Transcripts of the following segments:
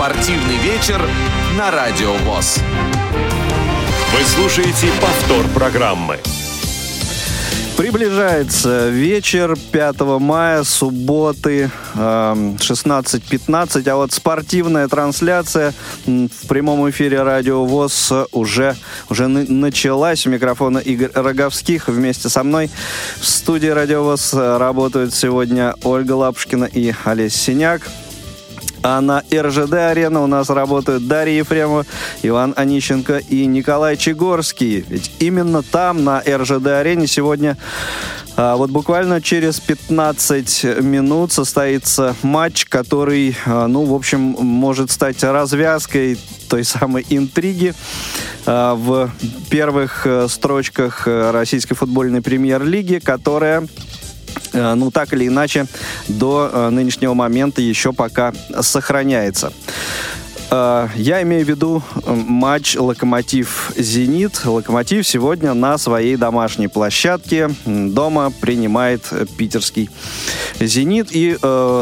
Спортивный вечер на Радио ВОЗ. Вы слушаете повтор программы. Приближается вечер 5 мая, субботы, 16.15, а вот спортивная трансляция в прямом эфире Радио ВОЗ уже, уже началась. У микрофона Игорь Роговских вместе со мной в студии Радио ВОЗ работают сегодня Ольга Лапушкина и Олесь Синяк. А на РЖД-арена у нас работают Дарья Ефремова, Иван Онищенко и Николай Чегорский. Ведь именно там, на РЖД-арене, сегодня а, вот буквально через 15 минут состоится матч, который, а, ну, в общем, может стать развязкой той самой интриги а, в первых э, строчках э, российской футбольной премьер-лиги, которая ну, так или иначе, до э, нынешнего момента еще пока сохраняется. Э, я имею в виду матч «Локомотив-Зенит». «Локомотив» сегодня на своей домашней площадке дома принимает питерский «Зенит». И,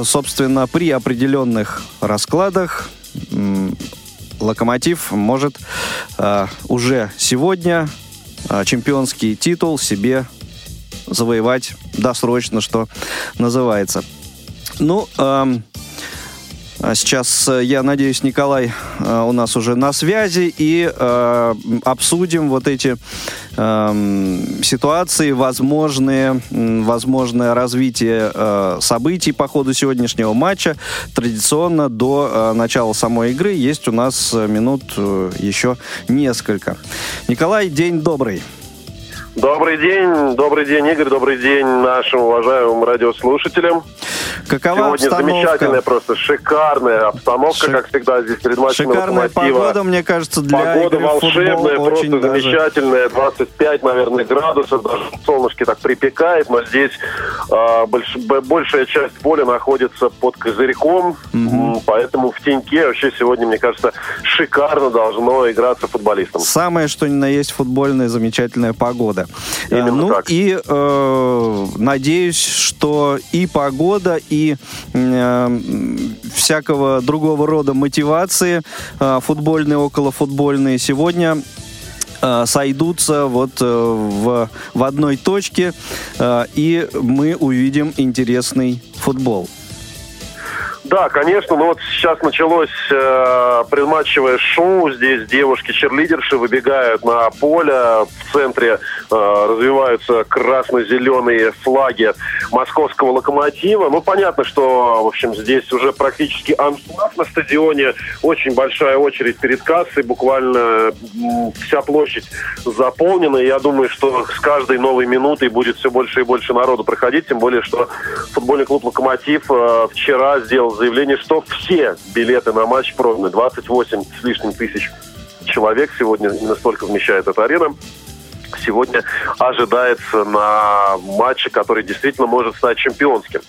собственно, при определенных раскладах «Локомотив» может уже сегодня чемпионский титул себе завоевать досрочно, что называется. Ну, эм, Сейчас, э, я надеюсь, Николай э, у нас уже на связи и э, обсудим вот эти ситуации, возможные, возможное развитие э, событий по ходу сегодняшнего матча. Традиционно до э, начала самой игры есть у нас минут еще несколько. Николай, день добрый. Добрый день, добрый день, Игорь, добрый день нашим уважаемым радиослушателям. Какова Сегодня обстановка? замечательная, просто шикарная обстановка, Шик... как всегда, здесь перед матчем Шикарная погода, мне кажется, для Погода игры волшебная, футбол просто даже... замечательная. 25, наверное, градусов, даже солнышки так припекает, но здесь э, больш, большая часть поля находится под козырьком, Мгм. поэтому в теньке вообще сегодня, мне кажется, шикарно должно играться футболистам. Самое, что ни на есть футбольная замечательная погода. Именно Э, ну так. и э, надеюсь, что и погода, и э, всякого другого рода мотивации э, футбольные, околофутбольные сегодня э, сойдутся вот э, в, в одной точке, и мы увидим интересный футбол. Да, конечно, но вот сейчас началось э, предматчевое шоу. Здесь девушки-черлидерши выбегают на поле. В центре э, развиваются красно-зеленые флаги московского локомотива. Ну, понятно, что, в общем, здесь уже практически аншлаг на стадионе. Очень большая очередь перед кассой. Буквально вся площадь заполнена. Я думаю, что с каждой новой минутой будет все больше и больше народу проходить. Тем более, что футбольный клуб «Локомотив» э, вчера сделал заявление, что все билеты на матч проданы. 28 с лишним тысяч человек сегодня именно столько вмещает эта арена сегодня ожидается на матче, который действительно может стать чемпионским.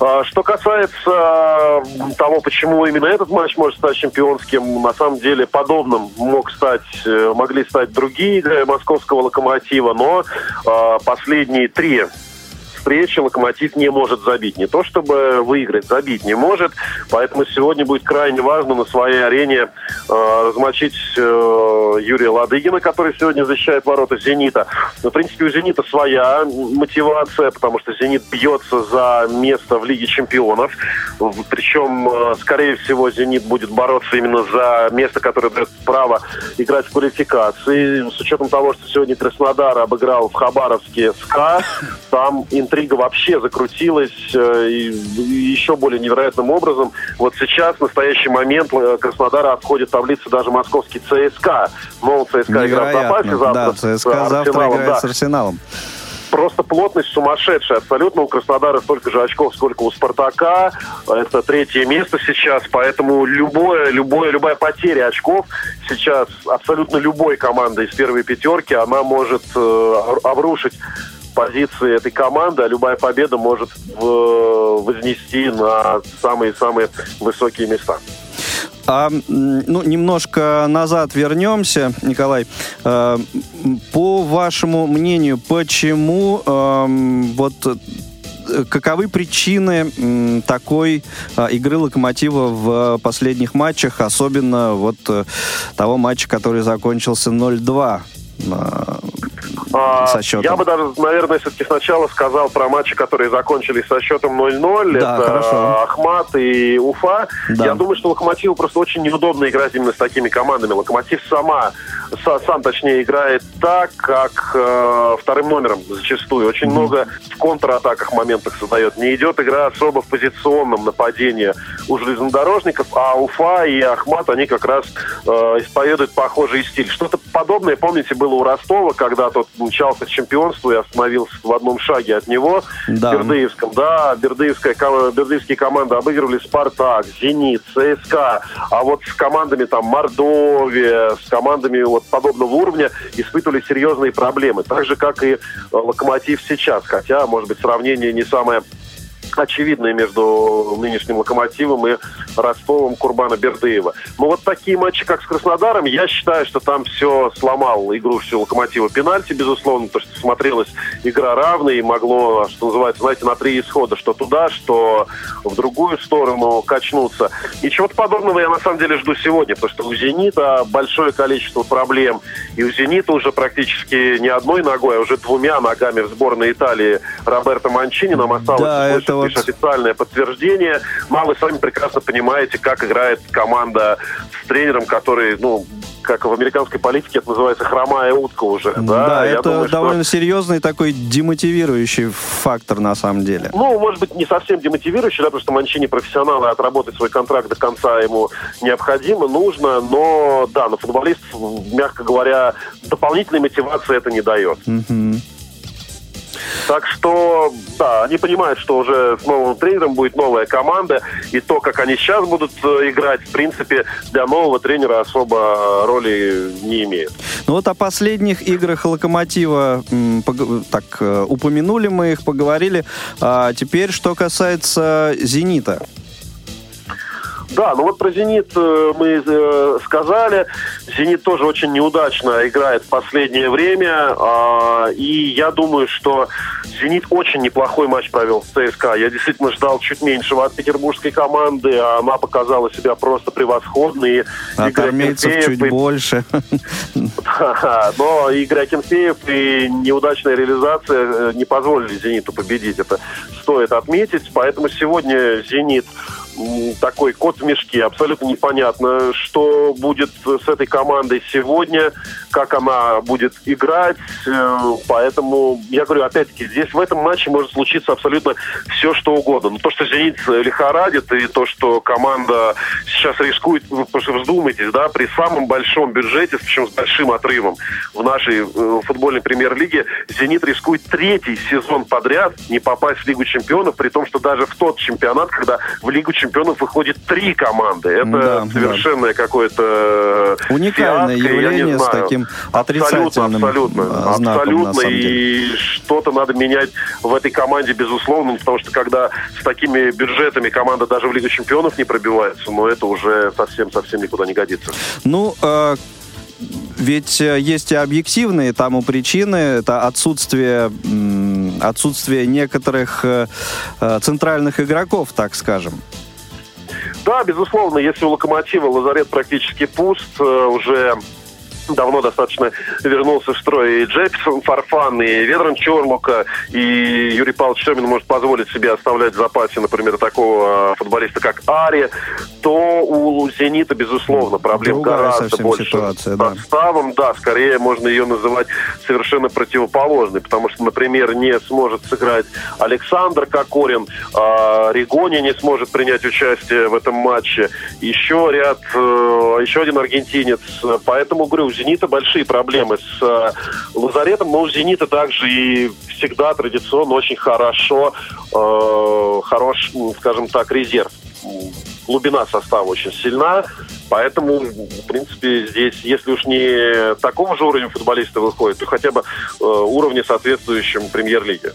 А, Что касается того, почему именно этот матч может стать чемпионским, на самом деле подобным мог стать, э, могли стать другие игры московского локомотива, но а, последние три встречи Локомотив не может забить. Не то чтобы выиграть, забить не может. Поэтому сегодня будет крайне важно на своей арене э, размочить э, Юрия Ладыгина, который сегодня защищает ворота «Зенита». Но, в принципе, у «Зенита» своя мотивация, потому что «Зенит» бьется за место в Лиге чемпионов. Причем, э, скорее всего, «Зенит» будет бороться именно за место, которое дает право играть в квалификации. С учетом того, что сегодня Краснодар обыграл в Хабаровске СКА, там интрига вообще закрутилась э, и, и еще более невероятным образом. Вот сейчас, в настоящий момент, э, Краснодара обходит таблицу даже московский ЦСКА. Но ЦСКА играет в запасе завтра Да, с ЦСКА завтра играет да. с Арсеналом. Просто плотность сумасшедшая абсолютно. У Краснодара столько же очков, сколько у Спартака. Это третье место сейчас. Поэтому любое, любое, любая потеря очков сейчас абсолютно любой команды из первой пятерки, она может э, обрушить позиции этой команды, а любая победа может в- вознести на самые-самые высокие места. А, ну, немножко назад вернемся, Николай. Э, По вашему мнению, почему эм, вот каковы причины такой игры «Локомотива» в последних матчах, особенно вот того матча, который закончился 0-2? А, со счетом? Я бы даже, наверное, все-таки сначала сказал про матчи, которые закончились со счетом 0-0. Да, Это хорошо. Ахмат и Уфа. Да. Я думаю, что Локомотиву просто очень неудобно играть именно с такими командами. Локомотив сама, сам точнее, играет так, как э, вторым номером зачастую. Очень mm-hmm. много в контратаках моментах создает. Не идет игра особо в позиционном нападении у железнодорожников, а Уфа и Ахмат, они как раз э, исповедуют похожий стиль. Что-то подобное, помните, было у Ростова, когда тот мчался к чемпионству и остановился в одном шаге от него да. в Бердыевском. Да, Бердыевская, бердыевские команды обыгрывали «Спартак», «Зенит», «ЦСКА», а вот с командами там Мордовия, с командами вот подобного уровня испытывали серьезные проблемы. Так же, как и «Локомотив» сейчас, хотя, может быть, сравнение не самое очевидное между нынешним «Локомотивом» и Ростовом Курбана Бердыева. Но вот такие матчи, как с Краснодаром, я считаю, что там все сломал игру всю «Локомотива» пенальти, безусловно, то, что смотрелась игра равная и могло, что называется, знаете, на три исхода, что туда, что в другую сторону качнуться. И чего-то подобного я на самом деле жду сегодня, потому что у «Зенита» большое количество проблем, и у «Зенита» уже практически не одной ногой, а уже двумя ногами в сборной Италии Роберто Манчини нам осталось да, это вот... лишь официальное подтверждение. Вы сами прекрасно понимаете, как играет команда с тренером, который, ну, как в американской политике это называется хромая утка уже. Да, да это думаю, довольно что... серьезный такой демотивирующий фактор на самом деле. Ну, может быть, не совсем демотивирующий, да, потому что Манчини профессионал, и отработать свой контракт до конца ему необходимо, нужно, но да, на футболист, мягко говоря, дополнительной мотивации это не дает. Угу. Так что, да, они понимают, что уже с новым тренером будет новая команда, и то, как они сейчас будут э, играть, в принципе, для нового тренера особо роли не имеет. Ну вот о последних играх «Локомотива» так э, упомянули мы их, поговорили. А теперь, что касается «Зенита». Да, ну вот про «Зенит» э, мы э, сказали. «Зенит» тоже очень неудачно играет в последнее время. Э, и я думаю, что «Зенит» очень неплохой матч провел с ЦСКА. Я действительно ждал чуть меньшего от петербургской команды. А она показала себя просто превосходной. А армейцев чуть и... больше. но Игорь Акинфеев и неудачная реализация э, не позволили «Зениту» победить. Это стоит отметить. Поэтому сегодня «Зенит» такой кот в мешке. Абсолютно непонятно, что будет с этой командой сегодня, как она будет играть. Э, поэтому, я говорю, опять-таки, здесь в этом матче может случиться абсолютно все, что угодно. Но то, что «Зенит» лихорадит, и то, что команда сейчас рискует, вы вздумайтесь, да, при самом большом бюджете, причем с большим отрывом в нашей э, футбольной премьер-лиге, «Зенит» рискует третий сезон подряд не попасть в Лигу чемпионов, при том, что даже в тот чемпионат, когда в Лигу чемпионов чемпионов выходит три команды. Это да, совершенное да. какое-то уникальное фиаско, явление с таким отрицательным абсолютно, абсолютно, знаком, абсолютно. И что-то надо менять в этой команде безусловно, потому что когда с такими бюджетами команда даже в Лигу чемпионов не пробивается, но это уже совсем совсем никуда не годится. Ну э ведь э, есть и объективные тому причины. Это отсутствие, отсутствие некоторых э, э, центральных игроков, так скажем. Да, безусловно, если у «Локомотива» лазарет практически пуст, э, уже давно достаточно вернулся в строй и Джейпсон Фарфан, и Ведран Чорлука, и Юрий Павлович Семин может позволить себе оставлять в запасе, например, такого футболиста, как Ари, то у «Зенита», безусловно, проблем Другая гораздо больше ситуация, с составом. Да. да, скорее можно ее называть совершенно противоположной, потому что, например, не сможет сыграть Александр Кокорин, а Ригони не сможет принять участие в этом матче, еще ряд, э, еще один аргентинец. Поэтому, говорю, «Зенита» большие проблемы с э, лазаретом, но у «Зенита» также и всегда традиционно очень хорошо, э, хорош, скажем так, резерв. Глубина состава очень сильна, поэтому, в принципе, здесь, если уж не такого же уровня футболиста выходит, то хотя бы э, уровня соответствующем премьер-лиге.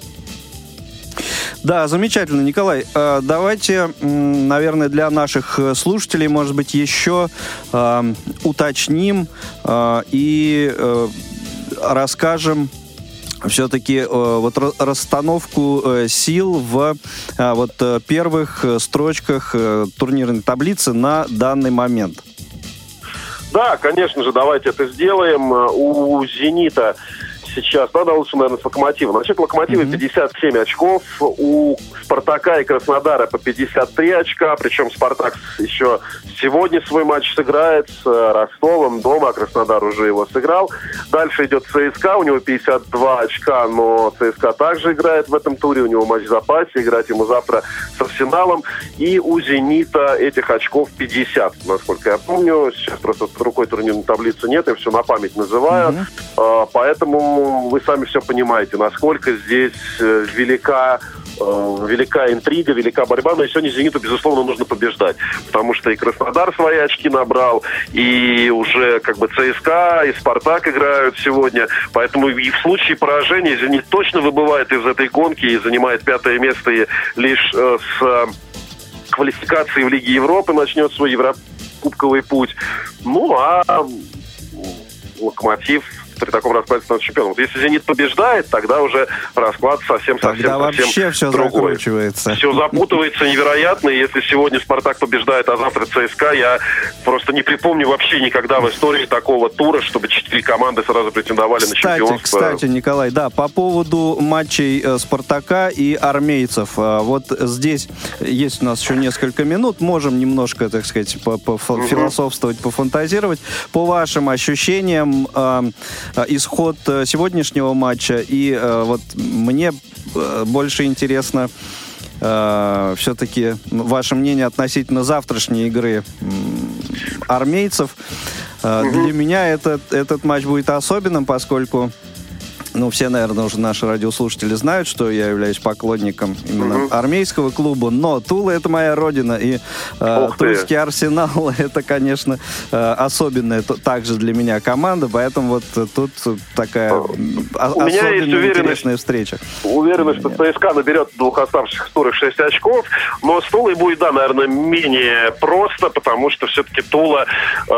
Да, замечательно, Николай. Э, давайте, наверное, для наших э, слушателей, может быть, еще э, уточним и расскажем все-таки э, вот расстановку э, сил в э, вот э, первых э, строчках э, турнирной таблицы на данный момент? Да, конечно же, давайте это сделаем. У «Зенита» сейчас, надо лучше, наверное, с Локомотива. Значит, Локомотива mm-hmm. 57 очков, у Спартака и Краснодара по 53 очка, причем Спартак еще сегодня свой матч сыграет с э, Ростовом дома, а Краснодар уже его сыграл. Дальше идет ЦСКА, у него 52 очка, но ЦСКА также играет в этом туре, у него матч в запасе, играть ему завтра с Арсеналом. И у Зенита этих очков 50, насколько я помню. Сейчас просто рукой турнирной таблицы нет, я все на память называю. Mm-hmm. Поэтому вы сами все понимаете, насколько здесь э, велика Э, велика интрига, велика борьба, но и сегодня «Зениту», безусловно, нужно побеждать, потому что и Краснодар свои очки набрал, и уже как бы ЦСКА, и Спартак играют сегодня, поэтому и в случае поражения «Зенит» точно выбывает из этой гонки и занимает пятое место и лишь э, с э, квалификацией в Лиге Европы начнет свой еврокубковый путь. Ну, а Локомотив при таком раскладе становится чемпионом. Вот если «Зенит» побеждает, тогда уже расклад совсем-совсем Тогда вообще все другой. закручивается. Все запутывается невероятно. И если сегодня «Спартак» побеждает, а завтра ЦСКА, я просто не припомню вообще никогда в истории такого тура, чтобы четыре команды сразу претендовали кстати, на чемпионство. Кстати, Николай, да, по поводу матчей э, «Спартака» и армейцев. Э, вот здесь есть у нас еще несколько минут. Можем немножко, так сказать, пофилософствовать, пофантазировать. По вашим ощущениям, исход э, сегодняшнего матча. И э, вот мне больше интересно все-таки ваше мнение относительно завтрашней игры армейцев. Угу. Для меня этот, этот матч будет особенным, поскольку ну, все, наверное, уже наши радиослушатели знают, что я являюсь поклонником именно угу. армейского клуба, но Тула — это моя родина, и э, Тульский Арсенал — это, конечно, э, особенная также для меня команда, поэтому вот тут такая У меня есть интересная встреча. Уверенность, что ЦСКА наберет двух оставшихся турах 6 очков, но с Тулой будет, да, наверное, менее просто, потому что все-таки Тула э,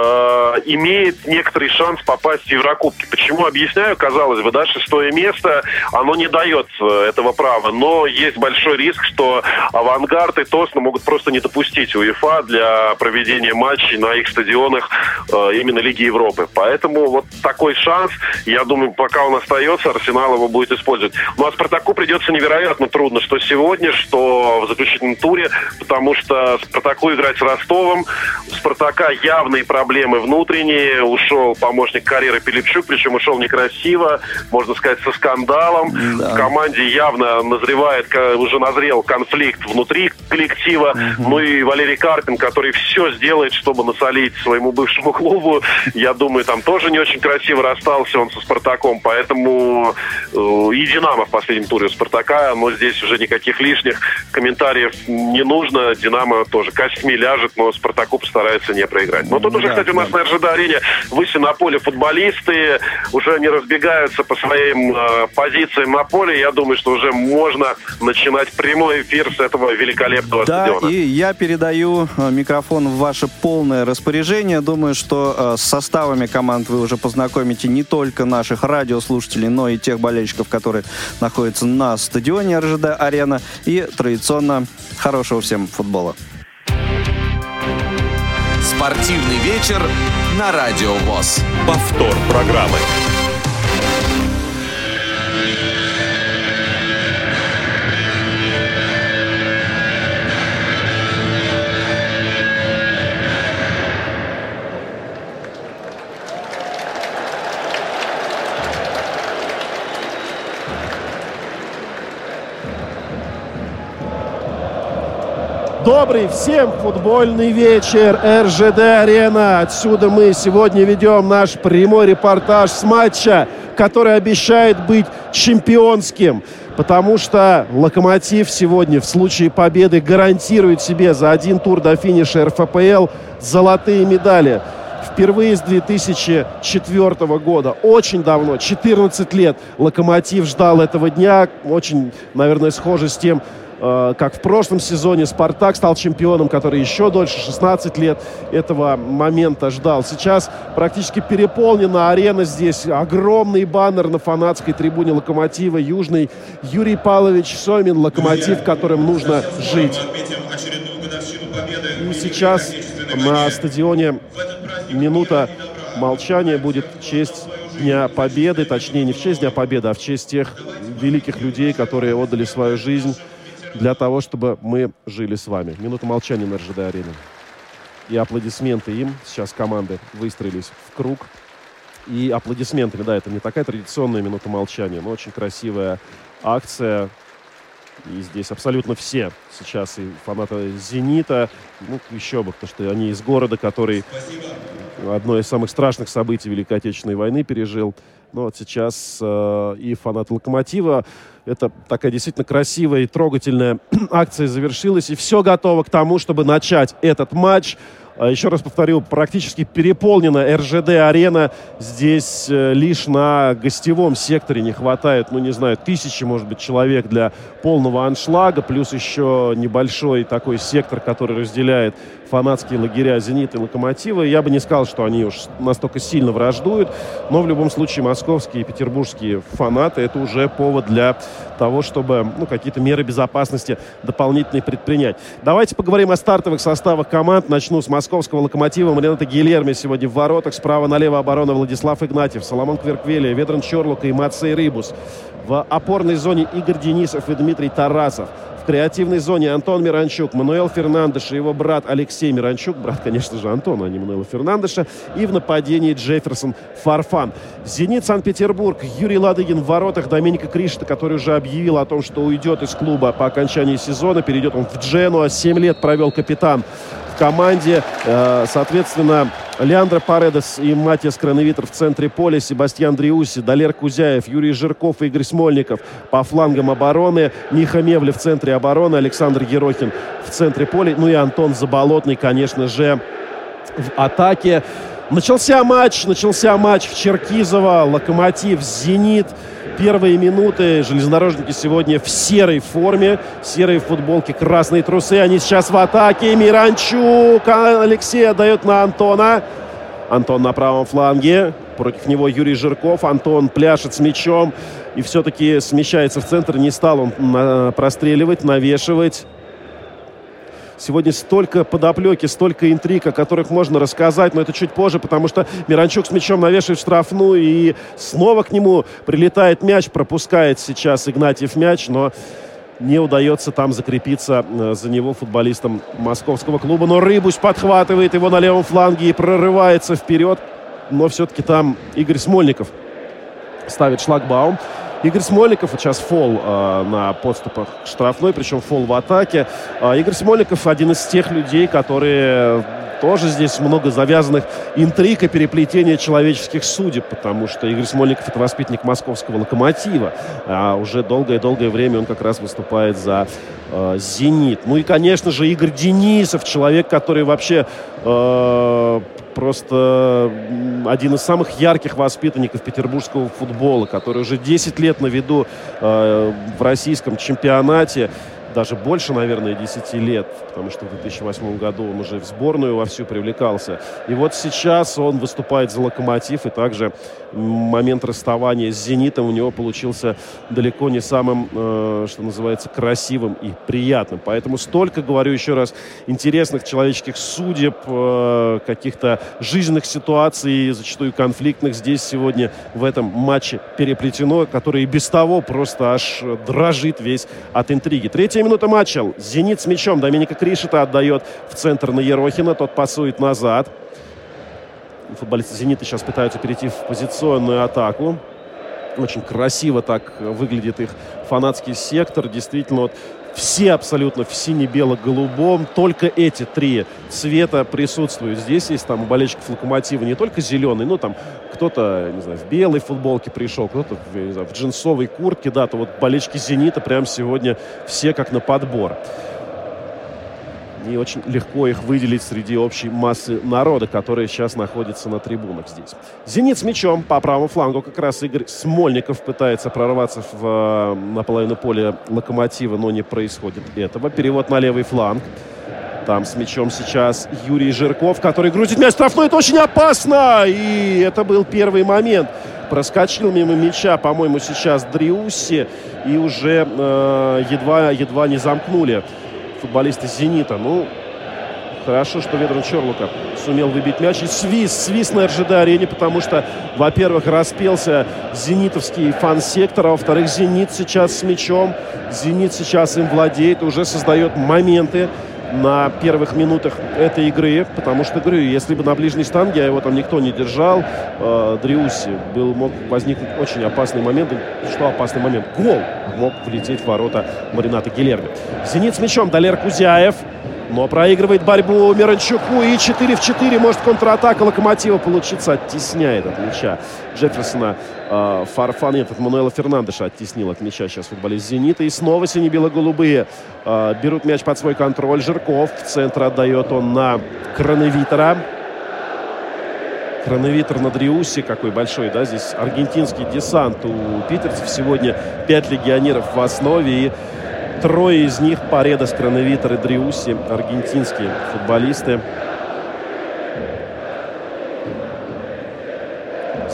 имеет некоторый шанс попасть в Еврокубки. Почему объясняю? Казалось бы, да, шестое место, оно не дает э, этого права. Но есть большой риск, что «Авангард» и «Тосна» могут просто не допустить УЕФА для проведения матчей на их стадионах э, именно Лиги Европы. Поэтому вот такой шанс, я думаю, пока он остается, Арсенал его будет использовать. Ну а Спартаку придется невероятно трудно, что сегодня, что в заключительном туре, потому что Спартаку играть с Ростовом. У Спартака явные проблемы внутренние. Ушел помощник карьеры Пилипчук, причем ушел некрасиво, можно сказать, со скандалом. Да. В команде явно назревает, уже назрел конфликт внутри коллектива. Угу. Ну и Валерий Карпин, который все сделает, чтобы насолить своему бывшему клубу. Я думаю, там тоже не очень красиво расстался он со Спартаком. Поэтому э, и Динамо в последнем туре Спартака, но здесь уже никаких лишних комментариев не нужно. Динамо тоже костьми ляжет, но Спартаку постарается не проиграть. Но тут уже, кстати, у нас на РЖД-арене выше на поле футболисты уже не разбегаются по своим своим э, позициям на поле, я думаю, что уже можно начинать прямой эфир с этого великолепного да, стадиона. и я передаю э, микрофон в ваше полное распоряжение. Думаю, что э, с составами команд вы уже познакомите не только наших радиослушателей, но и тех болельщиков, которые находятся на стадионе РЖД-арена. И традиционно хорошего всем футбола. Спортивный вечер на Радио ВОЗ. Повтор программы. Добрый всем футбольный вечер. РЖД-арена. Отсюда мы сегодня ведем наш прямой репортаж с матча, который обещает быть чемпионским. Потому что «Локомотив» сегодня в случае победы гарантирует себе за один тур до финиша РФПЛ золотые медали. Впервые с 2004 года, очень давно, 14 лет, «Локомотив» ждал этого дня. Очень, наверное, схоже с тем, как в прошлом сезоне Спартак стал чемпионом, который еще дольше, 16 лет этого момента ждал. Сейчас практически переполнена арена здесь. Огромный баннер на фанатской трибуне Локомотива. Южный Юрий Павлович Сомин, Локомотив, которым нужно жить. И сейчас на стадионе минута молчания будет в честь Дня Победы, точнее не в честь Дня Победы, а в честь тех великих людей, которые отдали свою жизнь для того, чтобы мы жили с вами. Минута молчания на РЖД-арене. И аплодисменты им. Сейчас команды выстроились в круг. И аплодисментами, да, это не такая традиционная минута молчания, но очень красивая акция. И здесь абсолютно все сейчас и фанаты «Зенита», ну, еще бы, потому что они из города, который одно из самых страшных событий Великой Отечественной войны пережил. Но вот сейчас э, и фанаты «Локомотива». Это такая действительно красивая и трогательная акция завершилась. И все готово к тому, чтобы начать этот матч. А еще раз повторю, практически переполнена РЖД-арена. Здесь э, лишь на гостевом секторе не хватает, ну, не знаю, тысячи, может быть, человек для полного аншлага. Плюс еще небольшой такой сектор, который разделяет фанатские лагеря «Зенита» и «Локомотива». Я бы не сказал, что они уж настолько сильно враждуют, но в любом случае московские и петербургские фанаты – это уже повод для того, чтобы ну, какие-то меры безопасности дополнительные предпринять. Давайте поговорим о стартовых составах команд. Начну с московского «Локомотива». Марината Гильерми сегодня в воротах. Справа налево оборона Владислав Игнатьев, Соломон Кверквелия, Ведран Чорлука и Мацей Рыбус. В опорной зоне Игорь Денисов и Дмитрий Тарасов. В креативной зоне Антон Миранчук, Мануэл Фернандеш и его брат Алексей Миранчук. Брат, конечно же, Антона, а не Мануэла Фернандеша. И в нападении Джефферсон Фарфан. «Зенит» Санкт-Петербург. Юрий Ладыгин в воротах. Доминика Кришта, который уже объявил о том, что уйдет из клуба по окончании сезона. Перейдет он в Дженуа. Семь лет провел капитан команде. Э, соответственно, Леандро Паредес и Матиас Крановитер в центре поля, Себастьян Дриуси, Далер Кузяев, Юрий Жирков и Игорь Смольников по флангам обороны, Миха Мевли в центре обороны, Александр Ерохин в центре поля, ну и Антон Заболотный, конечно же, в атаке. Начался матч, начался матч в Черкизово, Локомотив, Зенит. Первые минуты железнодорожники сегодня в серой форме, серые футболки, красные трусы. Они сейчас в атаке. Миранчук Алексей отдает на Антона. Антон на правом фланге. Против него Юрий Жирков. Антон пляшет с мячом и все-таки смещается в центр. Не стал он простреливать, навешивать. Сегодня столько подоплеки, столько интриг, о которых можно рассказать, но это чуть позже, потому что Миранчук с мячом навешивает штрафную, и снова к нему прилетает мяч, пропускает сейчас Игнатьев мяч, но не удается там закрепиться э, за него футболистам московского клуба. Но Рыбусь подхватывает его на левом фланге и прорывается вперед. Но все-таки там Игорь Смольников ставит шлагбаум. Игорь Смольников, сейчас фол э, на подступах штрафной, причем фол в атаке. Э, Игорь Смольников один из тех людей, которые тоже здесь много завязанных интриг и переплетения человеческих судеб, потому что Игорь Смольников это воспитанник московского локомотива, а уже долгое-долгое время он как раз выступает за э, «Зенит». Ну и, конечно же, Игорь Денисов, человек, который вообще э, просто один из самых ярких воспитанников петербургского футбола, который уже 10 лет на виду э, в российском чемпионате даже больше, наверное, 10 лет, потому что в 2008 году он уже в сборную вовсю привлекался. И вот сейчас он выступает за «Локомотив», и также момент расставания с «Зенитом» у него получился далеко не самым, э, что называется, красивым и приятным. Поэтому столько, говорю еще раз, интересных человеческих судеб, э, каких-то жизненных ситуаций, зачастую конфликтных здесь сегодня в этом матче переплетено, который и без того просто аж дрожит весь от интриги. Третья минута матча. «Зенит» с мячом. Доминика Кришета отдает в центр на Ерохина. Тот пасует назад. Футболисты «Зенита» сейчас пытаются перейти в позиционную атаку. Очень красиво так выглядит их фанатский сектор. Действительно, вот все абсолютно в сине-бело-голубом. Только эти три цвета присутствуют. Здесь есть там болельщиков Локомотива не только зеленый, ну там кто-то, не знаю, в белой футболке пришел, кто-то в, в джинсовой куртке, да, то вот болельщики «Зенита» прямо сегодня все как на подбор. И очень легко их выделить среди общей массы народа, которые сейчас находятся на трибунах здесь. «Зенит» с мячом по правому флангу. Как раз Игорь Смольников пытается прорваться в, на половину поля «Локомотива», но не происходит этого. Перевод на левый фланг. Там с мячом сейчас Юрий Жирков, который грузит мяч штрафной. Это очень опасно! И это был первый момент. Проскочил мимо мяча, по-моему, сейчас Дриусси. И уже э, едва, едва не замкнули футболисты «Зенита». Ну, хорошо, что Ведран Чорлука сумел выбить мяч. И свист, свист на РЖД-арене, потому что, во-первых, распелся зенитовский фан-сектор, а во-вторых, «Зенит» сейчас с мячом. «Зенит» сейчас им владеет, уже создает моменты на первых минутах этой игры, потому что, говорю, если бы на ближней штанге его там никто не держал, э, Дриуси, был, мог возникнуть очень опасный момент. Что опасный момент? Гол мог влететь в ворота Марината Гилерми. «Зенит» с мячом, Далер Кузяев. Но проигрывает борьбу Миранчуку. И 4 в 4 может контратака Локомотива получиться. Оттесняет от мяча Джефферсона. Э, Фарфан, нет, от Мануэла Фернандеша оттеснил от мяча сейчас футболист «Зенита». И снова сине-бело-голубые э, берут мяч под свой контроль. Жирков в центр отдает он на Крановитера. Крановитер на Дриусе какой большой, да, здесь аргентинский десант у питерцев. Сегодня 5 легионеров в основе и Трое из них Паредос, Крановитер и Дриуси, аргентинские футболисты.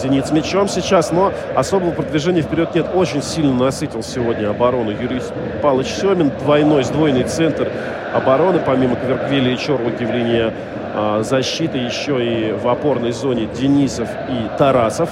«Зенит» с мячом сейчас, но особого продвижения вперед нет. Очень сильно насытил сегодня оборону Юрий Павлович Семин. Двойной, сдвоенный центр обороны, помимо Кверквили и Чорлуки в линии а, защиты, еще и в опорной зоне Денисов и Тарасов.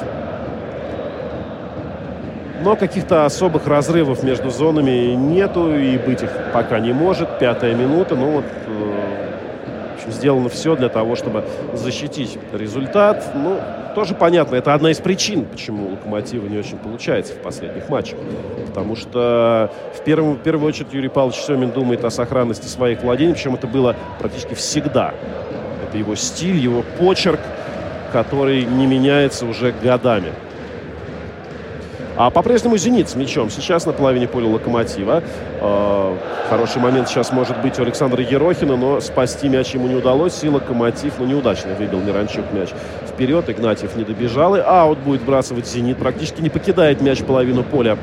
Но каких-то особых разрывов между зонами нету и быть их пока не может. Пятая минута. Ну вот, э, сделано все для того, чтобы защитить результат. Ну, тоже понятно, это одна из причин, почему Локомотива не очень получается в последних матчах. Потому что в, первую, в первую очередь Юрий Павлович Семин думает о сохранности своих владений, причем это было практически всегда. Это его стиль, его почерк, который не меняется уже годами. А по-прежнему «Зенит» с мячом. Сейчас на половине поля «Локомотива». Э, хороший момент сейчас может быть у Александра Ерохина, но спасти мяч ему не удалось. И «Локомотив», ну, неудачно выбил Миранчук мяч вперед. Игнатьев не добежал. И аут будет бросать «Зенит». Практически не покидает мяч половину поля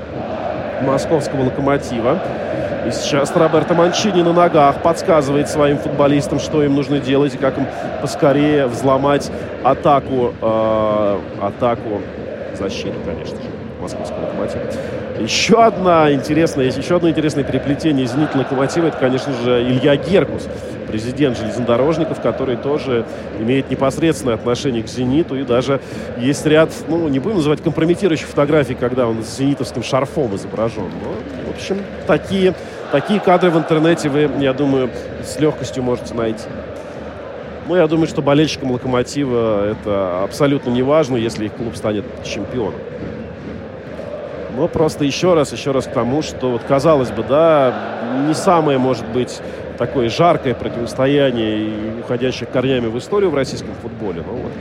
московского «Локомотива». И сейчас Роберто Манчини на ногах подсказывает своим футболистам, что им нужно делать и как им поскорее взломать атаку, э, атаку защиту, конечно же московского локомотива. Еще одна интересная, еще одно интересное переплетение «Зенит» локомотива, это, конечно же, Илья Геркус, президент железнодорожников, который тоже имеет непосредственное отношение к «Зениту». И даже есть ряд, ну, не будем называть компрометирующих фотографий, когда он с зенитовским шарфом изображен. Но, в общем, такие, такие кадры в интернете вы, я думаю, с легкостью можете найти. Ну, я думаю, что болельщикам «Локомотива» это абсолютно не важно, если их клуб станет чемпионом. Но просто еще раз, еще раз к тому, что вот казалось бы, да, не самое может быть такое жаркое противостояние и уходящее корнями в историю в российском футболе. Но вот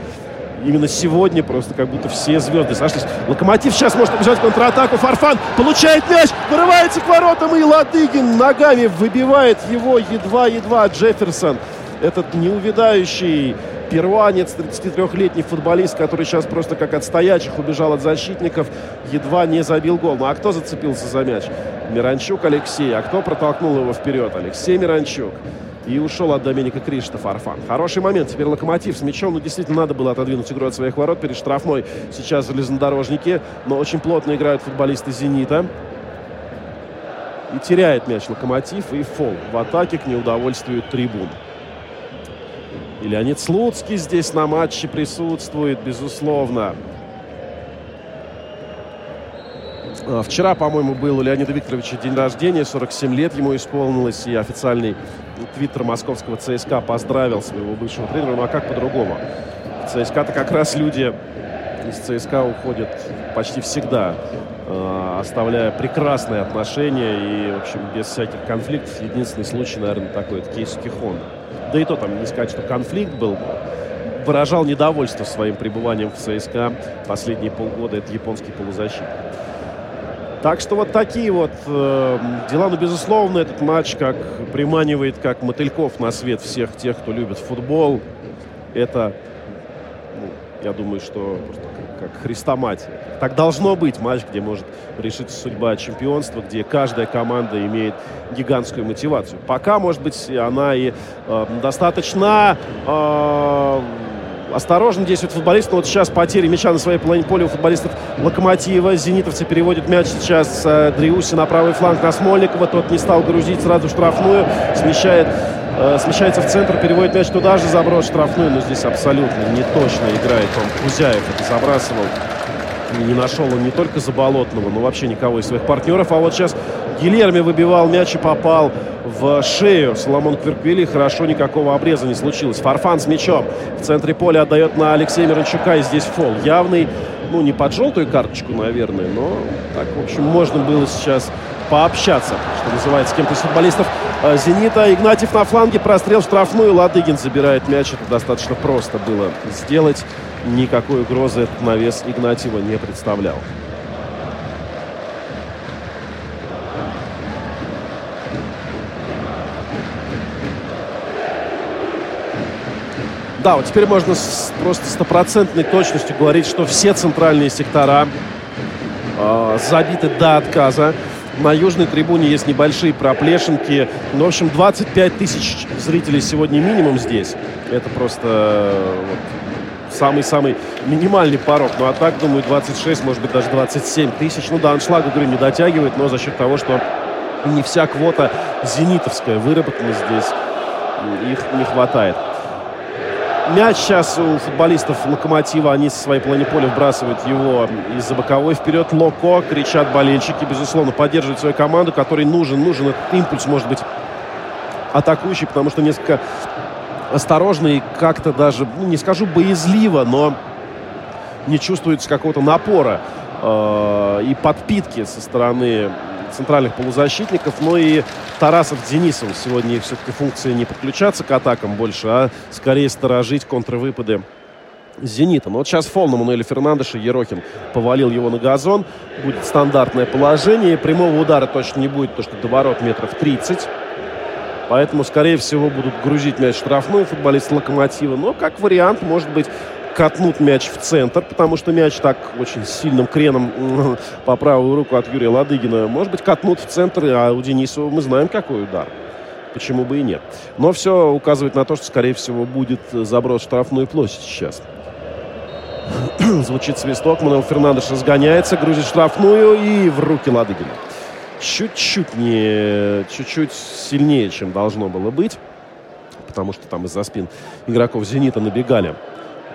именно сегодня просто как будто все звезды сошлись. Локомотив сейчас может побежать контратаку. Фарфан получает мяч, вырывается к воротам, и Ладыгин ногами выбивает его едва-едва Джефферсон. Этот неувидающий Перуанец, 33-летний футболист, который сейчас просто как от стоячих убежал от защитников, едва не забил гол. Ну а кто зацепился за мяч? Миранчук Алексей. А кто протолкнул его вперед? Алексей Миранчук. И ушел от Доминика Кришта Фарфан. Хороший момент. Теперь Локомотив с мячом. Ну, действительно, надо было отодвинуть игру от своих ворот перед штрафной. Сейчас железнодорожники. Но очень плотно играют футболисты «Зенита». И теряет мяч Локомотив. И фол в атаке к неудовольствию трибун. И Леонид Слуцкий здесь на матче присутствует, безусловно. А, вчера, по-моему, был у Леонида Викторовича день рождения, 47 лет ему исполнилось, и официальный твиттер московского ЦСКА поздравил своего бывшего тренера. Ну а как по-другому? ЦСКА-то как раз люди из ЦСКА уходят почти всегда, а, оставляя прекрасные отношения и, в общем, без всяких конфликтов. Единственный случай, наверное, такой, это кейс Кихонда да и то там не сказать, что конфликт был, выражал недовольство своим пребыванием в ЦСКА последние полгода. Это японский полузащитник. Так что вот такие вот э, дела. Но, безусловно, этот матч как приманивает, как мотыльков на свет всех тех, кто любит футбол. Это, ну, я думаю, что как, как хрестоматия. Так должно быть матч, где может решиться судьба чемпионства, где каждая команда имеет гигантскую мотивацию. Пока, может быть, она и э, достаточно... Э, осторожно действует футболист. Но вот сейчас потери мяча на своей половине поля у футболистов Локомотива. Зенитовцы переводят мяч сейчас э, Дриуси на правый фланг на Смольникова. Тот не стал грузить сразу штрафную. Смещает э, смещается в центр, переводит мяч туда же, заброс штрафную, но здесь абсолютно не точно играет он. Кузяев это забрасывал. Не нашел он не только Заболотного, но вообще никого из своих партнеров. А вот сейчас Гильерми выбивал мяч и попал в шею. Соломон Кверквили. Хорошо, никакого обреза не случилось. Фарфан с мячом. В центре поля отдает на Алексея Миранчука. И здесь фол явный. Ну, не под желтую карточку, наверное, но так, в общем, можно было сейчас пообщаться, что называется, с кем-то из футболистов э, «Зенита». Игнатьев на фланге, прострел штрафную. Ладыгин забирает мяч. Это достаточно просто было сделать. Никакой угрозы этот навес Игнатьева не представлял. Да, вот теперь можно с, просто стопроцентной точностью говорить, что все центральные сектора э, забиты до отказа. На южной трибуне есть небольшие проплешинки. Ну, в общем, 25 тысяч зрителей сегодня минимум здесь. Это просто самый-самый минимальный порог. Ну, а так, думаю, 26, может быть, даже 27 тысяч. Ну, да, аншлагу, говорю, не дотягивает, но за счет того, что не вся квота зенитовская выработана здесь, их не хватает. Мяч сейчас у футболистов Локомотива. Они со своей половины поля вбрасывают его из-за боковой вперед. Локо, кричат болельщики. Безусловно, поддерживают свою команду, которой нужен, нужен этот импульс, может быть, атакующий, потому что несколько осторожно и как-то даже, ну, не скажу боязливо, но не чувствуется какого-то напора э, и подпитки со стороны центральных полузащитников. Ну и Тарасов, Денисов сегодня все-таки функции не подключаться к атакам больше, а скорее сторожить контрвыпады «Зенита». Но вот сейчас фол на Мануэля Фернандеша. Ерохин повалил его на газон. Будет стандартное положение. Прямого удара точно не будет, потому что до ворот метров 30. Поэтому, скорее всего, будут грузить мяч штрафной футболист «Локомотива». Но, как вариант, может быть, катнут мяч в центр, потому что мяч так очень сильным креном по правую руку от Юрия Ладыгина. Может быть, катнут в центр, а у Денисова мы знаем, какой удар. Почему бы и нет. Но все указывает на то, что, скорее всего, будет заброс в штрафную площадь сейчас. Звучит свисток. Мануэл Фернандеш разгоняется, грузит штрафную и в руки Ладыгина. Чуть-чуть не... Чуть-чуть сильнее, чем должно было быть. Потому что там из-за спин игроков «Зенита» набегали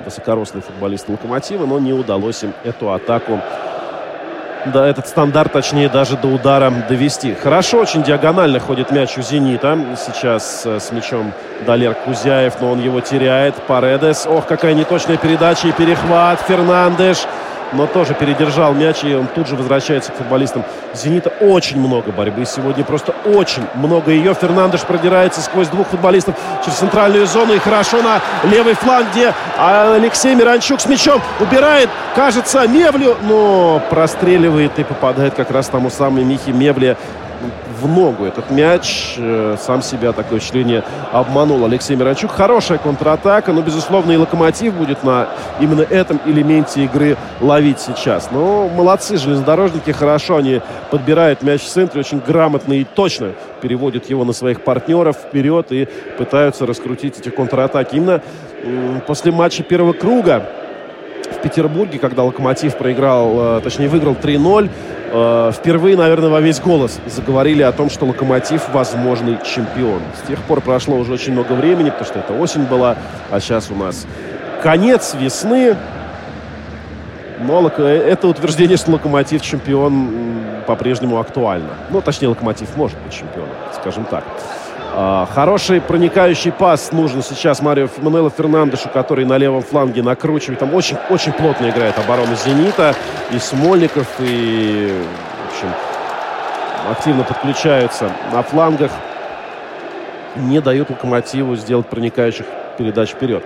высокорослые футболисты «Локомотива», но не удалось им эту атаку да, этот стандарт, точнее, даже до удара довести. Хорошо, очень диагонально ходит мяч у «Зенита». Сейчас э, с мячом Далер Кузяев, но он его теряет. Паредес. Ох, какая неточная передача и перехват. Фернандеш но тоже передержал мяч, и он тут же возвращается к футболистам «Зенита». Очень много борьбы сегодня, просто очень много ее. Фернандеш продирается сквозь двух футболистов через центральную зону и хорошо на левый фланг, где Алексей Миранчук с мячом убирает, кажется, Мевлю, но простреливает и попадает как раз тому самому Михе Мевле в ногу этот мяч. Э, сам себя такое впечатление обманул Алексей Миранчук. Хорошая контратака, но, безусловно, и Локомотив будет на именно этом элементе игры ловить сейчас. Но молодцы железнодорожники, хорошо они подбирают мяч в центре, очень грамотно и точно переводят его на своих партнеров вперед и пытаются раскрутить эти контратаки. Именно после матча первого круга в Петербурге, когда Локомотив проиграл, э, точнее выиграл 3-0, э, впервые, наверное, во весь голос заговорили о том, что Локомотив возможный чемпион. С тех пор прошло уже очень много времени, потому что это осень была, а сейчас у нас конец весны. Но это утверждение, что Локомотив чемпион по-прежнему актуально. Ну, точнее, Локомотив может быть чемпионом, скажем так. А, хороший проникающий пас нужен сейчас Марио Мануэлу Фернандешу, который на левом фланге накручивает. Там очень, очень плотно играет оборона «Зенита». И Смольников, и, в общем, активно подключаются на флангах. не дают Локомотиву сделать проникающих передач вперед.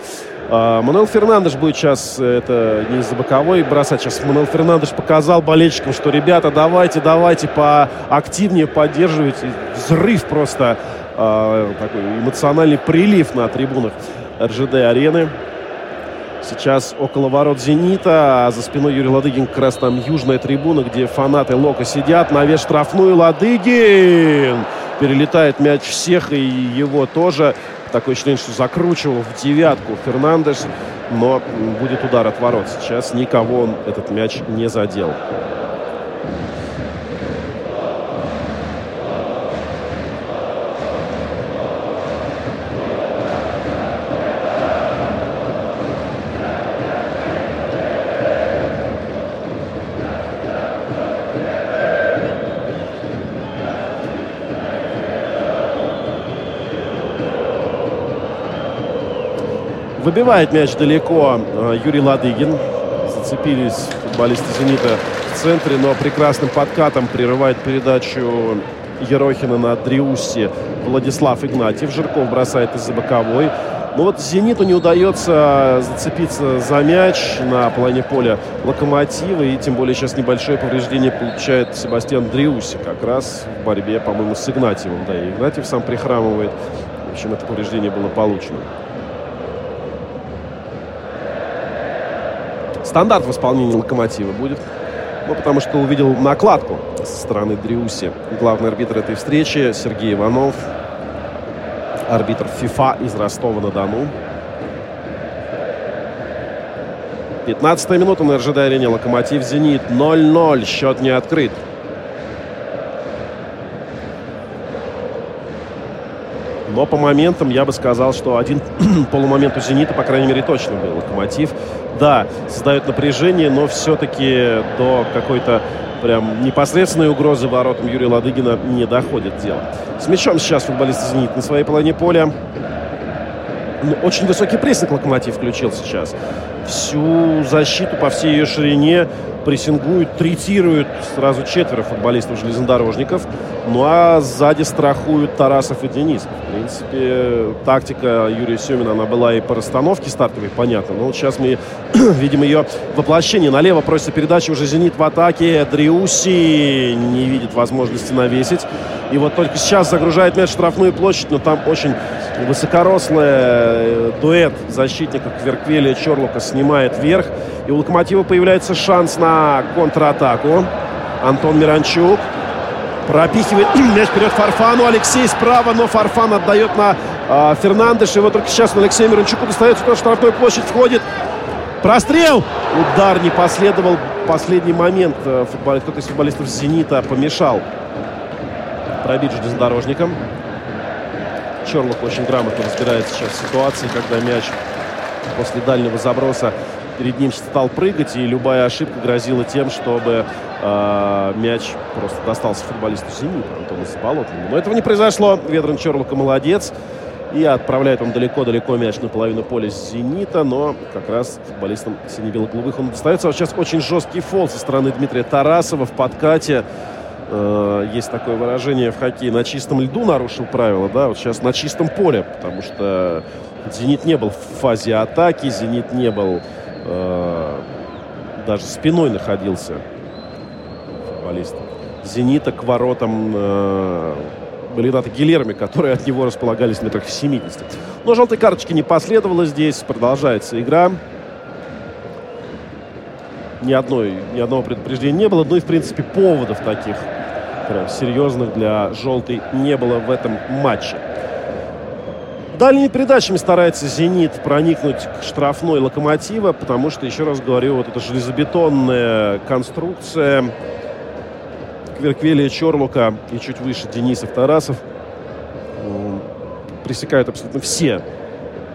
А, Мануэл Фернандеш будет сейчас, это не из-за боковой бросать, сейчас Мануэл Фернандеш показал болельщикам, что, ребята, давайте, давайте поактивнее поддерживайте. Взрыв просто, э, такой эмоциональный прилив на трибунах РЖД-арены. Сейчас около ворот «Зенита», а за спиной Юрий Ладыгин как раз там южная трибуна, где фанаты Лока сидят. Навес штрафную Ладыгин! Перелетает мяч всех, и его тоже. Такое ощущение, что закручивал в девятку Фернандеш, но будет удар от ворот. Сейчас никого он этот мяч не задел. Выбивает мяч далеко э, Юрий Ладыгин. Зацепились футболисты «Зенита» в центре, но прекрасным подкатом прерывает передачу Ерохина на Дриусе Владислав Игнатьев. Жирков бросает из-за боковой. Но вот «Зениту» не удается зацепиться за мяч на половине поля «Локомотива». И тем более сейчас небольшое повреждение получает Себастьян Дриуси. Как раз в борьбе, по-моему, с Игнатьевым. Да, и Игнатьев сам прихрамывает. В общем, это повреждение было получено. Стандарт в исполнении «Локомотива» будет. Ну, потому что увидел накладку со стороны Дриуси. Главный арбитр этой встречи Сергей Иванов. Арбитр ФИФА из Ростова-на-Дону. 15 минута на РЖД-арене. Локомотив «Зенит» 0-0. Счет не открыт. Но по моментам я бы сказал, что один полумомент у «Зенита», по крайней мере, точно был. «Локомотив» да, создает напряжение, но все-таки до какой-то прям непосредственной угрозы воротам Юрия Ладыгина не доходит дело. С мячом сейчас футболист «Зенит» на своей половине поля. Ну, очень высокий прессинг «Локомотив» включил сейчас. Всю защиту по всей ее ширине прессингуют, третируют сразу четверо футболистов-железнодорожников. Ну а сзади страхуют Тарасов и Денис. В принципе, тактика Юрия Семина, она была и по расстановке стартовой, понятно. Но вот сейчас мы видим ее воплощение. Налево просится передача, уже «Зенит» в атаке. Дриуси не видит возможности навесить. И вот только сейчас загружает мяч в штрафную площадь, но там очень высокорослый э, дуэт защитников Кверквеля и Чорлока снимает вверх. И у Локомотива появляется шанс на контратаку. Антон Миранчук пропихивает мяч вперед Фарфану. Алексей справа, но Фарфан отдает на э, Фернандеш. И вот только сейчас на Алексея Миранчуку достается, тоже штрафной площадь входит. Прострел! Удар не последовал. Последний момент э, футбол... кто-то из футболистов «Зенита» помешал пробить железнодорожником. Черлок очень грамотно разбирается сейчас ситуации, когда мяч после дальнего заброса перед ним стал прыгать, и любая ошибка грозила тем, чтобы э, мяч просто достался футболисту «Зенита» Антону Заболотному. Но этого не произошло. Ведран Черлока молодец. И отправляет он далеко-далеко мяч на половину поля «Зенита», но как раз футболистам сине-бело-голубых он достается. Вот сейчас очень жесткий фол со стороны Дмитрия Тарасова в подкате. Э, есть такое выражение в хоккее на чистом льду нарушил правила, да, вот сейчас на чистом поле, потому что «Зенит» не был в фазе атаки, «Зенит» не был э, даже спиной находился футболист «Зенита» к воротам э, Лената Гилерми, которые от него располагались метрах в 70. Но желтой карточки не последовало здесь. Продолжается игра. Ни, одной, ни одного предупреждения не было. Ну и, в принципе, поводов таких прям серьезных для желтой не было в этом матче. Дальними передачами старается «Зенит» проникнуть к штрафной «Локомотива», потому что, еще раз говорю, вот эта железобетонная конструкция Кверквелия Чорлука и чуть выше Денисов Тарасов пресекают абсолютно все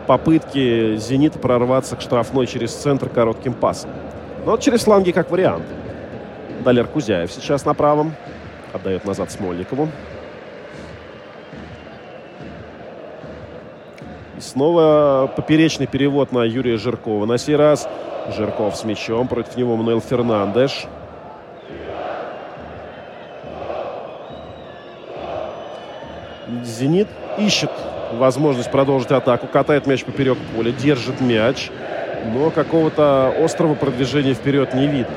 попытки «Зенита» прорваться к штрафной через центр коротким пасом. Но через фланги как вариант. Далер Кузяев сейчас на правом. Отдает назад Смольникову. Снова поперечный перевод на Юрия Жиркова. На сей раз Жирков с мячом. Против него Мануэл Фернандеш. «Зенит» ищет возможность продолжить атаку. Катает мяч поперек поля, держит мяч. Но какого-то острого продвижения вперед не видно.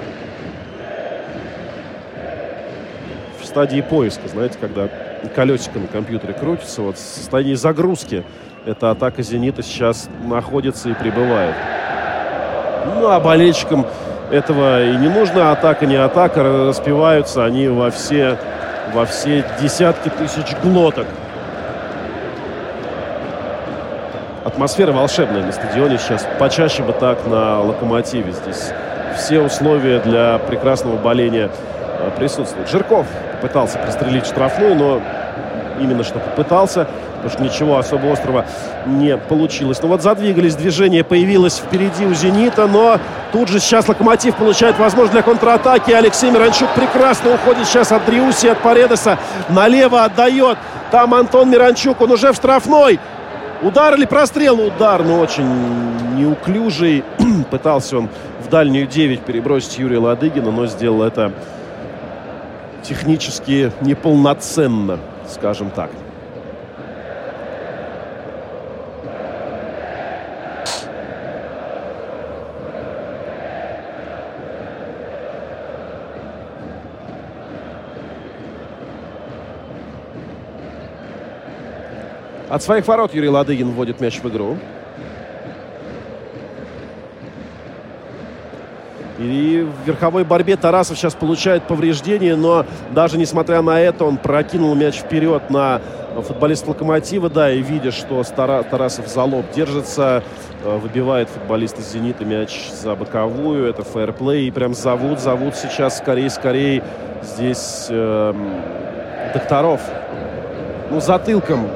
В стадии поиска, знаете, когда колесико на компьютере крутится, вот в состоянии загрузки эта атака «Зенита» сейчас находится и пребывает. Ну, а болельщикам этого и не нужно. Атака, не атака. Распеваются они во все, во все десятки тысяч глоток. Атмосфера волшебная на стадионе сейчас. Почаще бы так на «Локомотиве». Здесь все условия для прекрасного боления э, присутствуют. Жирков пытался пристрелить штрафную, но именно что попытался потому что ничего особо острого не получилось. Ну вот задвигались, движение появилось впереди у «Зенита», но тут же сейчас «Локомотив» получает возможность для контратаки. Алексей Миранчук прекрасно уходит сейчас от Дриуси, от Паредеса. Налево отдает. Там Антон Миранчук, он уже в штрафной. Удар или прострел? Удар, но очень неуклюжий. Пытался он в дальнюю 9 перебросить Юрия Ладыгина, но сделал это технически неполноценно, скажем так. От своих ворот Юрий Ладыгин вводит мяч в игру. И в верховой борьбе Тарасов сейчас получает повреждение, но даже несмотря на это он прокинул мяч вперед на футболист Локомотива, да, и видя, что Тарасов за лоб держится, э, выбивает футболист из «Зенита» мяч за боковую, это фэрплей, и прям зовут, зовут сейчас скорее-скорее здесь э, докторов. Ну, затылком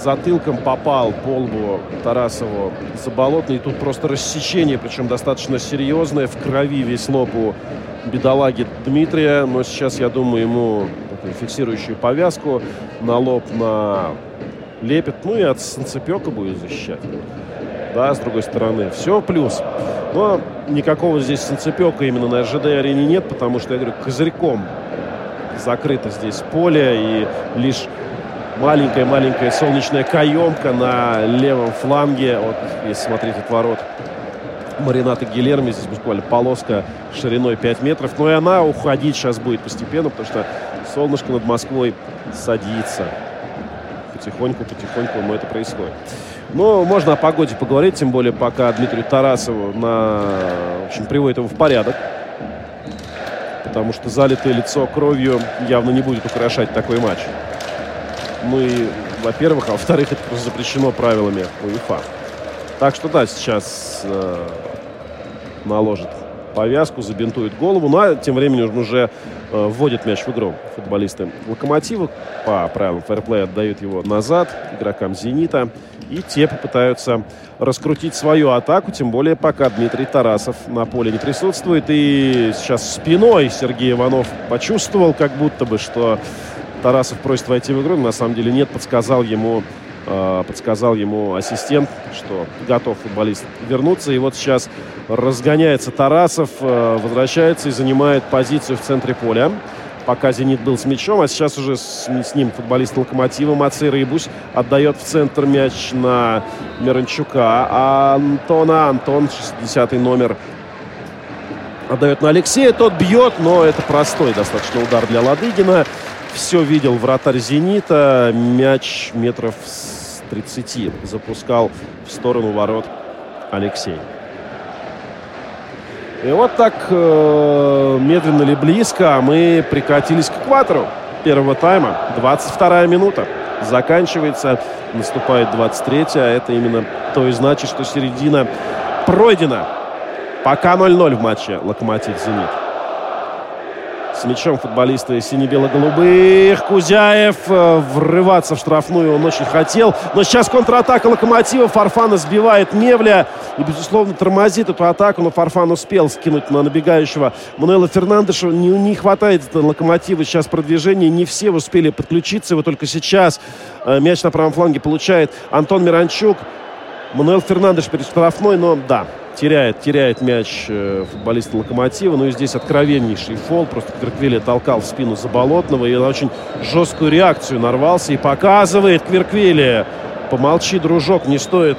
затылком попал по лбу Тарасову Заболотный. И тут просто рассечение, причем достаточно серьезное. В крови весь лоб у бедолаги Дмитрия. Но сейчас, я думаю, ему такую фиксирующую повязку на лоб на лепит. Ну и от санцепека будет защищать. Да, с другой стороны. Все плюс. Но никакого здесь санцепека именно на РЖД-арене нет, потому что, я говорю, козырьком закрыто здесь поле. И лишь маленькая-маленькая солнечная каемка на левом фланге. Вот, если смотреть от ворот Марината Гилерми, здесь буквально полоска шириной 5 метров. Но и она уходить сейчас будет постепенно, потому что солнышко над Москвой садится. Потихоньку, потихоньку ему это происходит. Но можно о погоде поговорить, тем более пока Дмитрию Тарасову на... в общем, приводит его в порядок. Потому что залитое лицо кровью явно не будет украшать такой матч. И, во-первых, а во-вторых, это просто запрещено правилами УЕФА. Так что да, сейчас э, наложит повязку, забинтует голову. Ну а тем временем уже э, вводит мяч в игру футболисты Локомотива. По правилам фэрплея отдают его назад игрокам Зенита. И те попытаются раскрутить свою атаку, тем более пока Дмитрий Тарасов на поле не присутствует. И сейчас спиной Сергей Иванов почувствовал, как будто бы, что Тарасов просит войти в игру, на самом деле нет, подсказал ему, э, подсказал ему ассистент, что готов футболист вернуться. И вот сейчас разгоняется Тарасов, э, возвращается и занимает позицию в центре поля. Пока «Зенит» был с мячом, а сейчас уже с, с ним футболист «Локомотива» Мацей Рыбусь отдает в центр мяч на Миранчука. А Антона, Антон, 60 номер, отдает на Алексея. Тот бьет, но это простой достаточно удар для Ладыгина. Все видел вратарь «Зенита». Мяч метров с 30 запускал в сторону ворот Алексей. И вот так э, медленно ли близко а мы прикатились к экватору первого тайма. 22 минута. Заканчивается. Наступает 23-я. Это именно то и значит, что середина пройдена. Пока 0-0 в матче «Локомотив-Зенит». С мячом футболисты сине-бело-голубых. Кузяев э, врываться в штрафную он очень хотел. Но сейчас контратака Локомотива. Фарфан сбивает Мевля. И, безусловно, тормозит эту атаку. Но Фарфан успел скинуть на набегающего Мануэла Фернандеша. Не, не хватает Локомотива сейчас продвижения. Не все успели подключиться. Его только сейчас э, мяч на правом фланге получает Антон Миранчук. Мануэл Фернандеш перед штрафной, но да, теряет, теряет мяч э, футболист Локомотива. Ну и здесь откровеннейший фол. Просто Кверквили толкал в спину Заболотного и на очень жесткую реакцию нарвался и показывает Кверквили. помолчи, дружок, не стоит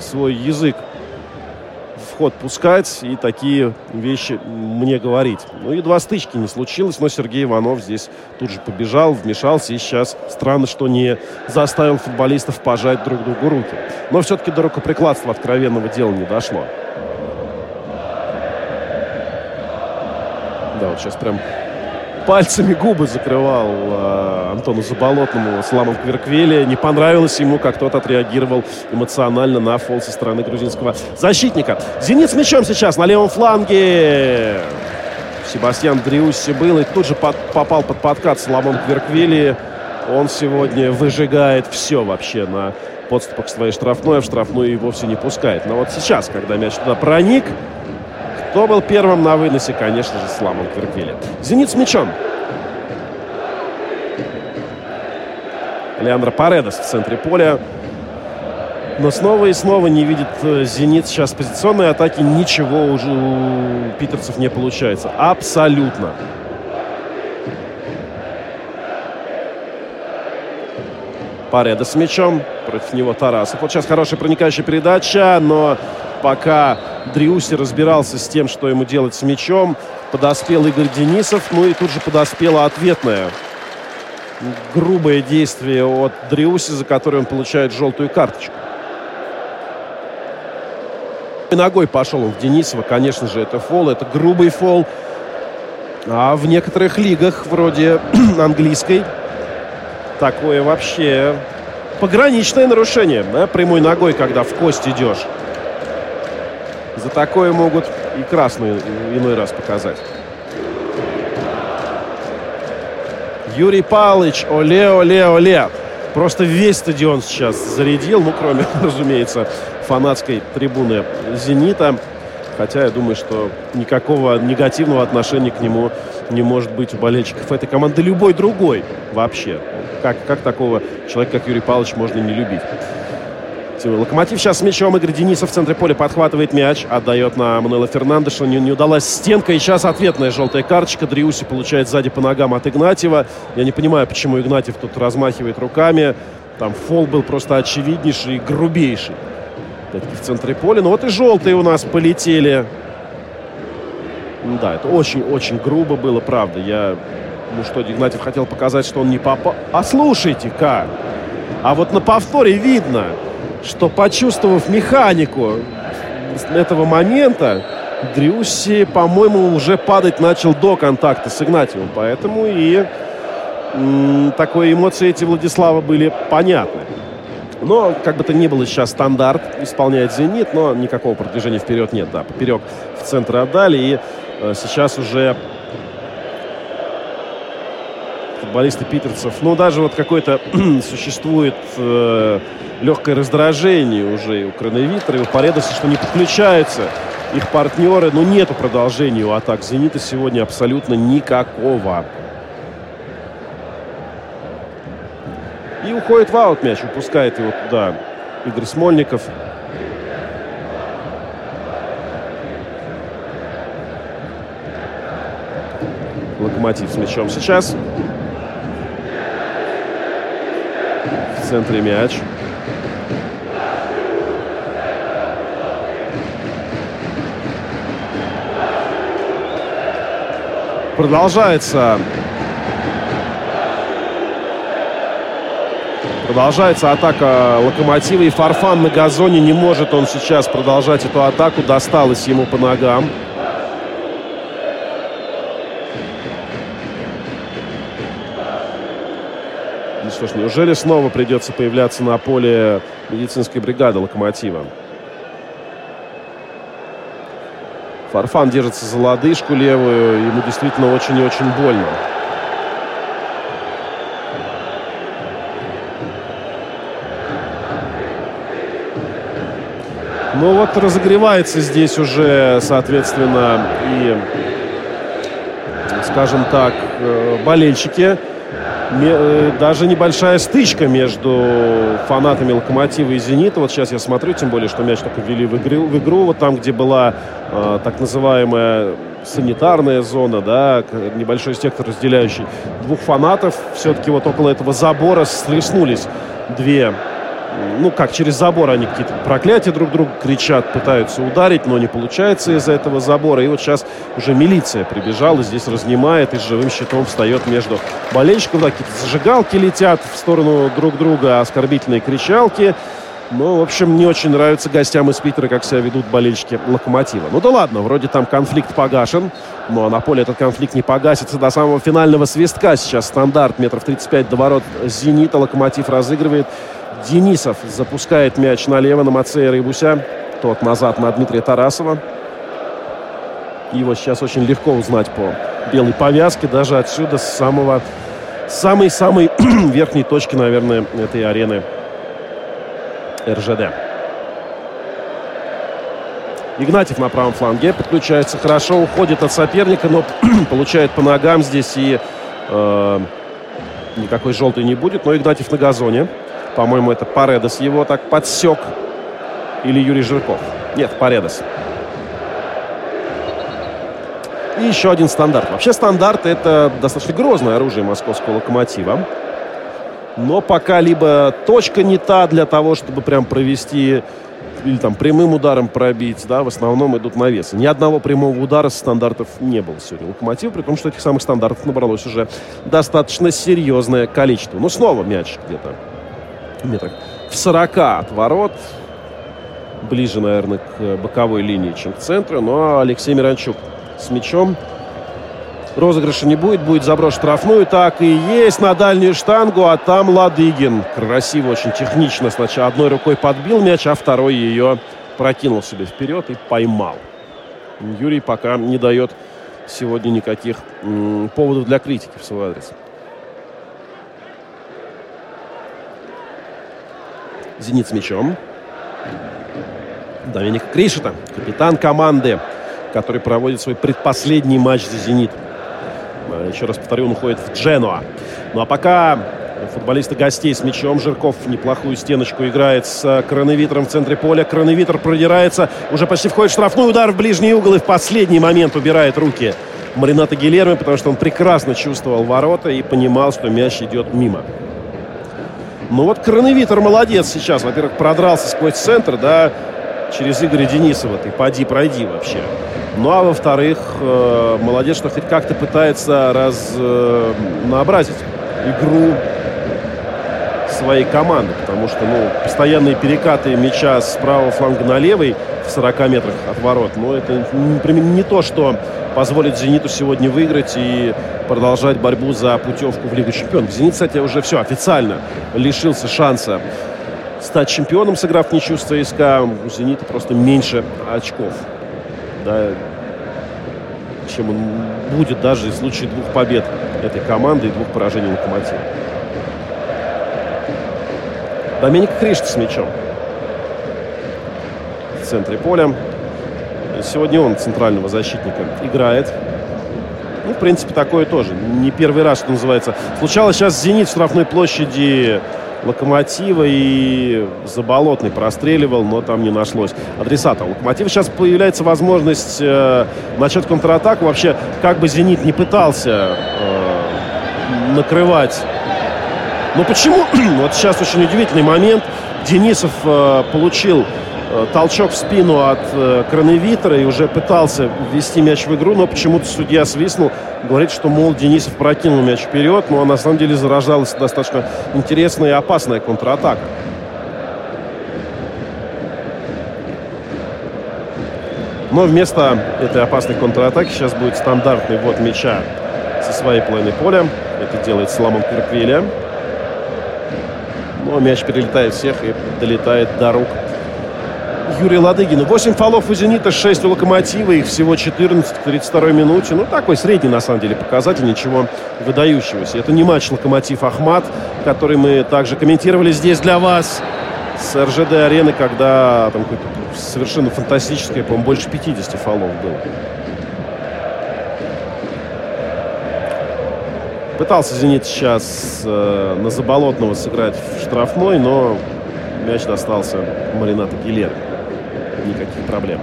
свой язык ход пускать и такие вещи мне говорить. Ну, едва стычки не случилось, но Сергей Иванов здесь тут же побежал, вмешался и сейчас странно, что не заставил футболистов пожать друг другу руки. Но все-таки до рукоприкладства откровенного дела не дошло. Да, вот сейчас прям пальцами губы закрывал э, Антону Заболотному Сламом Кверквели. Не понравилось ему, как тот отреагировал эмоционально на фол со стороны грузинского защитника. «Зенит» с мячом сейчас на левом фланге. Себастьян Дриусси был и тут же под, попал под подкат Соломон Кверквели. Он сегодня выжигает все вообще на подступах к своей штрафной, а в штрафную и вовсе не пускает. Но вот сейчас, когда мяч туда проник, кто был первым на выносе? Конечно же, Сламон Кверквили. «Зенит» с мячом. Леандро Паредос в центре поля. Но снова и снова не видит э, «Зенит» сейчас позиционной атаки. Ничего уже у питерцев не получается. Абсолютно. Пареда с мячом. Против него Тарасов. Вот сейчас хорошая проникающая передача, но пока Дриуси разбирался с тем, что ему делать с мячом, подоспел Игорь Денисов, ну и тут же подоспело ответное грубое действие от Дриуси, за которое он получает желтую карточку. И ногой пошел он в Денисова, конечно же, это фол, это грубый фол. А в некоторых лигах, вроде английской, такое вообще пограничное нарушение. Да? Прямой ногой, когда в кость идешь. За такое могут и красную иной раз показать. Юрий Павлович, оле, оле, оле. Просто весь стадион сейчас зарядил, ну, кроме, разумеется, фанатской трибуны «Зенита». Хотя я думаю, что никакого негативного отношения к нему не может быть у болельщиков этой команды любой другой вообще. Как, как такого человека, как Юрий Павлович, можно не любить? Локомотив сейчас с мячом. Игорь Денисов в центре поля подхватывает мяч. Отдает на Мануэла Фернандеша. Не, не удалась стенка. И сейчас ответная желтая карточка. Дриуси получает сзади по ногам от Игнатьева. Я не понимаю, почему Игнатьев тут размахивает руками. Там фол был просто очевиднейший и грубейший. Опять-таки в центре поля. Ну вот и желтые у нас полетели. Да, это очень-очень грубо было, правда. Я, ну что, Игнатьев хотел показать, что он не попал. А слушайте-ка! А вот на повторе видно, что почувствовав механику этого момента, Дрюси, по-моему, уже падать начал до контакта с Игнатьевым. Поэтому и такой эмоции эти Владислава были понятны. Но, как бы то ни было, сейчас стандарт исполняет «Зенит», но никакого продвижения вперед нет. Да, поперек в центр отдали. И э, сейчас уже футболисты питерцев, ну, даже вот какой-то существует э, легкое раздражение уже и у Крановитра, и у Паредоса, что не подключаются их партнеры. Но нету продолжения у атак «Зенита» сегодня абсолютно никакого. И уходит в аут мяч, упускает его туда Игорь Смольников. Локомотив с мячом сейчас. В центре мяч. Продолжается Продолжается атака Локомотива. И Фарфан на газоне не может он сейчас продолжать эту атаку. Досталось ему по ногам. Ну что ж, неужели снова придется появляться на поле медицинской бригады Локомотива? Фарфан держится за лодыжку левую. Ему действительно очень и очень больно. Ну вот разогревается здесь уже, соответственно, и, скажем так, э, болельщики. Э, даже небольшая стычка между фанатами Локомотива и Зенита. Вот сейчас я смотрю, тем более, что мяч только ввели в игру. В игру вот там, где была э, так называемая санитарная зона, да, небольшой сектор, разделяющий двух фанатов, все-таки вот около этого забора слеснулись две ну, как через забор они какие-то проклятия друг другу кричат, пытаются ударить, но не получается из-за этого забора. И вот сейчас уже милиция прибежала, здесь разнимает и с живым щитом встает между болельщиков. Да, какие-то зажигалки летят в сторону друг друга, оскорбительные кричалки. Ну, в общем, не очень нравится гостям из Питера, как себя ведут болельщики «Локомотива». Ну да ладно, вроде там конфликт погашен, но на поле этот конфликт не погасится до самого финального свистка. Сейчас стандарт метров 35 до ворот «Зенита». «Локомотив» разыгрывает Денисов запускает мяч налево на Мацея Рыбуся. Тот назад на Дмитрия Тарасова. Его сейчас очень легко узнать по белой повязке. Даже отсюда, с самого самой-самой верхней точки, наверное, этой арены РЖД. Игнатьев на правом фланге подключается хорошо, уходит от соперника, но получает по ногам здесь и э, никакой желтой не будет. Но Игнатьев на газоне. По-моему, это Паредос его так подсек. Или Юрий Жирков. Нет, Паредос. И еще один стандарт. Вообще стандарт это достаточно грозное оружие московского локомотива. Но пока либо точка не та для того, чтобы прям провести или там прямым ударом пробить, да, в основном идут навесы. Ни одного прямого удара с стандартов не было сегодня. Локомотив, при том, что этих самых стандартов набралось уже достаточно серьезное количество. Ну, снова мяч где-то метрах в 40 от ворот. Ближе, наверное, к боковой линии, чем к центру. Но ну, а Алексей Миранчук с мячом. Розыгрыша не будет, будет заброс штрафную. Так и есть на дальнюю штангу, а там Ладыгин. Красиво, очень технично. Сначала одной рукой подбил мяч, а второй ее прокинул себе вперед и поймал. Юрий пока не дает сегодня никаких поводов для критики в свой адрес. «Зенит» с мячом. Доминик Кришета, капитан команды, который проводит свой предпоследний матч за «Зенит». Э, еще раз повторю, он уходит в Дженуа. Ну а пока футболисты гостей с мячом. Жирков неплохую стеночку играет с э, Кроновитером в центре поля. Кроновитер продирается, уже почти входит в штрафной удар в ближний угол и в последний момент убирает руки Марината Гилерми, потому что он прекрасно чувствовал ворота и понимал, что мяч идет мимо. Ну вот Кроновитер молодец сейчас. Во-первых, продрался сквозь центр, да, через Игоря Денисова. Ты поди, пройди вообще. Ну а во-вторых, э, молодец, что хоть как-то пытается разнообразить э, игру своей команды. Потому что, ну, постоянные перекаты мяча с правого фланга на левый в 40 метрах от ворот, ну, это не, то, что позволит «Зениту» сегодня выиграть и продолжать борьбу за путевку в Лигу чемпионов. «Зенит», кстати, уже все официально лишился шанса стать чемпионом, сыграв ничью с ЦСКА. У «Зенита» просто меньше очков. Да, чем он будет даже в случае двух побед этой команды и двух поражений «Локомотива». Доменик Кришт с мячом в центре поля. Сегодня он центрального защитника играет. Ну, в принципе, такое тоже. Не первый раз, что называется. Случалось сейчас «Зенит» в штрафной площади Локомотива и Заболотный простреливал, но там не нашлось адресата. У Локомотива сейчас появляется возможность э, начать контратаку. Вообще, как бы «Зенит» не пытался э, накрывать. Но почему? вот сейчас очень удивительный момент. Денисов э, получил Э, толчок в спину от э, Краневитера и уже пытался ввести мяч в игру, но почему-то судья свистнул. Говорит, что, мол, Денисов прокинул мяч вперед, но на самом деле зарождалась достаточно интересная и опасная контратака. Но вместо этой опасной контратаки сейчас будет стандартный ввод мяча со своей половины поля. Это делает Соломон Кирквиля. Но мяч перелетает всех и долетает до рук Юрия Ладыгина. 8 фолов у «Зенита», 6 у «Локомотива». Их всего 14 к 32 минуте. Ну, такой средний, на самом деле, показатель. Ничего выдающегося. Это не матч «Локомотив-Ахмат», который мы также комментировали здесь для вас с РЖД-арены, когда там совершенно фантастическое, по-моему, больше 50 фолов было. Пытался «Зенит» сейчас э, на Заболотного сыграть в штрафной, но мяч достался Маринату Гилеру никаких проблем.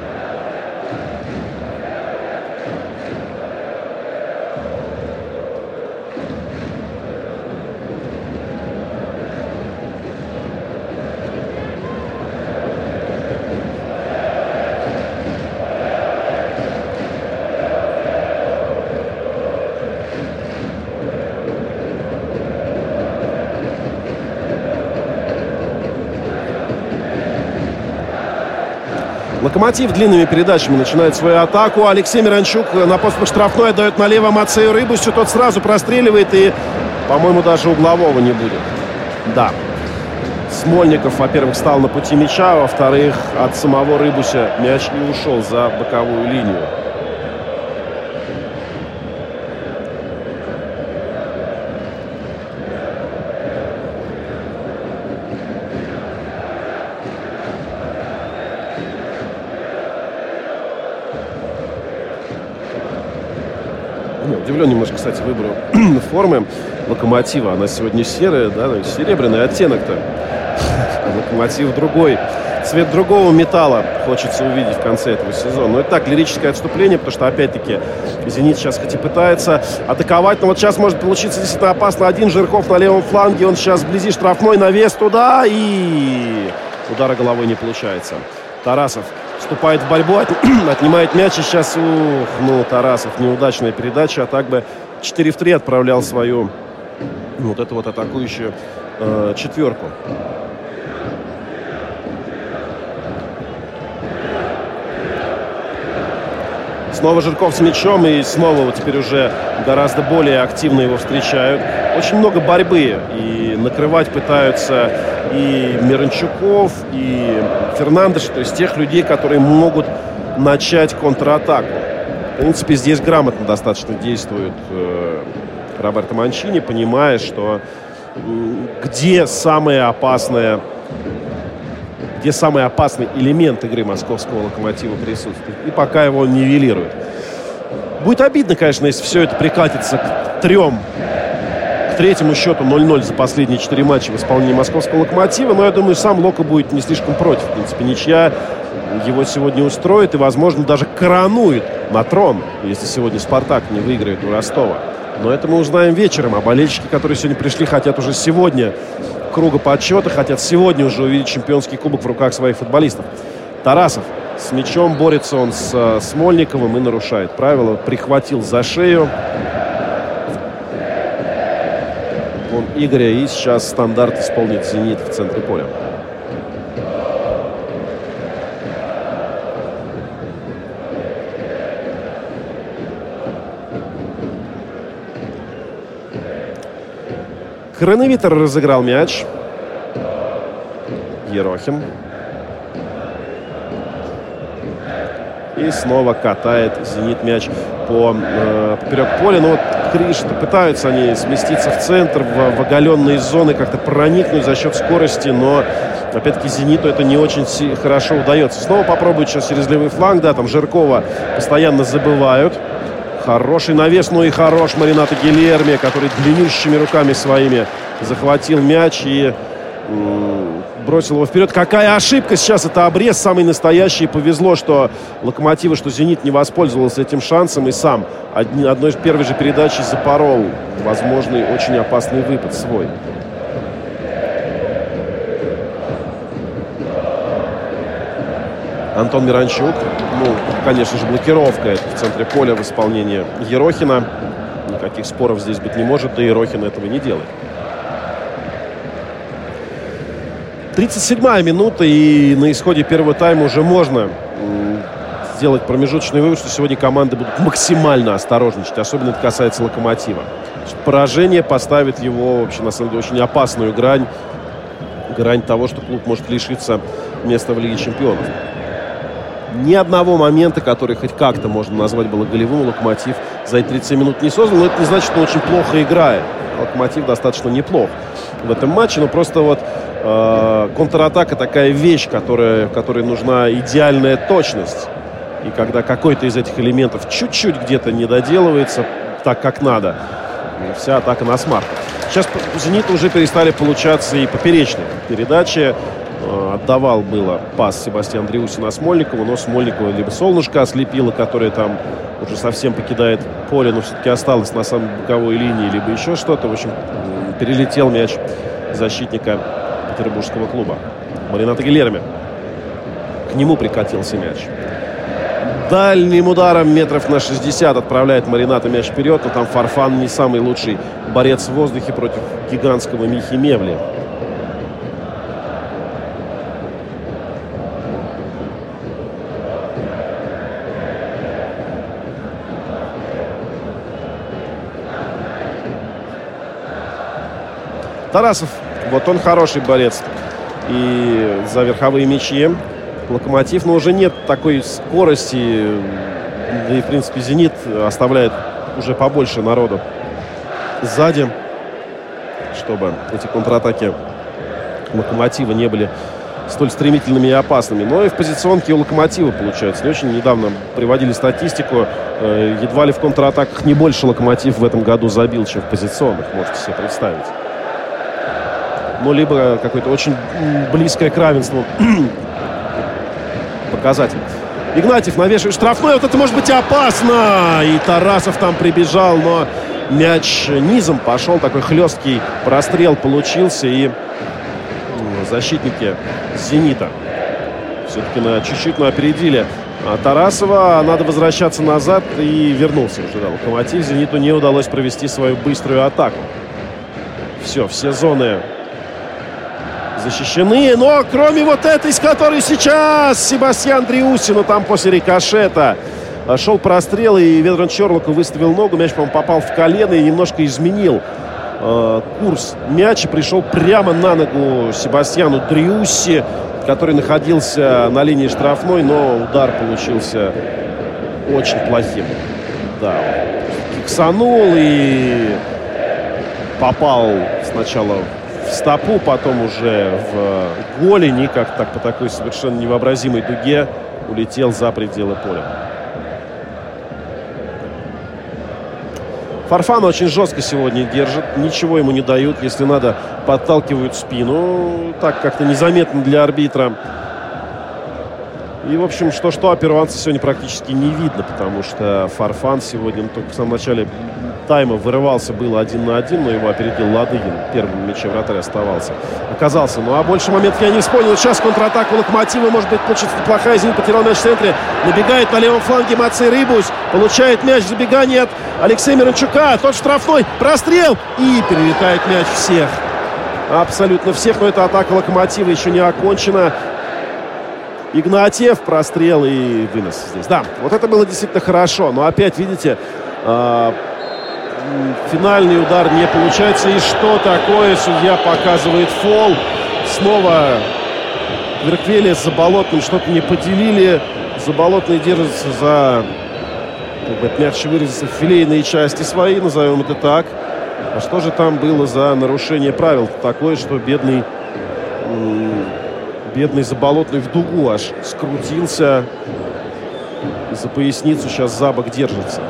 Локомотив длинными передачами начинает свою атаку. Алексей Миранчук на поступок штрафной отдает налево Мацею Рыбусю. Тот сразу простреливает и, по-моему, даже углового не будет. Да. Смольников, во-первых, стал на пути мяча, во-вторых, от самого Рыбуся мяч не ушел за боковую линию. Удивлен немножко, кстати, выбору формы локомотива. Она сегодня серая, да, ну, серебряный оттенок-то. Локомотив другой. Цвет другого металла хочется увидеть в конце этого сезона. Но это так, лирическое отступление, потому что, опять-таки, «Зенит» сейчас хоть и пытается атаковать, но вот сейчас может получиться действительно опасно. Один Жирков на левом фланге, он сейчас вблизи штрафной, навес туда, и удара головой не получается. Тарасов вступает в борьбу, от... отнимает мяч, и сейчас, ух, ну, Тарасов, неудачная передача, а так бы 4 в 3 отправлял свою вот эту вот атакующую э, четверку. Снова Жирков с мячом, и снова вот теперь уже гораздо более активно его встречают. Очень много борьбы, и накрывать пытаются и Миранчуков, и Фернандеш, то есть тех людей, которые могут начать контратаку. В принципе, здесь грамотно достаточно действует э, Роберто Манчини, понимая, что э, где самое опасное где самый опасный элемент игры московского локомотива присутствует. И пока его нивелируют. Будет обидно, конечно, если все это прикатится к трем, третьему счету 0-0 за последние четыре матча в исполнении московского локомотива. Но я думаю, сам Лока будет не слишком против. В принципе, ничья его сегодня устроит и, возможно, даже коронует на трон, если сегодня «Спартак» не выиграет у Ростова. Но это мы узнаем вечером. А болельщики, которые сегодня пришли, хотят уже сегодня круга подсчета, хотят сегодня уже увидеть чемпионский кубок в руках своих футболистов. Тарасов с мячом борется он с э, Смольниковым и нарушает правила. Прихватил за шею. Игоря и сейчас стандарт исполнит «Зенит» в центре поля. Хронометр разыграл мяч. Ерохин. И снова катает «Зенит» мяч по, э, поперек поля. Но вот Криш пытаются они сместиться в центр, в, в оголенные зоны, как-то проникнуть за счет скорости, но опять-таки «Зениту» это не очень хорошо удается. Снова попробуют сейчас через левый фланг, да, там Жиркова постоянно забывают. Хороший навес, ну и хорош Марината Гильерми, который длиннющими руками своими захватил мяч и бросил его вперед. Какая ошибка сейчас, это обрез самый настоящий. Повезло, что Локомотива, что Зенит не воспользовался этим шансом и сам одни, одной первой же передачи запорол возможный очень опасный выпад свой. Антон Миранчук. Ну, конечно же, блокировка это в центре поля в исполнении Ерохина. Никаких споров здесь быть не может, да Ерохин этого не делает. 37-я минута, и на исходе первого тайма уже можно сделать промежуточный вывод, что сегодня команды будут максимально осторожничать. Особенно это касается «Локомотива». Поражение поставит его вообще, на самом деле, очень опасную грань. Грань того, что клуб может лишиться места в Лиге Чемпионов. Ни одного момента, который хоть как-то можно назвать было голевым, Локомотив за эти 30 минут не создал. Но это не значит, что он очень плохо играет. Локомотив достаточно неплох в этом матче. Но просто вот э, контратака такая вещь, которая, которой нужна идеальная точность. И когда какой-то из этих элементов чуть-чуть где-то не доделывается так, как надо, вся атака насмарку. Сейчас «Зенит» уже перестали получаться и поперечные передачи. Э, отдавал было пас Себастьян Дриусси на Смольникова, но Смольникова либо солнышко ослепило, которое там уже совсем покидает поле, но все-таки осталось на самой боковой линии, либо еще что-то. В общем, перелетел мяч защитника петербургского клуба. Маринато Гилерме. К нему прикатился мяч. Дальним ударом метров на 60 отправляет Маринато мяч вперед, но там Фарфан не самый лучший борец в воздухе против гигантского Михи Мевли. Тарасов вот он хороший борец. И за верховые мячи. Локомотив, но уже нет такой скорости. Да и, в принципе, «Зенит» оставляет уже побольше народу сзади, чтобы эти контратаки «Локомотива» не были столь стремительными и опасными. Но и в позиционке у «Локомотива» получается. Не очень недавно приводили статистику. Э, едва ли в контратаках не больше «Локомотив» в этом году забил, чем в позиционных. Можете себе представить. Ну, либо какое-то очень близкое к равенству показатель. Игнатьев навешивает штрафной. Вот это может быть опасно. И Тарасов там прибежал, но мяч низом пошел. Такой хлесткий прострел получился. И защитники «Зенита» все-таки на чуть-чуть, но опередили а Тарасова. Надо возвращаться назад и вернулся уже. Да, Локомотив «Зениту» не удалось провести свою быструю атаку. Все, все зоны защищены. Но кроме вот этой, с которой сейчас Себастьян Дриусин, ну там после рикошета шел прострел, и Ведран Чорлоку выставил ногу. Мяч, по-моему, попал в колено и немножко изменил э, курс мяча. Пришел прямо на ногу Себастьяну Дриусси, который находился на линии штрафной, но удар получился очень плохим. Да, киксанул и попал сначала в стопу, потом уже в голень и как так по такой совершенно невообразимой дуге улетел за пределы поля. Фарфан очень жестко сегодня держит, ничего ему не дают, если надо, подталкивают спину. Так как-то незаметно для арбитра. И, в общем, что-что, а перуанца сегодня практически не видно, потому что Фарфан сегодня, ну, только в самом начале тайма вырывался, было один на один, но его опередил Ладыгин. Первым мяче вратарь оставался. Оказался. Ну, а больше моментов я не вспомнил. Сейчас контратаку Локомотива, может быть, получится неплохая. Зенит потерял мяч в центре. Набегает на левом фланге Мацей Рыбусь. Получает мяч. Забегание от Алексея Миранчука. Тот штрафной. Прострел. И перелетает мяч всех. Абсолютно всех. Но эта атака Локомотива еще не окончена. Игнатьев, прострел и вынос здесь. Да, вот это было действительно хорошо. Но опять, видите, а, финальный удар не получается. И что такое? Судья показывает фол. Снова Верквели с Заболотным что-то не поделили. Заболотный держится за, как бы мягче выразиться, филейные части свои, назовем это так. А что же там было за нарушение правил? Такое, что бедный, бедный Заболотный в дугу аж скрутился. За поясницу сейчас за бок держится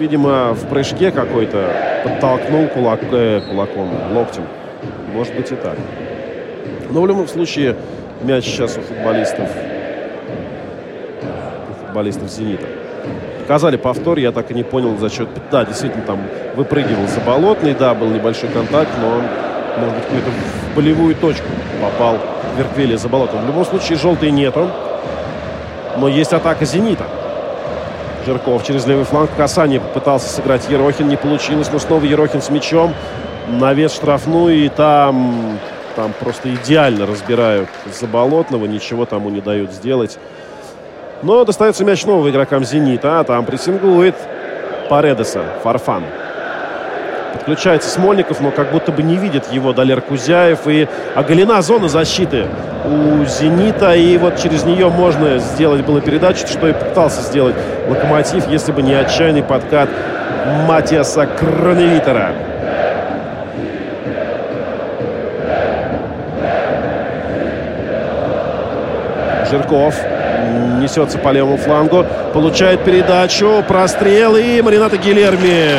видимо, в прыжке какой-то подтолкнул кулак, э, кулаком, локтем. Может быть и так. Но в любом случае мяч сейчас у футболистов у футболистов «Зенита». Показали повтор, я так и не понял за счет... Да, действительно, там выпрыгивал Заболотный, да, был небольшой контакт, но, может быть, какую-то в болевую точку попал Верквели Заболотный. В любом случае, желтой нету, но есть атака «Зенита». Жирков через левый фланг. Касание попытался сыграть Ерохин. Не получилось. Но снова Ерохин с мячом. Навес штрафную. И там, там просто идеально разбирают Заболотного. Ничего тому не дают сделать. Но достается мяч нового игрокам «Зенита». А там прессингует Паредеса. Фарфан. Подключается Смольников, но как будто бы не видит его Далер Кузяев. И оголена зона защиты у «Зенита». И вот через нее можно сделать было передачу, что и пытался сделать «Локомотив», если бы не отчаянный подкат Матиаса Краневитера. Жирков несется по левому флангу, получает передачу, прострел и Марината Гилерми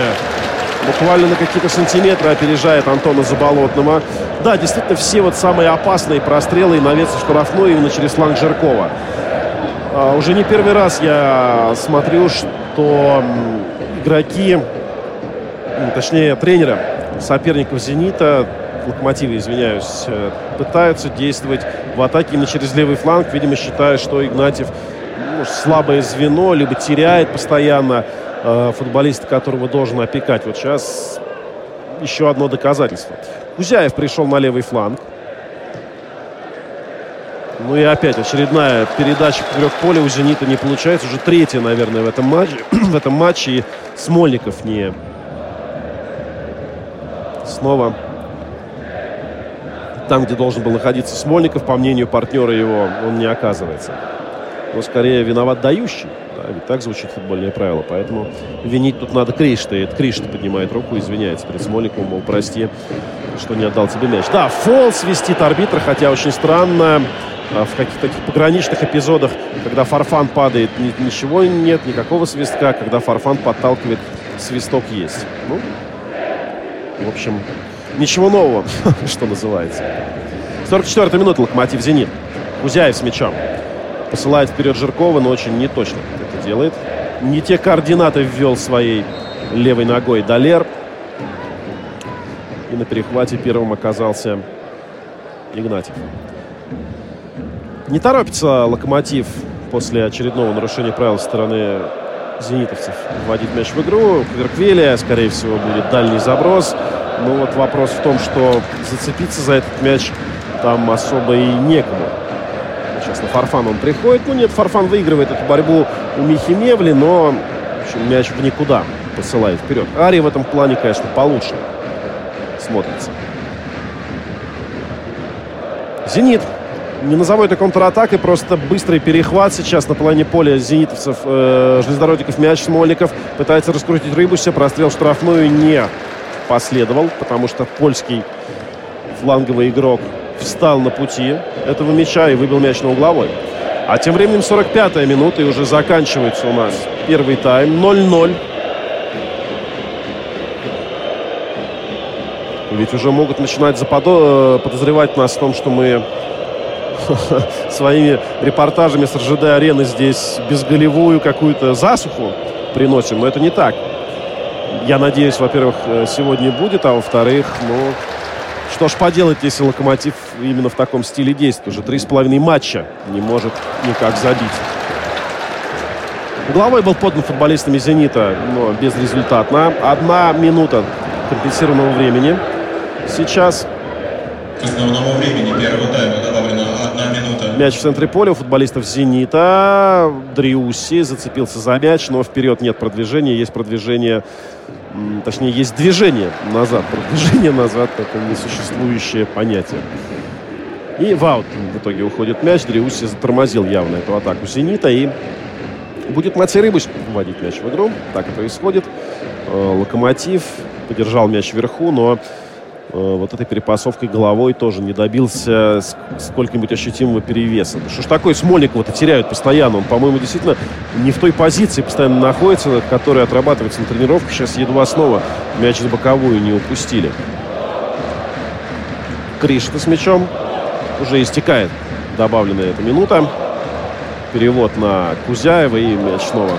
буквально на какие-то сантиметры опережает Антона Заболотного. Да, действительно, все вот самые опасные прострелы и навес штрафной именно через фланг Жиркова. А, уже не первый раз я смотрю, что игроки, точнее тренеры соперников «Зенита», «Локомотива», извиняюсь, э, пытаются действовать в атаке именно через левый фланг, видимо, считая, что Игнатьев ну, слабое звено, либо теряет постоянно э, футболиста, которого должен опекать. Вот сейчас еще одно доказательство. Кузяев пришел на левый фланг. Ну и опять очередная передача поперек поля у «Зенита» не получается. Уже третья, наверное, в этом матче. в этом матче. И Смольников не... Снова там, где должен был находиться Смольников, по мнению партнера его, он не оказывается. Но скорее виноват дающий. Да, ведь так звучит футбольное правило. Поэтому винить тут надо Кришта. И Кришта поднимает руку извиняется перед Смольниковым, мол, прости, что не отдал тебе мяч. Да, фол свистит арбитр, хотя очень странно а, в каких-то таких пограничных эпизодах, когда Фарфан падает, ничего нет, никакого свистка. Когда Фарфан подталкивает, свисток есть. Ну, в общем, ничего нового, что называется. 44-я минута, Локомотив «Зенит». Кузяев с мячом. Посылает вперед Жиркова, но очень неточно это делает. Не те координаты ввел своей левой ногой Далер. И на перехвате первым оказался Игнатьев. Не торопится Локомотив после очередного нарушения правил со стороны зенитовцев вводить мяч в игру. Кверквелия, скорее всего, будет дальний заброс. Ну вот вопрос в том, что зацепиться за этот мяч там особо и некому. Сейчас на Фарфан он приходит. Ну нет, Фарфан выигрывает эту борьбу у Михи Мевли, но общем, мяч в никуда посылает вперед. Ари в этом плане, конечно, получше смотрится. «Зенит» не назову это контратакой, просто быстрый перехват сейчас на половине поля зенитовцев, э, железнодорожников, мяч Смольников пытается раскрутить Рыбуся, прострел штрафную не последовал, потому что польский фланговый игрок встал на пути этого мяча и выбил мяч на угловой. А тем временем 45-я минута и уже заканчивается у нас первый тайм. 0-0. Ведь уже могут начинать заподо... Э, подозревать нас в том, что мы своими репортажами с РЖД-арены здесь безголевую какую-то засуху приносим. Но это не так. Я надеюсь, во-первых, э, сегодня будет, а во-вторых, ну, что ж поделать, если Локомотив именно в таком стиле действует. Уже три с половиной матча не может никак забить. Угловой был подан футболистами «Зенита», но безрезультатно. Одна минута компенсированного времени. Сейчас к основному времени первого тайма добавлена одна минута. Мяч в центре поля у футболистов «Зенита». Дриуси зацепился за мяч, но вперед нет продвижения. Есть продвижение, точнее, есть движение назад. Продвижение назад – это несуществующее понятие. И в аут в итоге уходит мяч. Дриуси затормозил явно эту атаку «Зенита». И будет Матей Рыбусь вводить мяч в игру. Так и происходит. Э, Локомотив подержал мяч вверху, но вот этой перепасовкой головой тоже не добился сколько-нибудь ощутимого перевеса. Что ж такое, Смольникова-то теряют постоянно. Он, по-моему, действительно не в той позиции постоянно находится, которая отрабатывается на тренировках. Сейчас едва снова мяч на боковую не упустили. Кришта с мячом. Уже истекает добавленная эта минута. Перевод на Кузяева и мяч снова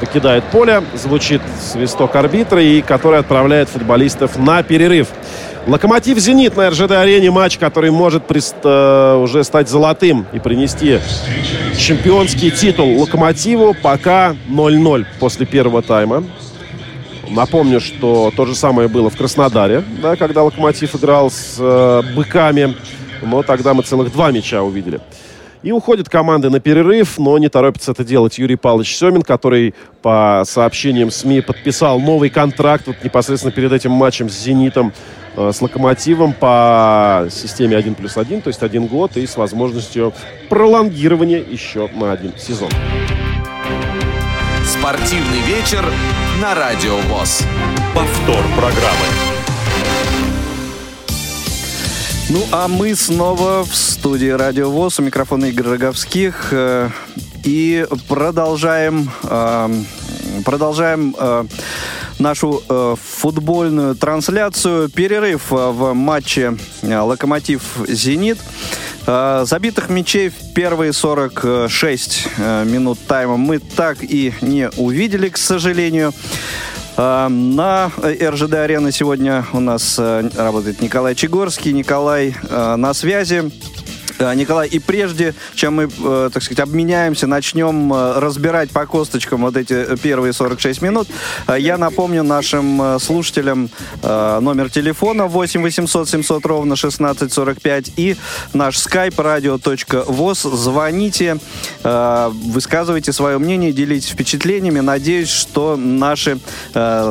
покидает поле. Звучит свисток арбитра, и который отправляет футболистов на перерыв. Локомотив «Зенит» на РЖД-арене. Матч, который может прист, э, уже стать золотым и принести чемпионский титул Локомотиву. Пока 0-0 после первого тайма. Напомню, что то же самое было в Краснодаре, да, когда Локомотив играл с э, быками. Но тогда мы целых два мяча увидели. И уходят команды на перерыв, но не торопится это делать Юрий Павлович Семин, который, по сообщениям СМИ, подписал новый контракт вот непосредственно перед этим матчем с «Зенитом». Э, с локомотивом по системе 1 плюс 1, то есть один год и с возможностью пролонгирования еще на один сезон. Спортивный вечер на Радио ВОЗ. Повтор программы. Ну, а мы снова в студии Радио ВОЗ. У микрофона Игорь Роговских. Э, и продолжаем, э, продолжаем нашу э, футбольную трансляцию. Перерыв э, в матче э, «Локомотив-Зенит». Э, забитых мячей в первые 46 э, минут тайма мы так и не увидели, к сожалению. Э, на РЖД-арене сегодня у нас э, работает Николай Чегорский. Николай э, на связи. Э, Николай, и прежде чем мы, э, так сказать, обменяемся, начнем э, разбирать по косточкам вот эти первые 46 минут, я напомню нашим слушателям номер телефона 8 800 700 ровно 1645 и наш skype radio.voz. Звоните, высказывайте свое мнение, делитесь впечатлениями. Надеюсь, что наши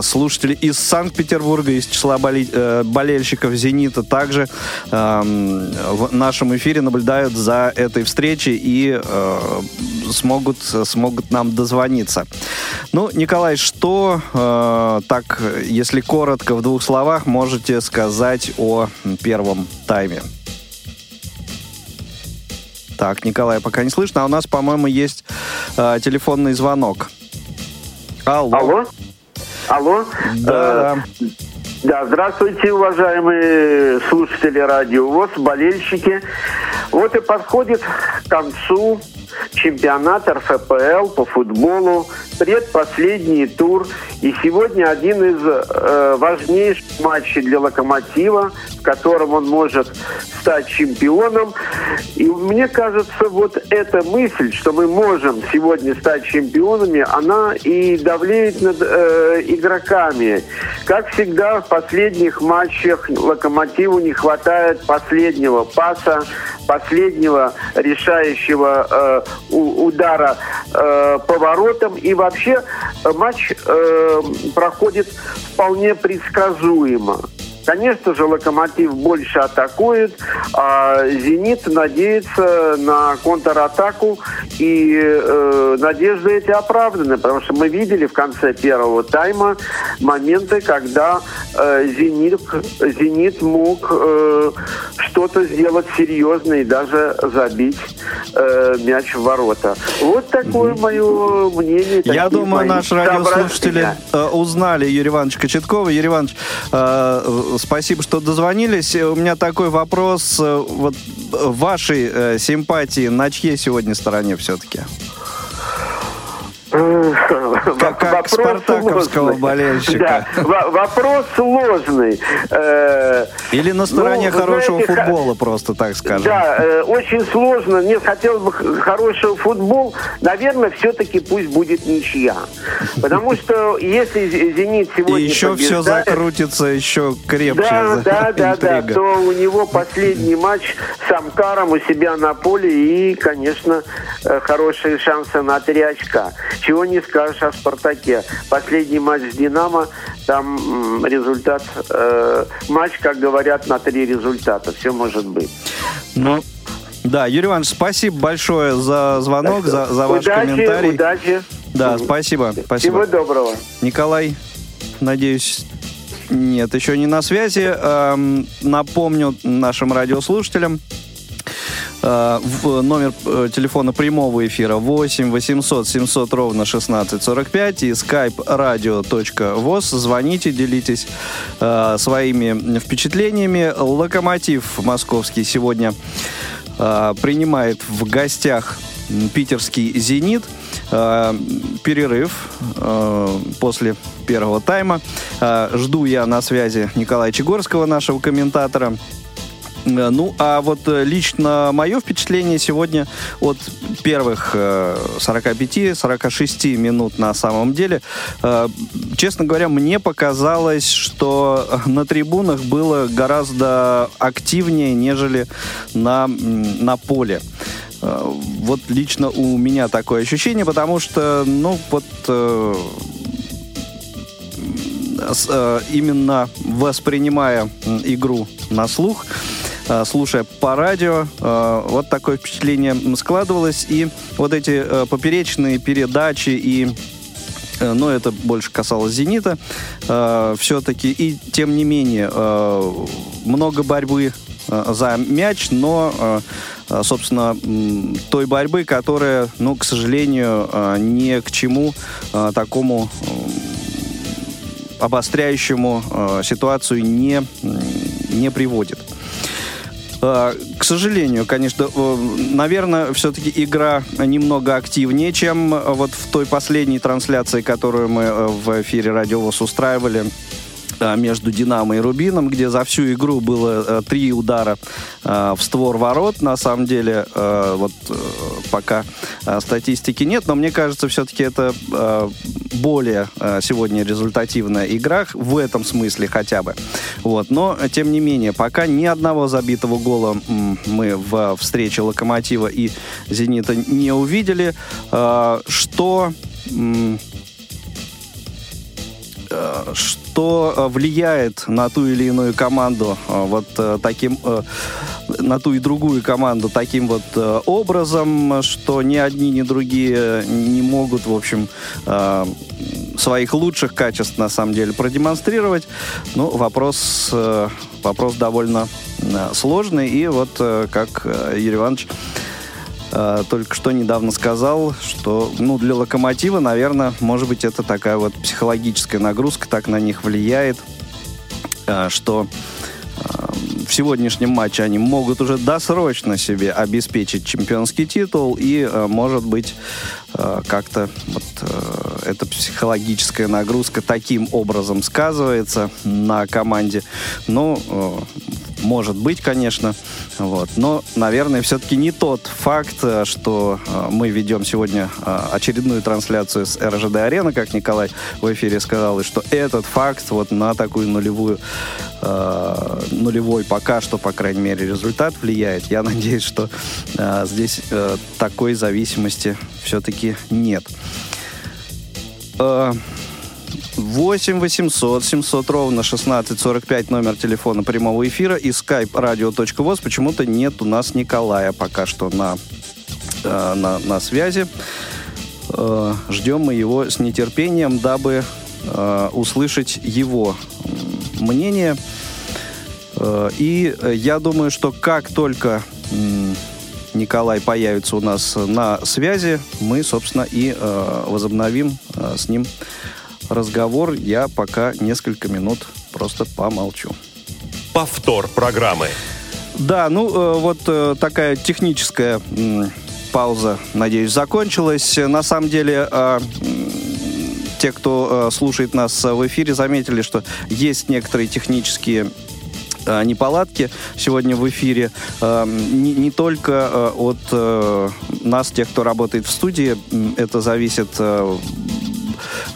слушатели из Санкт-Петербурга, из числа болельщиков «Зенита» также в нашем эфире наблюдают за этой встречей и э, смогут, смогут нам дозвониться. Ну, Николай, что э, так, если коротко, в двух словах, можете сказать о первом тайме? Так, Николай пока не слышно, а у нас, по-моему, есть э, телефонный звонок. Алло. Алло. Алло. Да. Э, да, здравствуйте, уважаемые слушатели радио ВОЗ, болельщики. Вот и подходит к концу чемпионат РФПЛ по футболу, предпоследний тур. И сегодня один из э, важнейших матчей для «Локомотива», в котором он может стать чемпионом. И мне кажется, вот эта мысль, что мы можем сегодня стать чемпионами, она и давлеет над э, игроками. Как всегда, в последних матчах «Локомотиву» не хватает последнего паса, последнего решающего э, удара э, поворотом. И вообще э, матч э, проходит вполне предсказуемо. Конечно же, Локомотив больше атакует, а Зенит надеется на контратаку, и э, надежды эти оправданы, потому что мы видели в конце первого тайма моменты, когда э, Зенит, Зенит мог э, что-то сделать серьезное и даже забить э, мяч в ворота. Вот такое мое мнение. Я думаю, наши радиослушатели э, узнали Юрия Ивановича Кочеткова. Юрий Иванович, э, спасибо, что дозвонились. У меня такой вопрос. Э, вот вашей э, симпатии на чьей сегодня стороне все-таки? Как, как спартаковского сложный. болельщика. Да, вопрос сложный. Э, Или на стороне ну, хорошего знаете, футбола, просто так скажем. Да, э, очень сложно. Мне хотелось бы хорошего футбол. Наверное, все-таки пусть будет ничья. Потому что если «Зенит» сегодня И еще все закрутится еще крепче. Да, да, да, да. То у него последний матч с Амкаром у себя на поле и, конечно, э, хорошие шансы на три очка. Чего не скажешь о «Спартаке». Последний матч с «Динамо», там результат, э, матч, как говорят, на три результата. Все может быть. Ну, да, Юрий Иванович, спасибо большое за звонок, за, за ваш удачи, комментарий. Удачи. Да, спасибо, спасибо. Всего доброго. Николай, надеюсь, нет, еще не на связи. Эм, напомню нашим радиослушателям, в номер э, телефона прямого эфира 8 800 700 ровно 1645 и skype radio.voz. Звоните, делитесь э, своими впечатлениями. Локомотив московский сегодня э, принимает в гостях питерский «Зенит». Э, перерыв э, после первого тайма. Э, жду я на связи Николая Чегорского, нашего комментатора. Э, ну, а вот э, лично мое впечатление сегодня от первых 45-46 э, минут на самом деле, честно говоря, мне показалось, что на трибунах было гораздо активнее, нежели на, на поле. Вот лично у меня такое ощущение, потому что, ну, вот именно воспринимая игру на слух, слушая по радио. Э, вот такое впечатление складывалось. И вот эти э, поперечные передачи и но это больше касалось «Зенита» все-таки. И, тем не менее, много борьбы за мяч, но, собственно, той борьбы, которая, ну, к сожалению, ни к чему такому обостряющему ситуацию не, не приводит. А, к сожалению, конечно, э, наверное, все-таки игра немного активнее, чем э, вот в той последней трансляции, которую мы э, в эфире Радио устраивали. э, между «Динамо» и «Рубином», где за всю игру было э, три удара э, в створ ворот. На самом деле, э, вот э, пока э, статистики нет, но мне кажется, все-таки это э, более э, сегодня результативная игра, в этом смысле хотя бы. Вот. Но, тем не менее, пока ни одного забитого гола мы в встрече «Локомотива» и «Зенита» не увидели. Э, что... э, что э, влияет на ту или иную команду э, вот таким на ту и другую команду таким вот образом, что ни одни, ни другие не могут, в общем, своих лучших качеств на самом деле продемонстрировать. Ну, вопрос, вопрос довольно сложный. И вот, как Юрий Иванович э, только что недавно сказал, что ну, для локомотива, наверное, может быть, это такая вот психологическая нагрузка, так на них влияет, э, что э, в сегодняшнем матче они могут уже досрочно себе обеспечить чемпионский титул и, может быть, как-то вот э, эта психологическая нагрузка таким образом сказывается на команде. Ну, э, может быть, конечно. Вот. Но, наверное, все-таки не тот факт, э, что э, мы ведем сегодня э, очередную трансляцию с РЖД Арена, как Николай в эфире сказал, и что этот факт вот на такую нулевую, э, нулевой пока что, по крайней мере, результат влияет. Я надеюсь, что э, здесь э, такой зависимости все-таки нет. Э, 8 800 700 ровно 16 45 номер телефона прямого эфира и skype radio.voz. Почему-то нет у нас Николая пока что на, э, на, на связи. Э, ждем мы его с нетерпением, дабы э, услышать его мнение. И я думаю, что как только Николай появится у нас на связи, мы, собственно, и э, возобновим э, с ним разговор. Я пока несколько минут просто помолчу. Повтор программы. Да, ну э, вот э, такая техническая м, пауза, надеюсь, закончилась. На самом деле, э, те, кто э, слушает нас в эфире, заметили, что есть некоторые технические э, неполадки сегодня в эфире. Э, не, не только э, от э, нас, тех, кто работает в студии, это зависит э,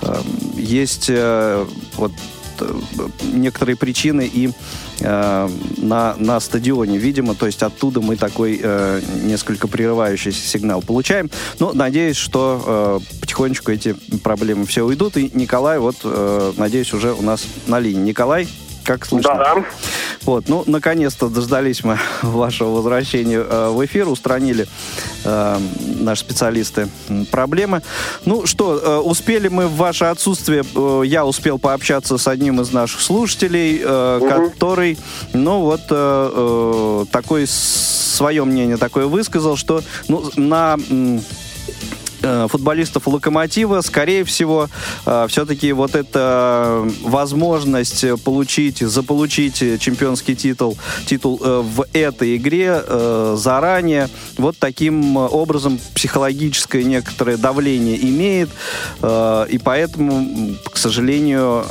э, есть э, вот э, некоторые причины и э, на, на стадионе, видимо, то есть оттуда мы такой э, несколько прерывающийся сигнал получаем. Но надеюсь, что э, потихонечку эти проблемы все уйдут. И Николай, вот, э, надеюсь, уже у нас на линии. Николай, как слышно? Да, Вот, ну, наконец-то дождались мы вашего возвращения э, в эфир, устранили э, наши специалисты проблемы. Ну что, э, успели мы в ваше отсутствие, э, я успел пообщаться с одним из наших слушателей, э, который, ну вот, э, э, такое свое мнение такое высказал, что ну, на... э, футболистов Локомотива, скорее всего, э, все-таки вот эта возможность получить, заполучить чемпионский титул, титул э, в этой игре заранее, вот таким образом психологическое некоторое давление имеет, и поэтому, к сожалению,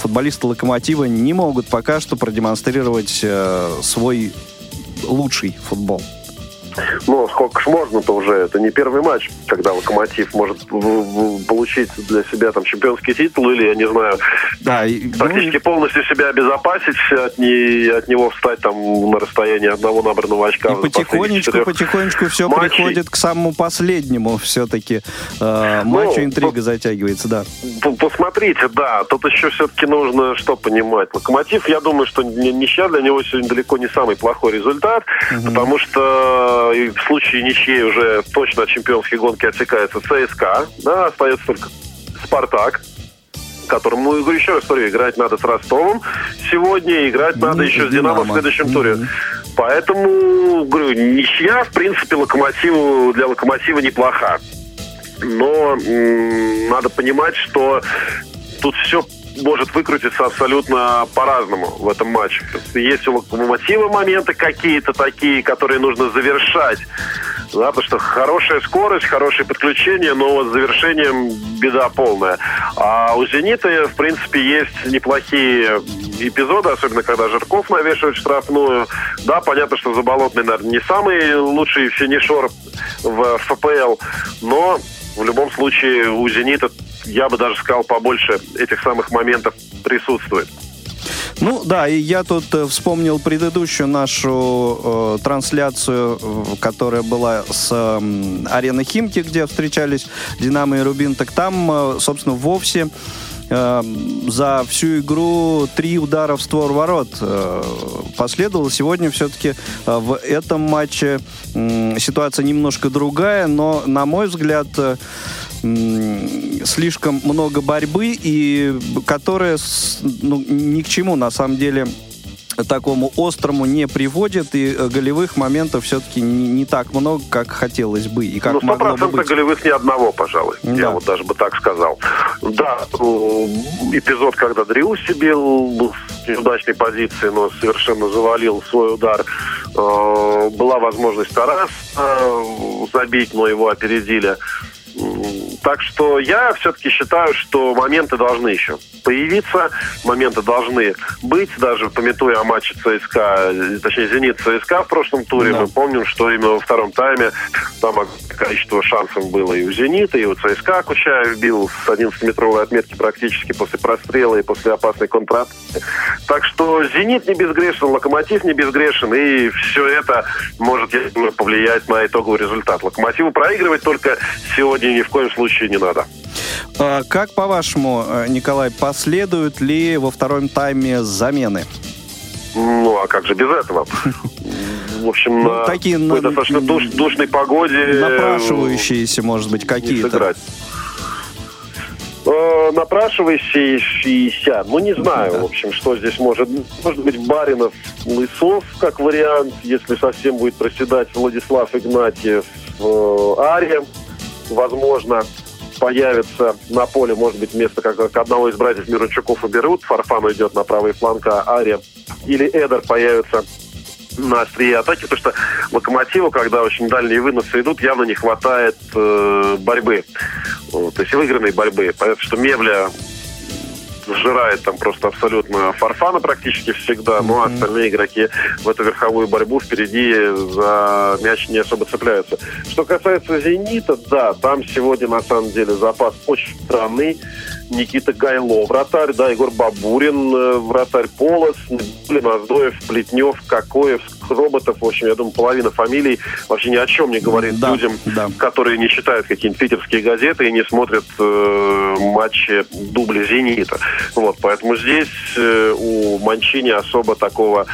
футболисты Локомотива не могут пока что продемонстрировать свой лучший футбол. Ну, сколько ж можно-то уже? Это не первый матч, когда Локомотив может получить для себя там чемпионский титул или, я не знаю, Да, и, ну, практически полностью себя обезопасить от, не, от него встать там на расстоянии одного набранного очка. И потихонечку, потихонечку все матчей. приходит к самому последнему все-таки э, Ну, матчу, интрига вот- затягивается, да. Посмотрите, да, тут еще все-таки нужно что понимать. Локомотив, я думаю, что ни- ничья для него сегодня далеко не самый плохой результат, потому что в случае ничьей уже точно от чемпионской гонки отсекается ЦСКА, да, остается только Спартак которому, ну, еще раз, говорю, играть надо с Ростовом сегодня, играть Ну, надо еще с Динамо в следующем туре. Мгм. Поэтому, говорю, ничья, в принципе, локомотиву, для локомотива неплоха. Но м, надо понимать, что тут все может выкрутиться абсолютно по-разному в этом матче. Есть у локомотива моменты какие-то такие, которые нужно завершать Да, потому что хорошая скорость, хорошее подключение, но вот с завершением беда полная. А у «Зенита», в принципе, есть неплохие эпизоды, особенно когда Жирков навешивает штрафную. Да, понятно, что Заболотный, наверное, не самый лучший финишер в ФПЛ, но в любом случае у «Зенита», я бы даже сказал, побольше этих самых моментов присутствует. Ну да, и я тут э, вспомнил предыдущую нашу э, трансляцию, которая была с э, арены Химки, где встречались Динамо и Рубин. Так там, э, собственно, вовсе э, за всю игру три удара в створ ворот э, последовало. Сегодня все-таки э, в этом матче ситуация немножко другая, но, на мой взгляд, э, слишком много борьбы, и которая ну, ни к чему на самом деле такому острому не приводит, и э, голевых моментов все-таки не, не так много, как хотелось бы, и как ну, могло бы быть. голевых ни одного, пожалуй, да. я вот даже бы так сказал. Да, эпизод, когда Дриуси бил с неудачной позиции, но совершенно завалил свой удар. Э, была возможность Тарас э, забить, но его опередили. Так что я все-таки считаю, что моменты должны еще появиться, моменты должны быть, даже пометуя о матче ЦСКА, точнее «Зенит» ЦСКА в прошлом туре, да. мы помним, что именно во втором тайме там количество шансов было и у «Зенита», и у ЦСКА Кучаев бил с 11-метровой отметки практически после прострела и после опасной контратаки. Так что «Зенит» не безгрешен, «Локомотив» не безгрешен, и все это может, я думаю, повлиять на итоговый результат. «Локомотиву» проигрывать только сегодня ни в коем случае не надо. А, как по-вашему, э, Николай, последуют ли во втором тайме замены? Ну, а как же без этого? В общем, ну, на такие, на, достаточно душ, душной погоде... Напрашивающиеся, может быть, какие-то. Э, напрашивающиеся, ну не знаю, в общем, что здесь может Может быть, Баринов, Лысов, как вариант, если совсем будет проседать Владислав Игнатьев, э, Ария, возможно появится на поле, может быть, вместо как, одного из братьев Мирончуков уберут, Фарфан уйдет на правый фланг, а Ария или Эдер появится на острие атаки, потому что локомотиву, когда очень дальние выносы идут, явно не хватает э, борьбы. То есть выигранной борьбы. Понятно, что Мевля сжирает там просто абсолютно Фарфана практически всегда, но mm-hmm. остальные игроки в эту верховую борьбу впереди за мяч не особо цепляются. Что касается «Зенита», да, там сегодня на самом деле запас очень странный. Никита Гайло, вратарь, да, Егор Бабурин, э, вратарь Полос, Маздоев, Плетнев, Кокоев, роботов. В общем, я думаю, половина фамилий вообще ни о чем не говорит да, людям, да. которые не читают какие-нибудь питерские газеты и не смотрят э, матчи дубля «Зенита». Вот, поэтому здесь э, у Манчини особо такого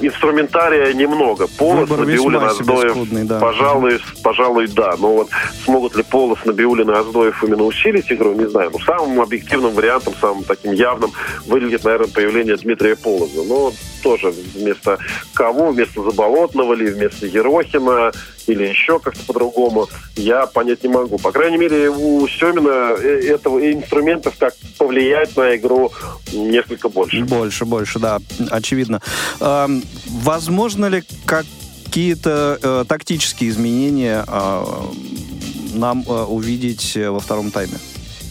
инструментария немного. Полос, Набиулин, Аздоев, да. пожалуй, пожалуй, да. Но вот смогут ли Полос, Набиулин и Аздоев именно усилить игру, не знаю. Ну, самым объективным вариантом, самым таким явным выглядит, наверное, появление Дмитрия Полоза. Но тоже вместо кого, вместо Заболотного или вместо Ерохина или еще как-то по-другому, я понять не могу. По крайней мере, у Семина э, этого инструментов, как повлиять на игру, несколько больше. Больше, больше, да, очевидно. Эм, возможно ли какие-то э, тактические изменения э, нам э, увидеть во втором тайме?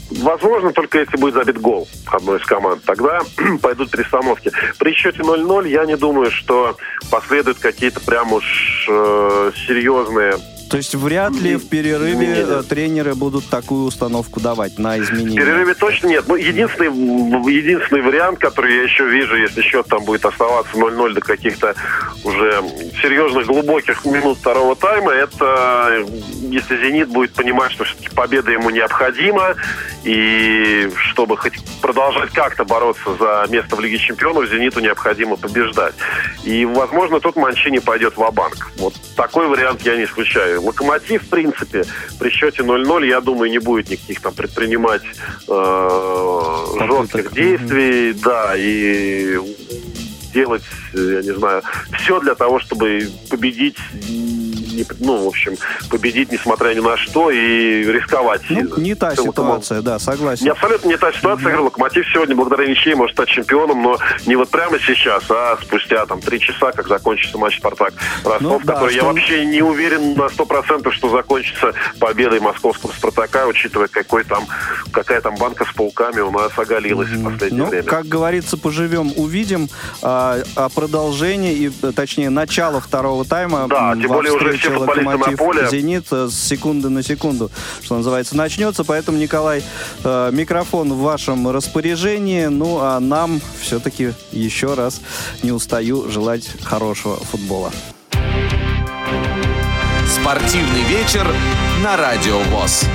Возможно, только если будет забит гол одной из команд. Тогда пойдут перестановки. При счете 0-0 я не думаю, что последуют какие-то прям уж э, серьезные то есть вряд ли в перерыве. Э, тренеры будут такую установку давать на изменения? В перерыве точно нет. Ну, единственный, единственный вариант, который я еще вижу, если счет там будет оставаться 0-0 до каких-то уже серьезных глубоких минут второго тайма, это если «Зенит» будет понимать, что все-таки победа ему необходима, и чтобы хоть продолжать как-то бороться за место в Лиге Чемпионов, «Зениту» необходимо побеждать. И, возможно, тут Манчини пойдет в банк Вот такой вариант я не исключаю. Локомотив, в принципе, при счете 0-0, я думаю, не будет никаких там предпринимать э, жестких действий, да, и делать, я не знаю, все для того, чтобы победить не, ну, в общем, победить, несмотря ни на что, и рисковать. Ну, не та ситуация, да, согласен. Не абсолютно не та ситуация. Mm-hmm. Локомотив сегодня, благодаря ничьей, может стать чемпионом, но не вот прямо сейчас, а спустя там три часа, как закончится матч Спартак Ростов, ну, да, который что... я вообще не уверен на сто процентов, что закончится победой московского Спартака, учитывая, какой там, какая там банка с пауками у нас оголилась mm-hmm. в последнее ну, время. Как говорится, поживем, увидим. А, а продолжение, и, точнее, начало второго тайма да, тем более уже все футболисты на поле. «Зенит» с секунды на секунду, что называется, начнется. Поэтому, Николай, э, микрофон в вашем распоряжении. Ну, а нам все-таки еще раз не устаю желать хорошего футбола. Спортивный вечер на Радио ВОЗ.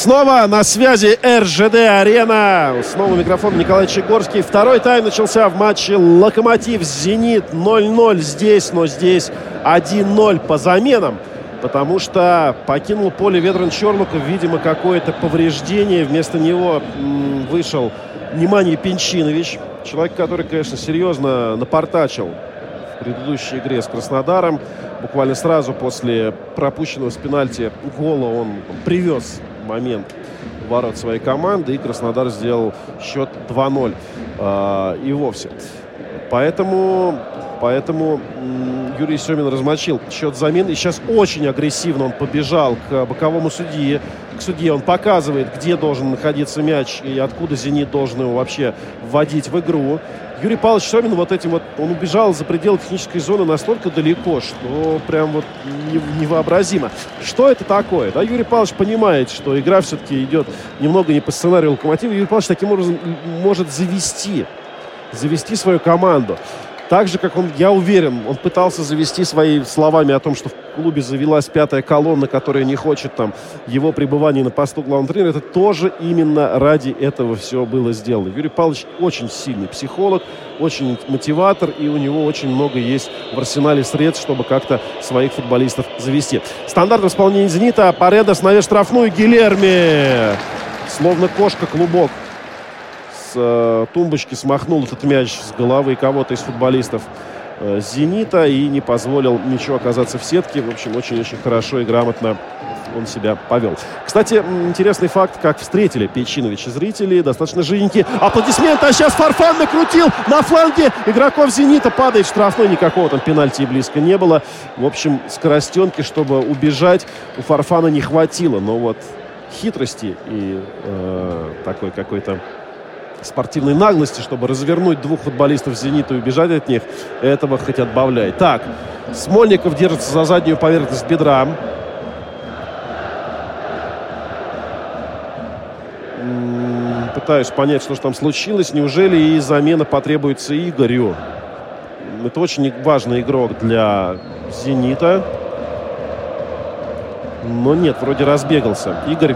Снова на связи РЖД Арена. Снова микрофон Николай Чегорский. Второй тайм начался в матче Локомотив Зенит 0-0 здесь, но здесь 1-0 по заменам. Потому что покинул поле Ведран Чернуков, видимо, какое-то повреждение. Вместо него вышел Внимание Пинчинович. Человек, который, конечно, серьезно напортачил в предыдущей игре с Краснодаром. Буквально сразу после пропущенного с пенальти гола он привез момент ворот своей команды, и Краснодар сделал счет 2-0 э, а, и вовсе. Поэтому, поэтому Юрий Семин размочил счет замен. И сейчас очень агрессивно он побежал к боковому судье. К судье он показывает, где должен находиться мяч и откуда «Зенит» должен его вообще вводить в игру. Юрий Павлович Семин вот этим вот, он убежал за пределы технической зоны настолько далеко, что прям вот невообразимо. Что это такое? Да, Юрий Павлович понимает, что игра все-таки идет немного не по сценарию Локомотива. Юрий Павлович таким образом может завести, завести свою команду. Так же, как он, я уверен, он пытался завести своими словами о том, что в клубе завелась пятая колонна, которая не хочет там его пребывания на посту главного тренера. Это тоже именно ради этого все было сделано. Юрий Павлович очень сильный психолог, очень мотиватор, и у него очень много есть в арсенале средств, чтобы как-то своих футболистов завести. Стандарт исполнения «Зенита». Паредос на штрафную. Гилерми. Словно кошка-клубок э, тумбочки смахнул этот мяч с головы кого-то из футболистов э, «Зенита» и не позволил ничего оказаться в сетке. В общем, очень-очень хорошо и грамотно он себя повел. Кстати, интересный факт, как встретили Печиновича зрители. Достаточно жиденькие аплодисменты. А сейчас Фарфан накрутил на фланге игроков «Зенита». Падает штрафной. Никакого там пенальти близко не было. В общем, скоростенки, чтобы убежать, у Фарфана не хватило. Но вот хитрости и э, такой какой-то спортивной наглости, чтобы развернуть двух футболистов «Зенита» и убежать от них, этого хоть отбавляй. Так, Смольников держится за заднюю поверхность бедра. Пытаюсь понять, что же там случилось. Неужели и замена потребуется Игорю? Это очень важный игрок для «Зенита». Но нет, вроде разбегался. Игорь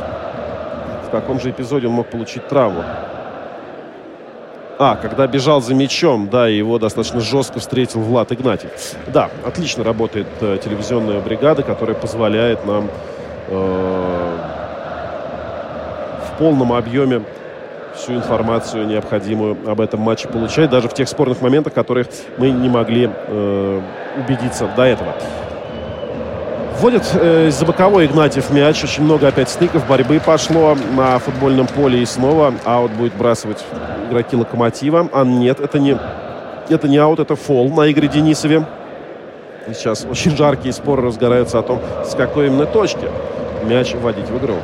в каком же эпизоде он мог получить травму? А, когда бежал за мячом, да, его достаточно жестко встретил Влад Игнатьев. Да, отлично работает э, телевизионная бригада, которая позволяет нам э, в полном объеме всю информацию необходимую об этом матче получать, даже в тех спорных моментах, которых мы не могли э, убедиться до этого. Вводит э, из-за боковой Игнатьев мяч. Очень много опять стыков, борьбы пошло на футбольном поле. И снова аут будет бросать игроки Локомотива. А нет, это не, это не аут, это фол на Игоре Денисове. И сейчас очень жаркие споры разгораются о том, с какой именно точки мяч вводить в игру.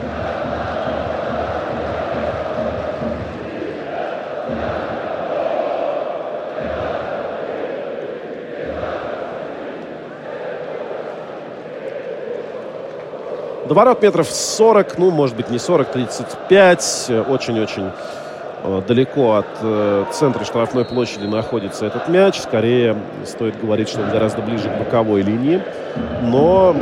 До ворот метров 40, ну, может быть, не 40, 35. Очень-очень далеко от э, центра штрафной площади находится этот мяч. Скорее, стоит говорить, что он гораздо ближе к боковой линии. Но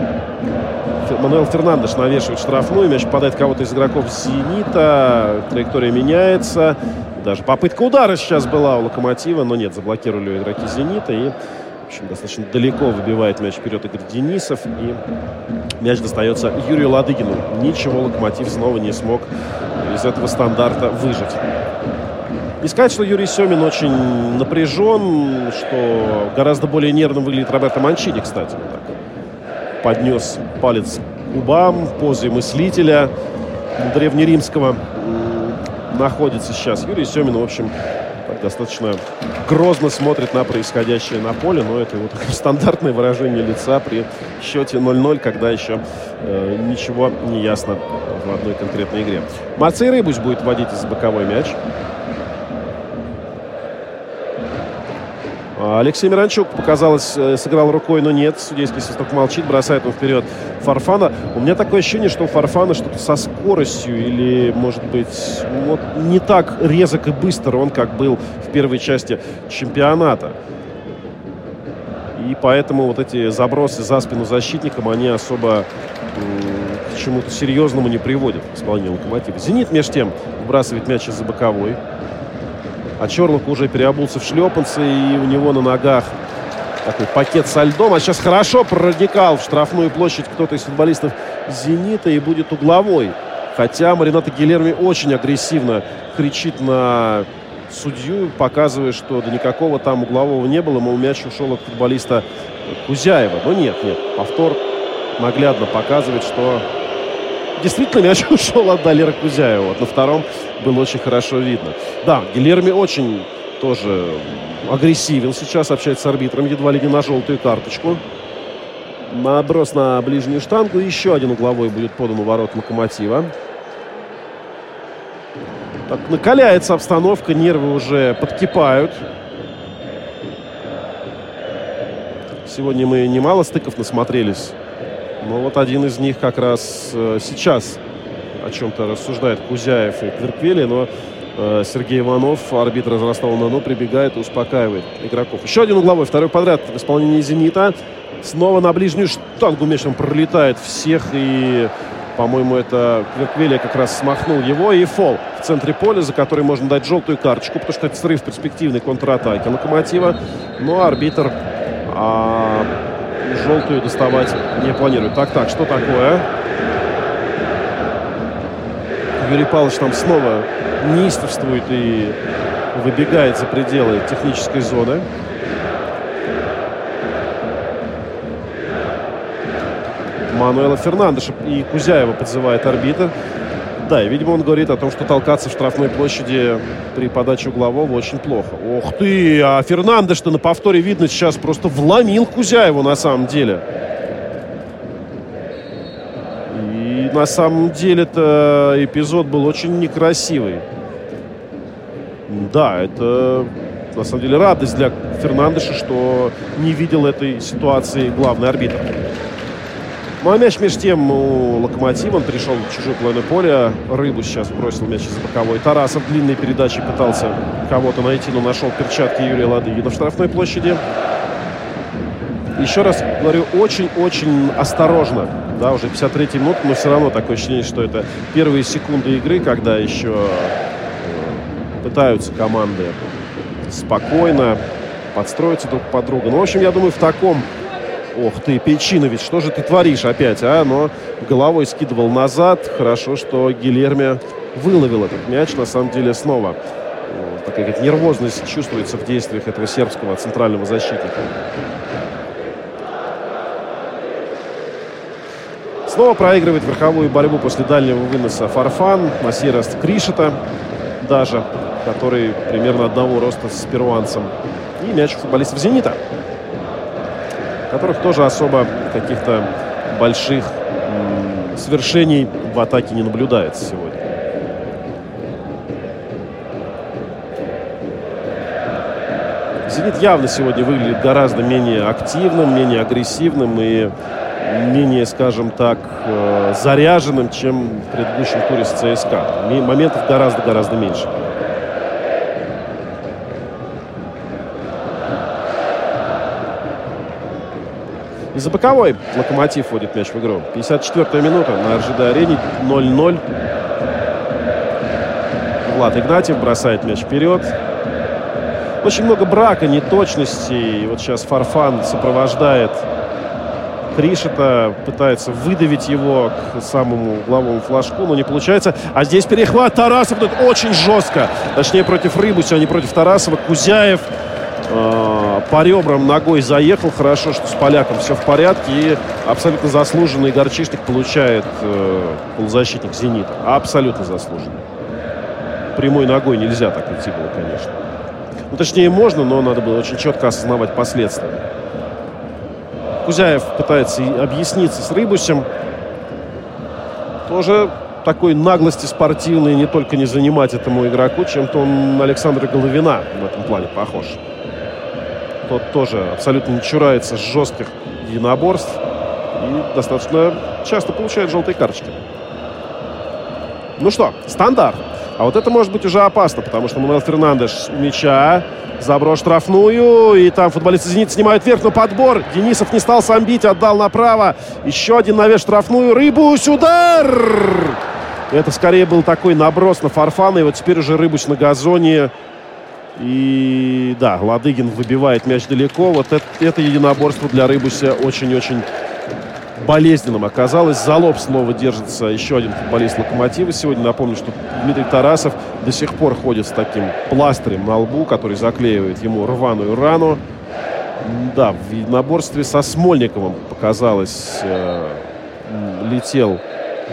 Мануэл Фернандеш навешивает штрафную. Мяч попадает кого-то из игроков «Зенита». Траектория меняется. Даже попытка удара сейчас была у «Локомотива», но нет, заблокировали игроки «Зенита». И общем, достаточно далеко выбивает мяч вперед Игорь Денисов. И мяч достается Юрию Ладыгину. Ничего «Локомотив» снова не смог из этого стандарта выжить. Не сказать, что Юрий Семин очень напряжен, что гораздо более нервным выглядит Роберто Манчини, кстати. Вот так. Поднес палец к губам, позе мыслителя древнеримского находится сейчас. Юрий Семин, в общем, достаточно грозно смотрит на происходящее на поле, но это вот стандартное выражение лица при счете 0-0, когда еще э, ничего не ясно в одной конкретной игре. Мацей Рыбусь будет вводить из боковой мяч. Алексей Миранчук, показалось, э, сыграл рукой, но нет. Судейский свисток молчит, бросает он вперед Фарфана. У меня такое ощущение, что у Фарфана что-то со скоростью или, может быть, вот не так резок и быстр он, как был в первой части чемпионата. И поэтому вот эти забросы за спину защитникам, они особо к чему-то серьезному не приводят в исполнении Локомотива. «Зенит» между тем вбрасывает мяч из-за боковой. А Чорлок уже переобулся в шлепанцы, и у него на ногах такой пакет со льдом. А сейчас хорошо проникал в штрафную площадь кто-то из футболистов «Зенита» и будет угловой. Хотя Марината Гилерми очень агрессивно кричит на судью, показывая, что да никакого там углового не было. Мол, мяч ушел от футболиста Кузяева. Но нет, нет. Повтор наглядно показывает, что действительно мяч ушел от Далера Кузяева. Вот на втором было очень хорошо видно. Да, Гилерми очень тоже агрессивен сейчас, общается с арбитром, едва ли не на желтую карточку. Наброс на ближнюю штангу. Еще один угловой будет подан у ворот Локомотива. Так, накаляется обстановка, нервы уже подкипают. Сегодня мы немало стыков насмотрелись. Но вот один из них как раз э, сейчас о чем-то рассуждает Кузяев и Кверквели, но э, Сергей Иванов, арбитр из Ростова-на-Дону, прибегает и успокаивает игроков. Еще один угловой, второй подряд в исполнении «Зенита». Снова на ближнюю штангу мяч пролетает всех и по-моему, это Кверквелия как раз смахнул его. И фол в центре поля, за который можно дать желтую карточку, потому что это срыв перспективной контратаки Локомотива. Но арбитр а, желтую доставать не планирует. Так, так, что такое? Юрий Павлович там снова неистовствует и выбегает за пределы технической зоны. Мануэла Фернандеша и Кузяева подзывает арбитр. Да, и, видимо, он говорит о том, что толкаться в штрафной площади при подаче углового очень плохо. Ох ты, а Фернандеш-то на повторе видно сейчас просто вломил Кузяеву на самом деле. И на самом деле это эпизод был очень некрасивый. Да, это на самом деле радость для Фернандеша, что не видел этой ситуации главный арбитр. Ну а мяч между тем у Локомотива. Он перешел в чужую половину поля. Рыбу сейчас бросил мяч из боковой. Тарасов длинной передачей пытался кого-то найти, но нашел перчатки Юрия Ладыгина в штрафной площади. Еще раз говорю, очень-очень осторожно. Да, уже 53 минута, но все равно такое ощущение, что это первые секунды игры, когда еще э, пытаются команды спокойно подстроиться друг под друга. Ну, в общем, я думаю, в таком Ох ты, Печинович, что же ты творишь опять, а? Но головой скидывал назад. Хорошо, что Гильерме выловил этот мяч. На самом деле снова такая как нервозность чувствуется в действиях этого сербского центрального защитника. Снова проигрывает верховую борьбу после дальнего выноса Фарфан. На сей Кришета даже, который примерно одного роста с перуанцем. И мяч у футболистов «Зенита» которых тоже особо каких-то больших свершений в атаке не наблюдается сегодня. «Зенит» явно сегодня выглядит гораздо менее активным, менее агрессивным и менее, скажем так, э, заряженным, чем в предыдущем туре с ЦСКА. Моментов гораздо-гораздо меньше. Из-за боковой Локомотив вводит мяч в игру. 54-я минута на РЖД-арене 0-0. Влад Игнатьев бросает мяч вперед. Очень много брака, неточностей. Вот сейчас Фарфан сопровождает Кришета, пытается выдавить его к самому угловому флажку, но не получается. А здесь перехват Тарасов, это очень жестко. Точнее, против Рыбуся, а не против Тарасова. Кузяев э, по ребрам ногой заехал. Хорошо, что с поляком все в порядке. И абсолютно заслуженный горчишник получает э, полузащитник «Зенита». Абсолютно заслуженный. Прямой ногой нельзя так идти было, конечно. Ну, точнее, можно, но надо было очень четко осознавать последствия. Кузяев пытается объясниться с Рыбусем. Тоже такой наглости спортивной не только не занимать этому игроку, чем-то он Александра Головина в этом плане похож. Тот тоже абсолютно не чурается жестких единоборств и достаточно часто получает желтые карточки. Ну что, стандарт. А вот это может быть уже опасно, потому что Мануэл Фернандеш у мяча. Заброс штрафную. И там футболисты «Зенит» снимают вверх на подбор. Денисов не стал сам бить, отдал направо. Еще один навес штрафную. Рыбусь, удар! Это скорее был такой наброс на Фарфана. И вот теперь уже Рыбусь на газоне. И да, Ладыгин выбивает мяч далеко. Вот это, это единоборство для Рыбуся очень-очень болезненным оказалось. За лоб снова держится еще один футболист «Локомотива». Сегодня напомню, что Дмитрий Тарасов до сих пор ходит с таким пластырем на лбу, который заклеивает ему рваную рану. Да, в единоборстве со Смольниковым показалось, э, летел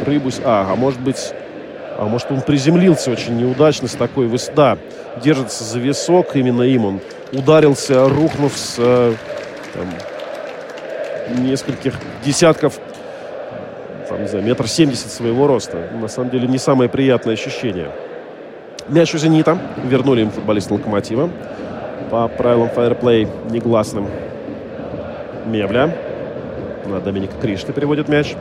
Рыбусь. А, а может быть... А может, он приземлился очень неудачно с такой высоты. Да, держится за висок, именно им он ударился, рухнув с э, там, нескольких десятков, там, не знаю, метр семьдесят своего роста. На самом деле не самое приятное ощущение. Мяч у «Зенита». Вернули им футболист «Локомотива». По правилам фаерплей негласным. Мевля. На Доминика Кришты переводит мяч.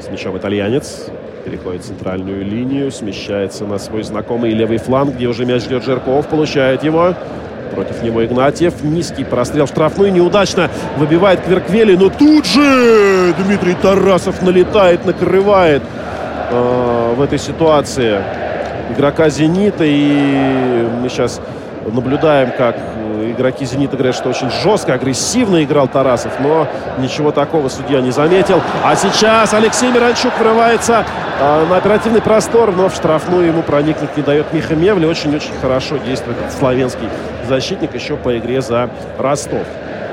С мячом итальянец. Переходит центральную линию. Смещается на свой знакомый левый фланг, где уже мяч ждет Жирков. Получает его. Против него Игнатьев. Низкий прострел в штрафную. Неудачно выбивает Кверквели. Но тут же Дмитрий Тарасов налетает, накрывает э, в этой ситуации игрока «Зенита». И мы сейчас наблюдаем, как игроки «Зенита» говорят, что очень жестко, агрессивно играл Тарасов, но ничего такого судья не заметил. А сейчас Алексей Миранчук врывается э, на оперативный простор, но в штрафную ему проникнуть не дает Миха Мевли. Очень-очень хорошо действует славянский защитник еще по игре за Ростов.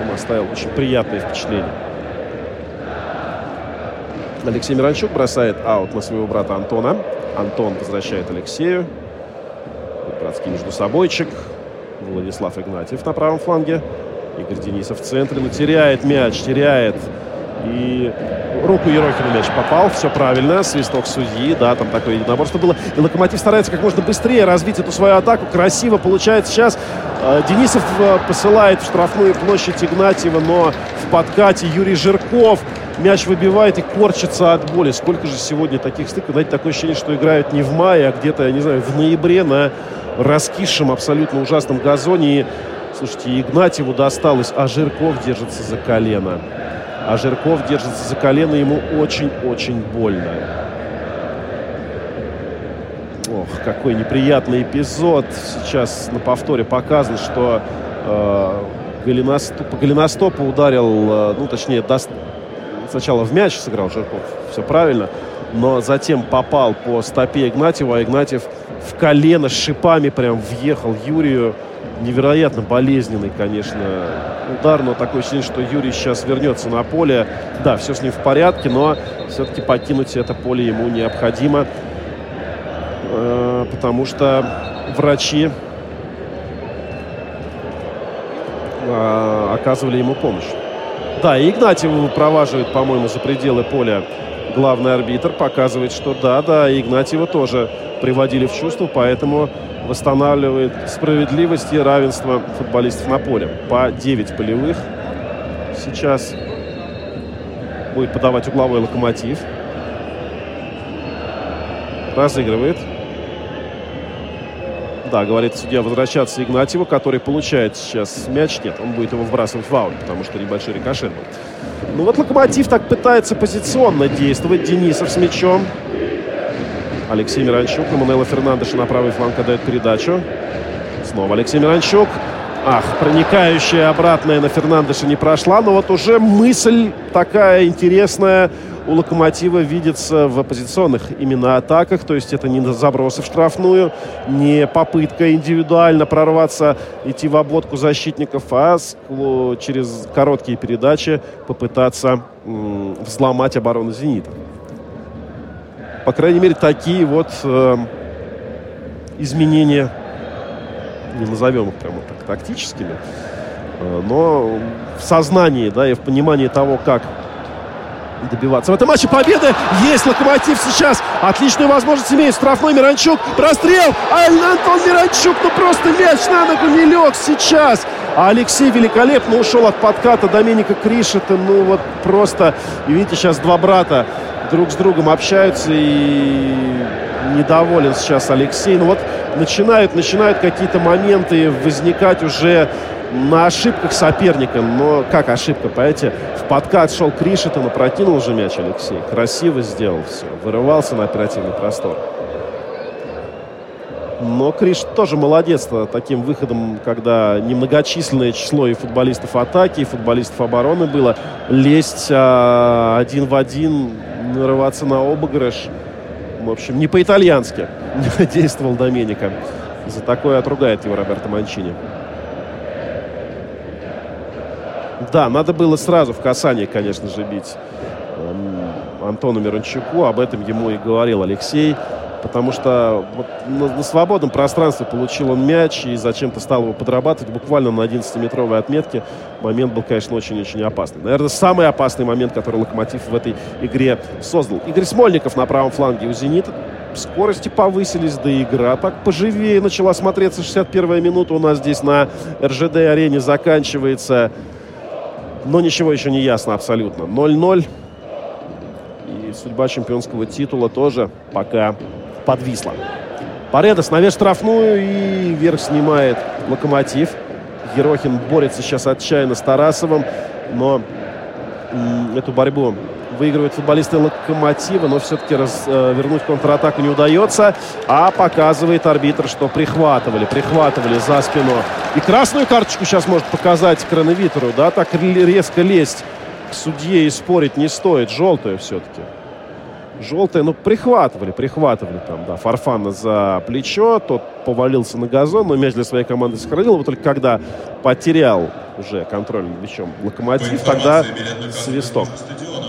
Он оставил очень приятное впечатление. Алексей Миранчук бросает аут на своего брата Антона. Антон возвращает Алексею. Братский между собойчик. Владислав Игнатьев на правом фланге. Игорь Денисов в центре, но теряет мяч, теряет. И руку Ерохина мяч попал, все правильно, свисток судьи, да, там такое единоборство было. И Локомотив старается как можно быстрее развить эту свою атаку, красиво получается сейчас. Э, Денисов э, посылает в штрафную площадь Игнатьева, но в подкате Юрий Жирков мяч выбивает и корчится от боли. Сколько же сегодня таких стыков? Знаете, такое ощущение, что играют не в мае, а где-то, я не знаю, в ноябре на раскисшем, абсолютно ужасном газоне. И, слушайте, Игнатьеву досталось, а Жирков держится за колено. А Жирков держится за колено, ему очень-очень больно. Ох, какой неприятный эпизод. Сейчас на повторе показано, что э, голеностоп, по ударил, э, ну, точнее, даст, сначала в мяч сыграл Жирков, все правильно, но затем попал по стопе Игнатьева, а Игнатьев в колено с шипами прям въехал Юрию. Невероятно болезненный, конечно, удар, но такое ощущение, что Юрий сейчас вернется на поле. Да, все с ним в порядке, но все-таки покинуть это поле ему необходимо, э, потому что врачи э, оказывали ему помощь. Да, и Игнатьева проваживает, по-моему, за пределы поля главный арбитр. Показывает, что да, да, Игнатьева тоже приводили в чувство, поэтому восстанавливает справедливость и равенство футболистов на поле. По 9 полевых сейчас будет подавать угловой локомотив. Разыгрывает. Да, говорит судья, возвращаться Игнатьеву, который получает сейчас мяч. Нет, он будет его вбрасывать в аут, потому что небольшой рикошет был. Ну вот Локомотив так пытается позиционно действовать. Денисов с мячом. Алексей Миранчук на Мануэла Фернандеша на правый фланг отдает передачу. Снова Алексей Миранчук. Ах, проникающая обратная на Фернандеша не прошла, но вот уже мысль такая интересная у Локомотива видится в оппозиционных именно атаках, то есть это не забросы в штрафную, не попытка индивидуально прорваться, идти в обводку защитников, а через короткие передачи попытаться взломать оборону «Зенита». По крайней мере, такие вот э, изменения, не назовем их прямо так тактическими, э, но в сознании, да, и в понимании того, как добиваться. В этом матче победы есть Локомотив сейчас. Отличную возможность имеет штрафной Миранчук. Прострел. А Антон Миранчук, ну просто мяч на ногу не лег сейчас. А Алексей великолепно ушел от подката Доменика Кришета. Ну вот просто, видите, сейчас два брата друг с другом общаются и недоволен сейчас Алексей. Ну вот начинают, начинают какие-то моменты возникать уже на ошибках соперника. Но как ошибка, понимаете? В подкат шел Кришетон, опрокинул уже мяч Алексей. Красиво сделал все. Вырывался на оперативный простор. Но Криш тоже молодец таким выходом, когда немногочисленное число и футболистов атаки, и футболистов обороны было. Лезть а, один в один, нарываться на обыгрыш. В общем, не по-итальянски действовал Доменика. За такое отругает его Роберто Манчини. Да, надо было сразу в касание, конечно же, бить эм, Антону Мирончуку. Об этом ему и говорил Алексей. Потому что вот на, на свободном пространстве получил он мяч и зачем-то стал его подрабатывать буквально на 11-метровой отметке. Момент был, конечно, очень-очень опасный. Наверное, самый опасный момент, который Локомотив в этой игре создал. Игорь Смольников на правом фланге у «Зенита». Скорости повысились, да игра так поживее начала смотреться. 61-я минута у нас здесь на РЖД-арене заканчивается. Но ничего еще не ясно абсолютно. 0-0. И судьба чемпионского титула тоже пока подвисла. Паредос навес штрафную и вверх снимает Локомотив. Ерохин борется сейчас отчаянно с Тарасовым, но эту борьбу выигрывают футболисты Локомотива, но все-таки раз, э, вернуть контратаку не удается. А показывает арбитр, что прихватывали, прихватывали за спину. И красную карточку сейчас может показать Крановитеру, да, так резко лезть к судье и спорить не стоит. Желтая все-таки. Желтая, ну, прихватывали, прихватывали там, да, Фарфана за плечо, тот повалился на газон, но мяч для своей команды сохранил. Вот только когда потерял уже контроль над мячом Локомотив, тогда свисток. Стадиона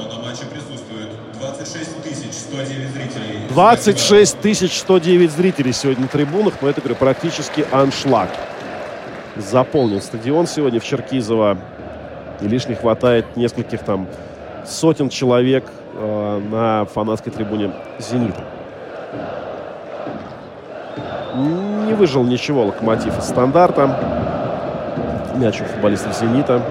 26 тысяч 109 зрителей сегодня на трибунах, но это, говорю, практически аншлаг. Заполнен стадион сегодня в Черкизово. И лишь хватает нескольких там сотен человек э, на фанатской трибуне «Зенита». Не выжил ничего «Локомотив» из стандарта. Мяч у футболистов «Зенита».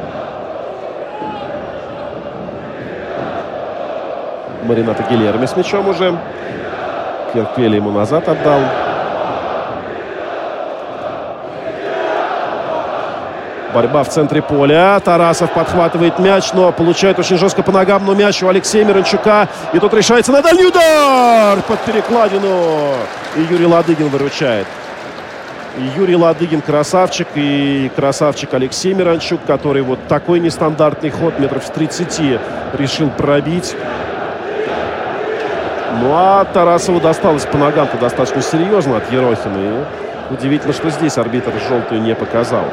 Марината Гильерми с мячом уже. Кирквели ему назад отдал. Борьба в центре поля. Тарасов подхватывает мяч, но получает очень жестко по ногам. Но мяч у Алексея Мирончука. И тут решается на дальний удар под перекладину. И Юрий Ладыгин выручает. И Юрий Ладыгин красавчик. И красавчик Алексей Мирончук, который вот такой нестандартный ход метров с 30 решил пробить. Ну а Тарасову досталось по ногам-то достаточно серьезно от Ерохина. И удивительно, что здесь арбитр желтую не показал.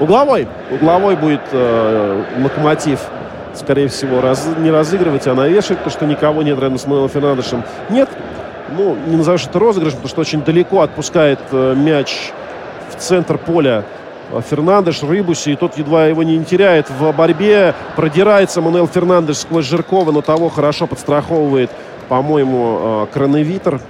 Угловой. Угловой будет э, локомотив, скорее всего, раз, не разыгрывать, а навешивать, потому что никого нет рядом с Мэлом Фернандешем. Нет. Ну, не назовешь это розыгрышем, потому что очень далеко отпускает э, мяч в центр поля э, Фернандеш, Рыбуси, и тот едва его не теряет в борьбе. Продирается Мануэл Фернандеш сквозь Жиркова, но того хорошо подстраховывает по-моему, э, Кроновитер.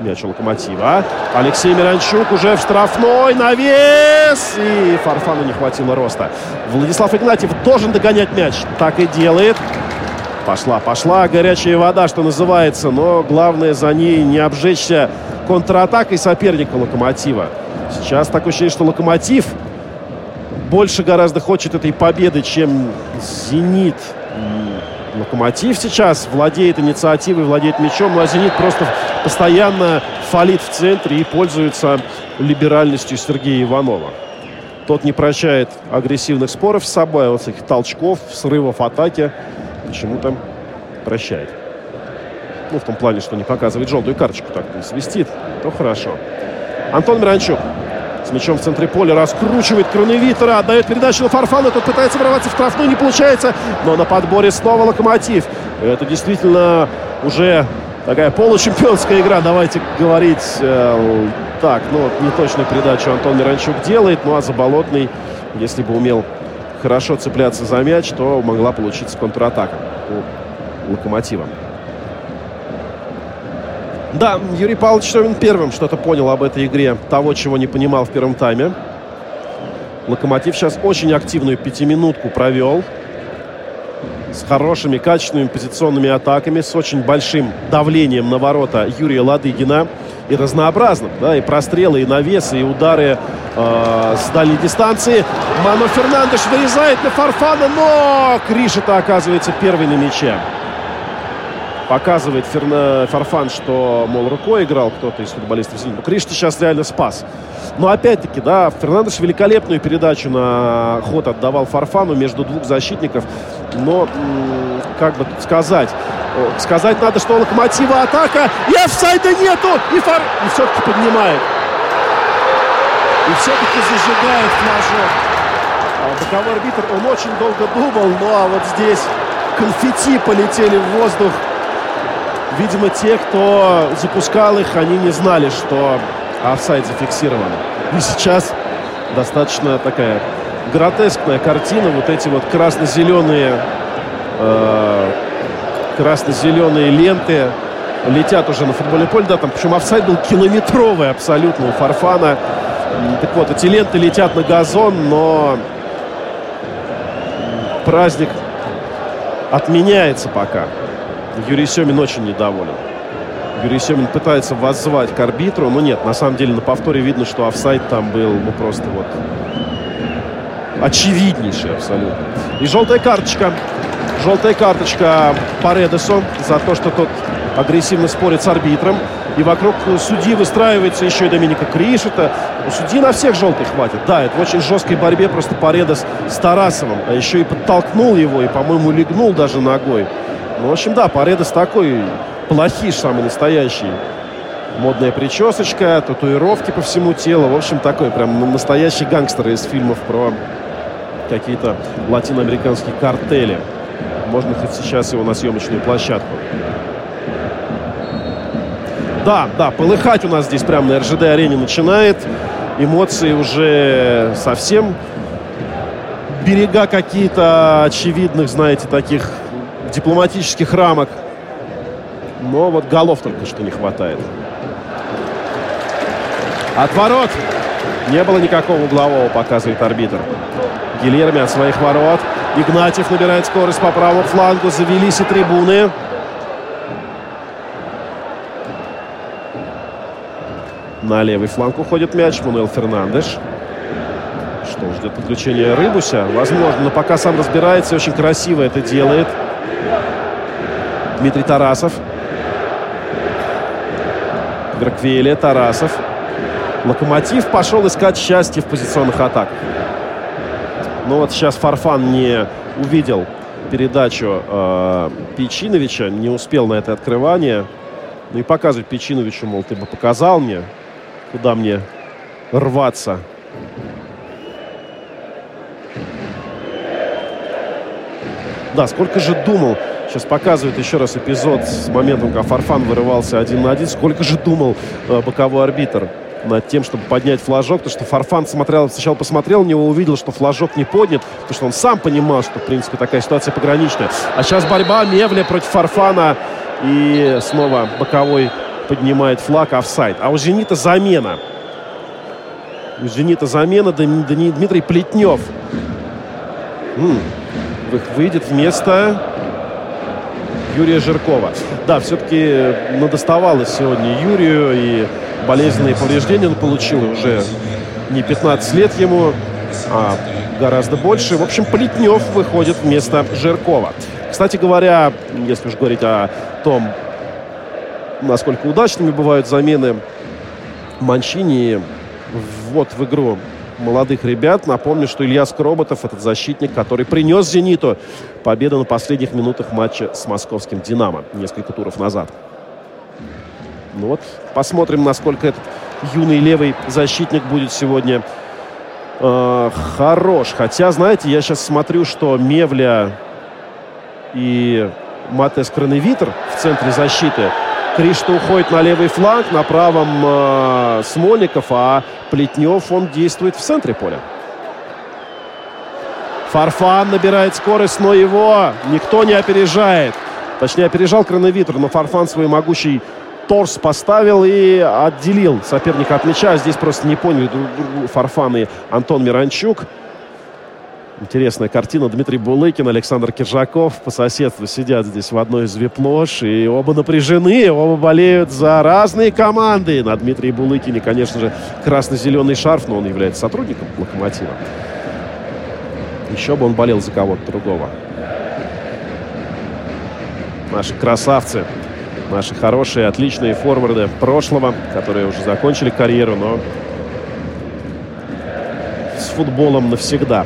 Мяч у Локомотива. Алексей Миранчук уже в штрафной. Навес! И Фарфану не хватило роста. Владислав Игнатьев должен догонять мяч. Так и делает. Пошла, пошла горячая вода, что называется. Но главное за ней не обжечься контратакой соперника «Локомотива». Сейчас такое ощущение, что «Локомотив» больше гораздо хочет этой победы, чем «Зенит». Локомотив сейчас владеет инициативой, владеет мячом, ну а «Зенит» просто постоянно фалит в центре и пользуется либеральностью Сергея Иванова. Тот не прощает агрессивных споров с собой, а вот этих толчков, срывов атаки почему-то прощает. Ну, в том плане, что не показывает желтую карточку, так не свистит, то хорошо. Антон Миранчук с мячом в центре поля раскручивает Кроневитера, отдает передачу на Фарфана, тот пытается ворваться в штрафную, не получается, но на подборе снова Локомотив. Это действительно уже такая получемпионская игра, давайте говорить э, так. Ну, неточную передачу Антон Миранчук делает, ну а Заболотный, если бы умел хорошо цепляться за мяч, то могла получиться контратака у Локомотива. Да, Юрий Павлович Томин первым что-то понял об этой игре, того, чего не понимал в первом тайме. Локомотив сейчас очень активную пятиминутку провел. С хорошими, качественными позиционными атаками, с очень большим давлением на ворота Юрия Ладыгина. И разнообразным, да, и прострелы, и навесы, и удары э, с дальней дистанции. Мано Фернандеш вырезает на Фарфана, но Кришета оказывается первый на мяче. Показывает Ферна, Фарфан, что, мол, рукой играл кто-то из футболистов «Зенита». Кришта сейчас реально спас. Но опять-таки, да, Фернандеш великолепную передачу на ход отдавал Фарфану между двух защитников. Но, как бы тут сказать, сказать надо, что Локомотива атака, и офсайда нету, и, фар... и все-таки поднимает. И все-таки зажигает флажок. А боковой арбитр, он очень долго думал, ну а вот здесь конфетти полетели в воздух. Видимо, те, кто запускал их, они не знали, что офсайд зафиксирован. И сейчас достаточно такая гротескная картина. Вот эти вот красно-зеленые э, красно-зеленые ленты летят уже на футбольное поле. Да, там, причем офсайд был километровый абсолютно у Фарфана. Так вот, эти ленты летят на газон, но праздник отменяется пока. Юрий Семин очень недоволен. Юрий Семин пытается воззвать к арбитру, но нет, на самом деле на повторе видно, что офсайд там был, ну просто вот очевиднейший абсолютно. И желтая карточка. Желтая карточка Паредесу за то, что тот агрессивно спорит с арбитром. И вокруг судьи выстраивается еще и Доминика Кришета. У судьи на всех желтых хватит. Да, это в очень жесткой борьбе просто Паредес с Тарасовым. А еще и подтолкнул его и, по-моему, легнул даже ногой. Ну, в общем, да, Паредес такой плохиш самый настоящий. Модная причесочка, татуировки по всему телу. В общем, такой прям настоящий гангстер из фильмов про какие-то латиноамериканские картели. Можно хоть сейчас его на съемочную площадку. Да, да, полыхать у нас здесь прямо на РЖД-арене начинает. Эмоции уже совсем берега какие-то очевидных, знаете, таких дипломатических рамок. Но вот голов только что не хватает. Отворот. Не было никакого углового, показывает арбитр. Гильерми от своих ворот. Игнатьев набирает скорость по правому флангу. Завелись и трибуны. На левый фланг уходит мяч. Мануэл Фернандеш. Что, ждет подключения Рыбуся? Возможно, но пока сам разбирается. Очень красиво это делает. Дмитрий Тарасов. Верквелия, Тарасов. Локомотив пошел искать счастье в позиционных атаках. Но вот сейчас Фарфан не увидел передачу э, Печиновича, не успел на это открывание. Ну и показывать Печиновичу, мол, ты бы показал мне, куда мне рваться. Да, сколько же думал. Сейчас показывает еще раз эпизод с моментом, когда Фарфан вырывался один на один. Сколько же думал э, боковой арбитр над тем, чтобы поднять флажок, потому что Фарфан смотрел, сначала посмотрел на него, увидел, что флажок не поднят, потому что он сам понимал, что, в принципе, такая ситуация пограничная. А сейчас борьба Мевля против Фарфана, и снова боковой поднимает флаг офсайд. А у «Зенита» замена. У «Зенита» замена Дмитрий Плетнев. М-м. Выйдет вместо Юрия Жиркова. Да, все-таки надоставалось сегодня Юрию, и болезненные повреждения он получил уже не 15 лет ему, а гораздо больше. В общем, Плетнев выходит вместо Жиркова. Кстати говоря, если уж говорить о том, насколько удачными бывают замены Манчини вот в игру молодых ребят. Напомню, что Илья Скроботов, этот защитник, который принес «Зениту» победу на последних минутах матча с московским «Динамо» несколько туров назад. Ну вот, посмотрим, насколько этот юный левый защитник будет сегодня э, хорош. Хотя, знаете, я сейчас смотрю, что Мевля и Матес Краневитер в центре защиты – Кришта уходит на левый фланг, на правом э, Смольников, а Плетнев, он действует в центре поля. Фарфан набирает скорость, но его никто не опережает. Точнее, опережал Крановитер, но Фарфан свой могучий торс поставил и отделил соперника от мяча. Здесь просто не поняли друг другу Фарфан и Антон Миранчук. Интересная картина. Дмитрий Булыкин, Александр Киржаков по соседству сидят здесь в одной из вип-лож. И оба напряжены, оба болеют за разные команды. На Дмитрии Булыкине, конечно же, красно-зеленый шарф, но он является сотрудником «Локомотива». Еще бы он болел за кого-то другого. Наши красавцы, наши хорошие, отличные форварды прошлого, которые уже закончили карьеру, но с футболом навсегда.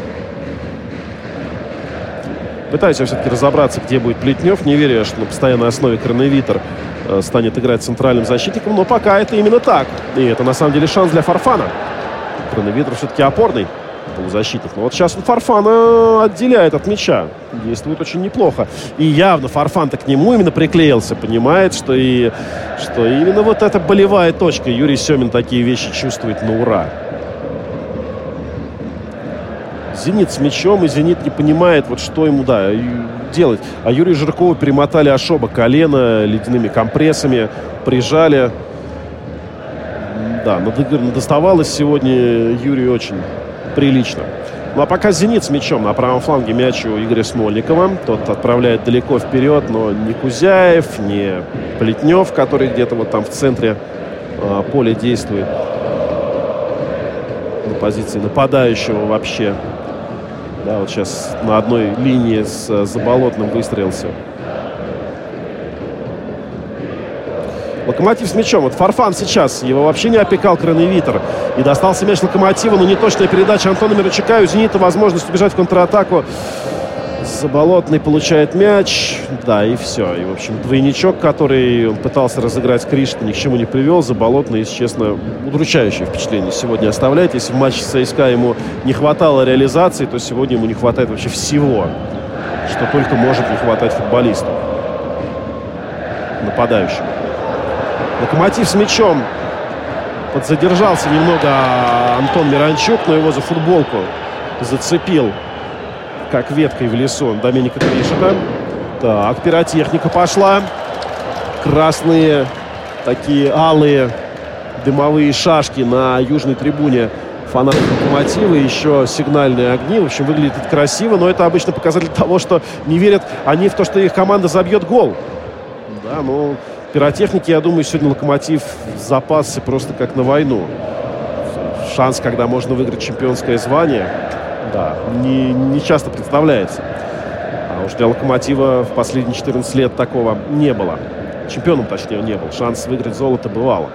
Пытаюсь я все-таки разобраться, где будет Плетнев. Не верю, что на постоянной основе Кроновитер э, станет играть центральным защитником. Но пока это именно так. И это на самом деле шанс для Фарфана. Кроновитер все-таки опорный полузащитник. Но вот сейчас он Фарфана отделяет от мяча. Действует очень неплохо. И явно Фарфан-то к нему именно приклеился. Понимает, что, и, что именно вот эта болевая точка. Юрий Семин такие вещи чувствует на ура. «Зенит» с мячом, и «Зенит» не понимает, вот что ему, да, делать. А Юрию Жиркову перемотали ошоба колено ледяными компрессами, прижали. Да, доставалось сегодня Юрию очень прилично. Ну а пока «Зенит» с мячом на правом фланге мяч у Игоря Смольникова. Тот отправляет далеко вперед, но не Кузяев, не Плетнев, который где-то вот там в центре э, поля действует. На позиции нападающего вообще. Да, вот сейчас на одной линии с э, Заболотным выстроился. Локомотив с мячом. Вот Фарфан сейчас. Его вообще не опекал Краневитер. И достался мяч Локомотива, но не точная передача Антона Мирочака. У «Зенита» возможность убежать в контратаку. Заболотный получает мяч. Да, и все. И, в общем, двойничок, который он пытался разыграть Кришта, ни к чему не привел. Заболотный, если честно, удручающее впечатление сегодня оставляет. Если в матче с ЦСКА ему не хватало реализации, то сегодня ему не хватает вообще всего, что только может не хватать футболисту. Нападающему. Локомотив с мячом. Подзадержался немного Антон Миранчук, но его за футболку зацепил как веткой в лесу Доминика Кришина. Так, пиротехника пошла. Красные такие алые дымовые шашки на южной трибуне фанатов локомотива, еще сигнальные огни. В общем, выглядит это красиво, но это обычно показатель того, что не верят они в то, что их команда забьет гол. Да, ну, пиротехники, я думаю, сегодня локомотив запасся просто как на войну. Шанс, когда можно выиграть чемпионское звание да, не, не часто представляется. А уж для «Локомотива» в последние 14 лет такого не было. Чемпионом, точнее, не был. Шанс выиграть золото бывало.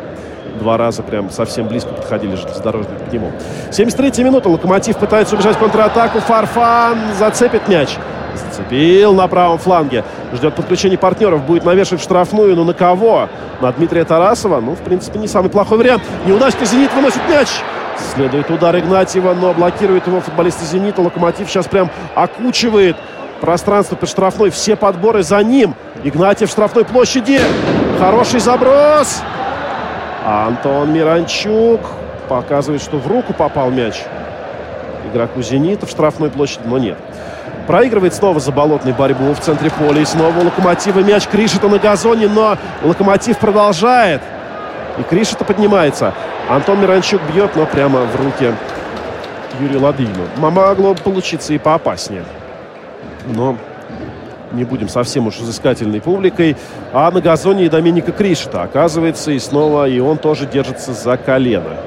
Два раза прям совсем близко подходили железнодорожники к нему. 73-я минута. «Локомотив» пытается убежать в контратаку. Фарфан зацепит мяч. Зацепил на правом фланге. Ждет подключения партнеров. Будет навешивать штрафную. Но на кого? На Дмитрия Тарасова. Ну, в принципе, не самый плохой вариант. Неудачно «Зенит» выносит мяч. Следует удар Игнатьева, но блокирует его футболисты «Зенита». «Локомотив» сейчас прям окучивает пространство под штрафной. Все подборы за ним. Игнатьев в штрафной площади. Хороший заброс. Антон Миранчук показывает, что в руку попал мяч игроку «Зенита» в штрафной площади, но нет. Проигрывает снова заболотный борьбу в центре поля. И снова у «Локомотива» мяч Кришета на газоне, но «Локомотив» продолжает. И Кришета поднимается. Антон Миранчук бьет, но прямо в руки Юрию Ладыгину. Могло получиться и поопаснее. Но не будем совсем уж изыскательной публикой. А на газоне и Доминика Кришта, оказывается, и снова и он тоже держится за колено.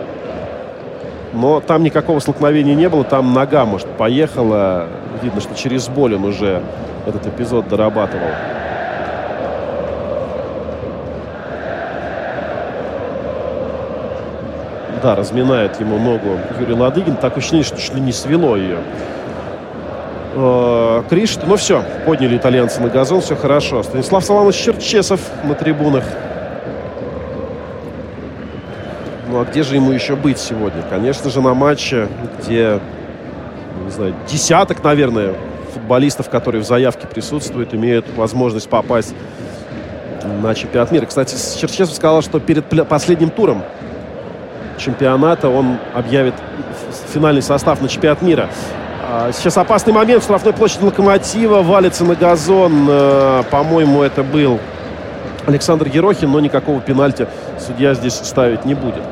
Но там никакого столкновения не было, там нога, может, поехала. Видно, что через боль он уже этот эпизод дорабатывал. Да, разминает ему ногу Юрий Ладыгин. Так ощущение, что чуть ли не свело ее. Э, Кришт, ну все, подняли итальянцы на газон, все хорошо. Станислав Саланович Черчесов на трибунах. Ну а где же ему еще быть сегодня? Конечно же, на матче, где, не знаю, десяток, наверное, футболистов, которые в заявке присутствуют, имеют возможность попасть на чемпионат мира. Кстати, Черчесов сказал, что перед последним туром чемпионата он объявит финальный состав на чемпионат мира. А, сейчас опасный момент. Штрафной площадь Локомотива валится на газон. Э, по-моему, это был Александр Ерохин, но никакого пенальти судья здесь ставить не будет.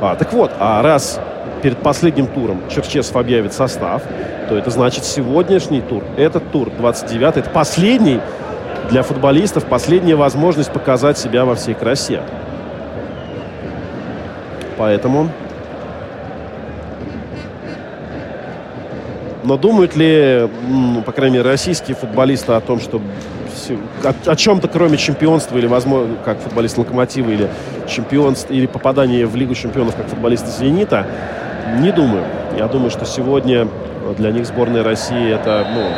А, так вот, а раз перед последним туром Черчесов объявит состав, то это значит сегодняшний тур, этот тур, 29-й, это последний для футболистов, последняя возможность показать себя во всей красе. Поэтому... Но думают ли, ну, по крайней мере, российские футболисты о том, что о, о чем-то кроме чемпионства или, возможно, как футболист Локомотива или чемпионство или попадание в Лигу чемпионов как футболисты Зенита, не думаю. Я думаю, что сегодня для них сборная России это, ну,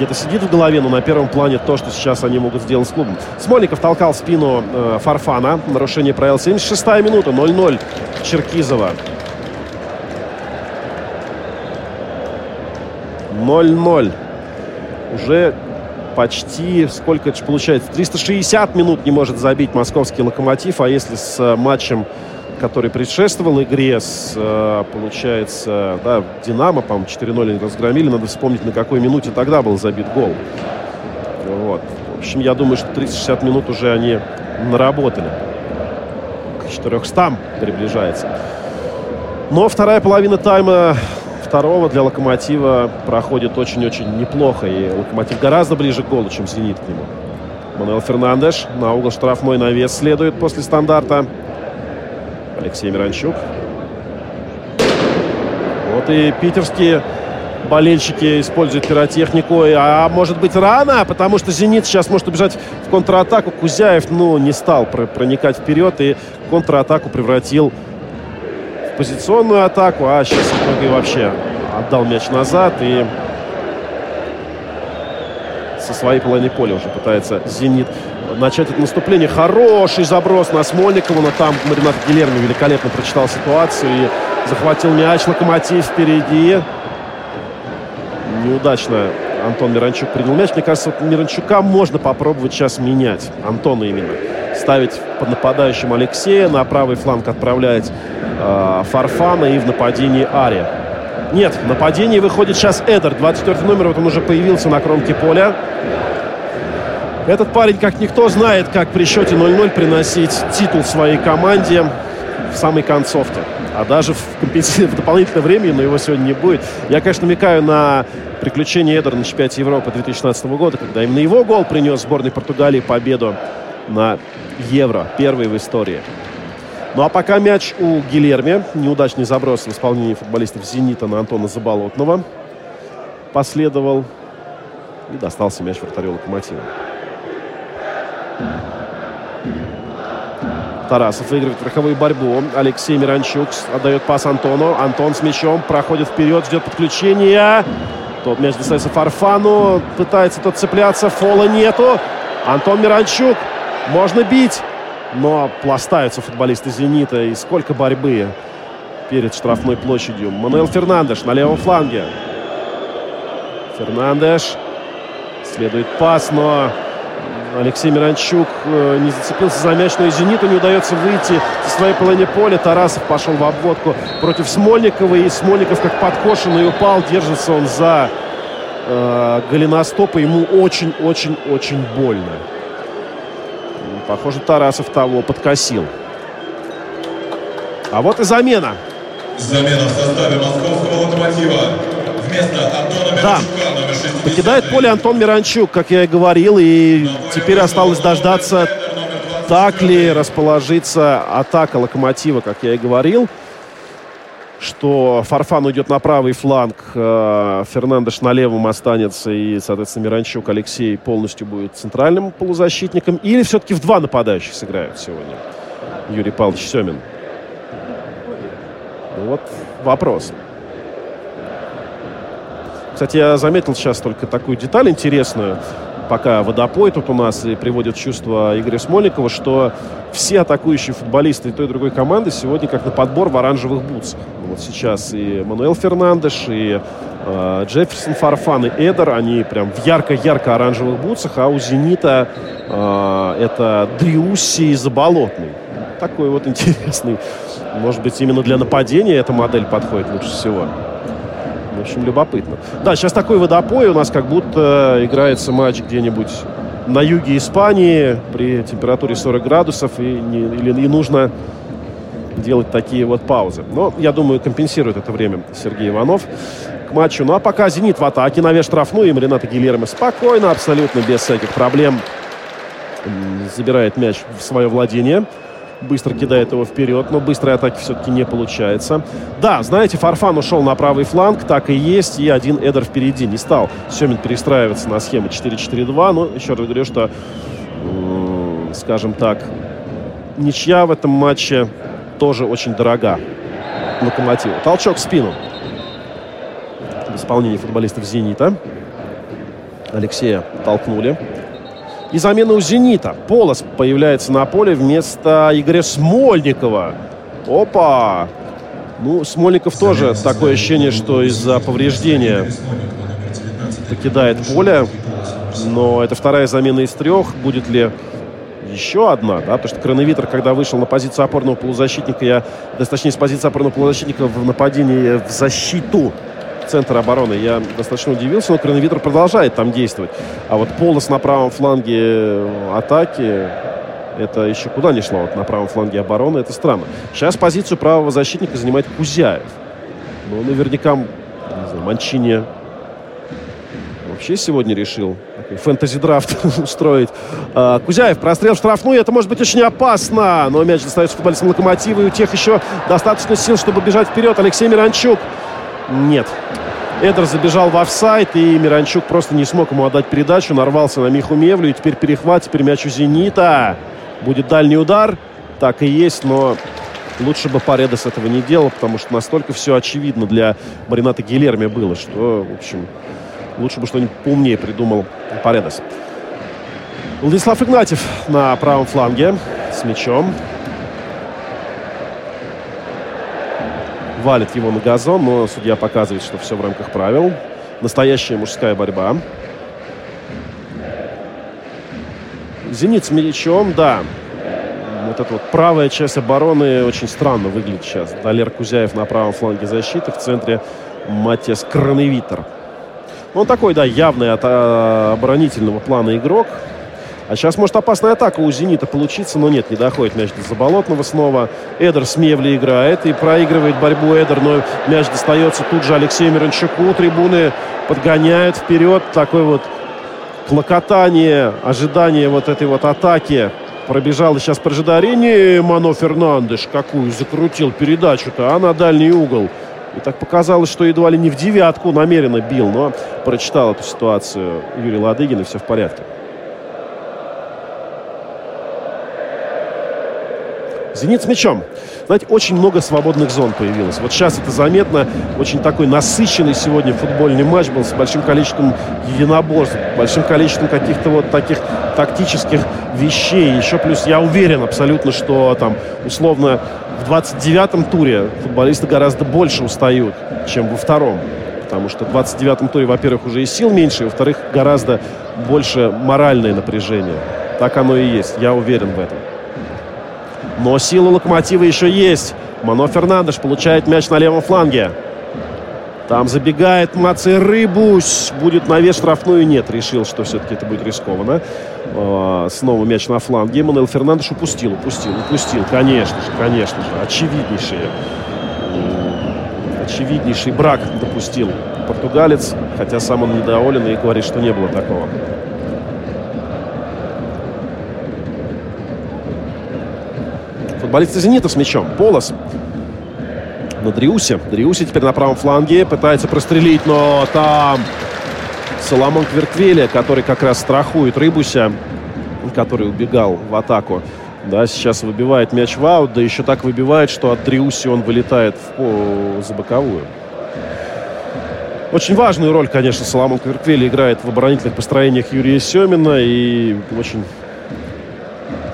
где-то сидит в голове, но на первом плане то, что сейчас они могут сделать с клубом. Смольников толкал в спину э, Фарфана. Нарушение правил. 76-я минута. 0-0. Черкизова. 0-0. Уже почти, сколько это получается, 360 минут не может забить московский локомотив. А если с э, матчем который предшествовал игре с, э, получается, да, Динамо, по-моему, 4-0 разгромили. Надо вспомнить, на какой минуте тогда был забит гол. Вот. В общем, я думаю, что 360 минут уже они наработали. К 400 приближается. Но вторая половина тайма второго для Локомотива проходит очень-очень неплохо. И Локомотив гораздо ближе к голу, чем Зенит к нему. Мануэл Фернандеш на угол штрафной навес следует после стандарта. Алексей Миранчук. Вот и питерские болельщики используют пиротехнику. А может быть рано, потому что «Зенит» сейчас может убежать в контратаку. Кузяев, ну, не стал проникать вперед и контратаку превратил в позиционную атаку. А сейчас и вообще отдал мяч назад и со своей половины поля уже пытается «Зенит» начать это наступление. Хороший заброс на Смольникова, но там Маринат Гилерми великолепно прочитал ситуацию и захватил мяч. Локомотив впереди. Неудачно Антон Миранчук принял мяч. Мне кажется, вот Миранчука можно попробовать сейчас менять. Антона именно. Ставить под нападающим Алексея. На правый фланг отправлять э, Фарфана и в нападении Ария. Нет, в нападении выходит сейчас Эдер. 24 номер, вот он уже появился на кромке поля. Этот парень, как никто, знает, как при счете 0-0 приносить титул своей команде в самой концовке. А даже в, в дополнительное время, но его сегодня не будет. Я, конечно, намекаю на приключения Эдера на чемпионате Европы 2016 года, когда именно его гол принес сборной Португалии победу на Евро. Первый в истории. Ну а пока мяч у Гилерми. Неудачный заброс в исполнении футболистов «Зенита» на Антона Заболотного последовал. И достался мяч вратарю «Локомотива». Тарасов выигрывает верховую борьбу. Алексей Миранчук отдает пас Антону. Антон с мячом проходит вперед, ждет подключения. Тот мяч достается Фарфану. Пытается тот цепляться. Фола нету. Антон Миранчук. Можно бить. Но пластаются футболисты «Зенита». И сколько борьбы перед штрафной площадью. Мануэл Фернандеш на левом фланге. Фернандеш. Следует пас, но Алексей Миранчук э, не зацепился за мяч, но и «Зениту» не удается выйти со своей половины поля. Тарасов пошел в обводку против Смольникова. И Смольников как подкошенный упал. Держится он за э, голеностоп. ему очень-очень-очень больно. Похоже, Тарасов того подкосил. А вот и замена. Замена в составе московского локомотива. Да, покидает поле Антон Миранчук, как я и говорил, и теперь осталось дождаться, так ли расположится атака Локомотива, как я и говорил что Фарфан уйдет на правый фланг, э, Фернандеш на левом останется, и, соответственно, Миранчук Алексей полностью будет центральным полузащитником. Или все-таки в два нападающих сыграют сегодня Юрий Павлович Семин? Ну вот вопрос. Кстати, я заметил сейчас только такую деталь интересную пока водопой тут у нас и приводит чувство Игоря Смольникова, что все атакующие футболисты той и другой команды сегодня как на подбор в оранжевых бутсах. Вот сейчас и Мануэл Фернандеш, и э, Джефферсон Фарфан, и Эдер, они прям в ярко-ярко оранжевых бутсах, а у «Зенита» э, это Дриусси и Заболотный. Такой вот интересный. Может быть, именно для нападения эта модель подходит лучше всего. В общем, любопытно. Да, сейчас такой водопой у нас как будто играется матч где-нибудь на юге Испании при температуре 40 градусов и, не, или, и нужно делать такие вот паузы. Но, я думаю, компенсирует это время Сергей Иванов к матчу. Ну, а пока «Зенит» в атаке, навес штрафную, им Рената Гильермо спокойно, абсолютно без всяких проблем забирает мяч в свое владение быстро кидает его вперед, но быстрой атаки все-таки не получается. Да, знаете, Фарфан ушел на правый фланг, так и есть, и один Эдер впереди. Не стал Семин перестраиваться на схему 4-4-2, но еще раз говорю, что, скажем так, ничья в этом матче тоже очень дорога Локомотиву. Толчок в спину в исполнении футболистов «Зенита». Алексея толкнули. И замена у «Зенита». Полос появляется на поле вместо Игоря Смольникова. Опа! Ну, Смольников тоже такое ощущение, что из-за повреждения покидает поле. Но это вторая замена из трех. Будет ли еще одна, да, потому что Крановитер, когда вышел на позицию опорного полузащитника, я, точнее, с позиции опорного полузащитника в нападении в защиту центр обороны. Я достаточно удивился, но Крановитер продолжает там действовать. А вот полос на правом фланге э, атаки, это еще куда не шло. Вот на правом фланге обороны, это странно. Сейчас позицию правого защитника занимает Кузяев. Ну, наверняка, не знаю, Манчини вообще сегодня решил фэнтези-драфт устроить. А, Кузяев, прострел штрафную, это может быть очень опасно. Но мяч достается футболистам Локомотива, и у тех еще достаточно сил, чтобы бежать вперед. Алексей Миранчук. Нет. Эдер забежал в офсайд, и Миранчук просто не смог ему отдать передачу. Нарвался на Миху Мевлю, и теперь перехват, теперь мяч у «Зенита». Будет дальний удар. Так и есть, но лучше бы Паредес этого не делал, потому что настолько все очевидно для Марината Гилерми было, что, в общем, лучше бы что-нибудь поумнее придумал Паредес. Владислав Игнатьев на правом фланге с мячом. Валит его на газон, но судья показывает, что все в рамках правил. Настоящая мужская борьба. Зенит с мячом, да. Вот эта вот правая часть обороны очень странно выглядит сейчас. Далер Кузяев на правом фланге защиты, в центре Матес Краневитер. Он такой, да, явный от а, оборонительного плана игрок. А сейчас может опасная атака у «Зенита» получиться, но нет, не доходит мяч до Заболотного снова. Эдер с Мевли играет и проигрывает борьбу Эдер, но мяч достается тут же Алексею Мирончуку. Трибуны подгоняют вперед. Такой вот клокотание, ожидание вот этой вот атаки. Пробежал сейчас по ожиданию Мано Фернандеш. Какую закрутил передачу-то, а на дальний угол. И так показалось, что едва ли не в девятку намеренно бил, но прочитал эту ситуацию Юрий Ладыгин, и все в порядке. «Зенит» с мячом. Знаете, очень много свободных зон появилось. Вот сейчас это заметно. Очень такой насыщенный сегодня футбольный матч был с большим количеством единоборств, большим количеством каких-то вот таких тактических вещей. Еще плюс я уверен абсолютно, что там условно в 29-м туре футболисты гораздо больше устают, чем во втором. Потому что в 29-м туре, во-первых, уже и сил меньше, и, во-вторых, гораздо больше моральное напряжение. Так оно и есть. Я уверен в этом. Но сила Локомотива еще есть. Мано Фернандеш получает мяч на левом фланге. Там забегает Маци Рыбусь. Будет навес штрафную. Нет, решил, что все-таки это будет рискованно. А, снова мяч на фланге. Мануэл Фернандеш упустил, упустил, упустил. Конечно же, конечно же. Очевиднейшее очевиднейший брак допустил португалец, хотя сам он недоволен и говорит, что не было такого. Футболисты «Зенита» с мячом. Полос на Дриусе. Дриусе теперь на правом фланге. Пытается прострелить, но там Соломон Квертвеля, который как раз страхует Рыбуся, который убегал в атаку. Да, сейчас выбивает мяч в аут, да еще так выбивает, что от Дриуси он вылетает в, за боковую. Очень важную роль, конечно, Соломон Кверквели играет в оборонительных построениях Юрия Семина и очень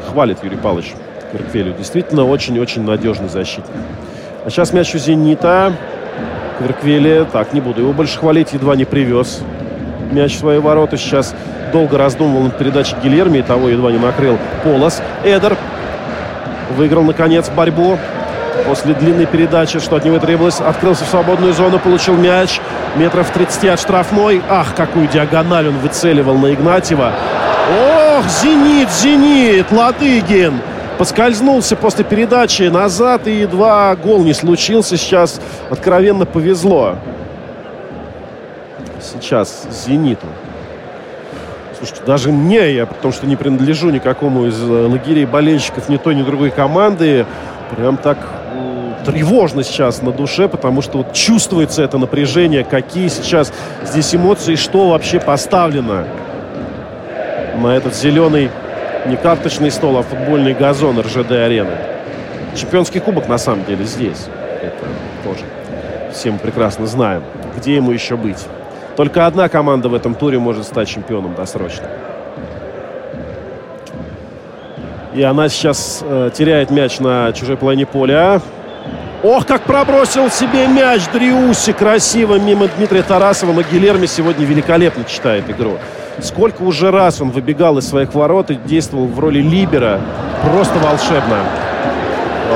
хвалит Юрий Павлович Кверквелю. Действительно, очень-очень надежный защитник. А сейчас мяч у «Зенита». Кверквели, так, не буду его больше хвалить, едва не привез мяч в свои ворота. Сейчас долго раздумывал над передачей Гильерми, и того едва не накрыл Полос. Эдер выиграл, наконец, борьбу. После длинной передачи, что от него требовалось, открылся в свободную зону, получил мяч. Метров 30 от штрафной. Ах, какую диагональ он выцеливал на Игнатьева. Ох, «Зенит», «Зенит», Ладыгин. Поскользнулся после передачи назад, и едва гол не случился. Сейчас откровенно повезло. Сейчас «Зениту». Слушайте, даже мне, я потому что не принадлежу никакому из э, лагерей болельщиков ни той, ни другой команды, прям так тревожно сейчас на душе, потому что вот чувствуется это напряжение, какие сейчас здесь эмоции, что вообще поставлено на этот зеленый не карточный стол, а футбольный газон РЖД-арены. Чемпионский кубок на самом деле здесь. Это тоже все мы прекрасно знаем. Где ему еще быть? Только одна команда в этом туре может стать чемпионом досрочно. И она сейчас э, теряет мяч на чужой половине поля. Ох, как пробросил себе мяч Дриуси красиво мимо Дмитрия Тарасова. Но Гилерми сегодня великолепно читает игру. Сколько уже раз он выбегал из своих ворот и действовал в роли либера. Просто волшебно.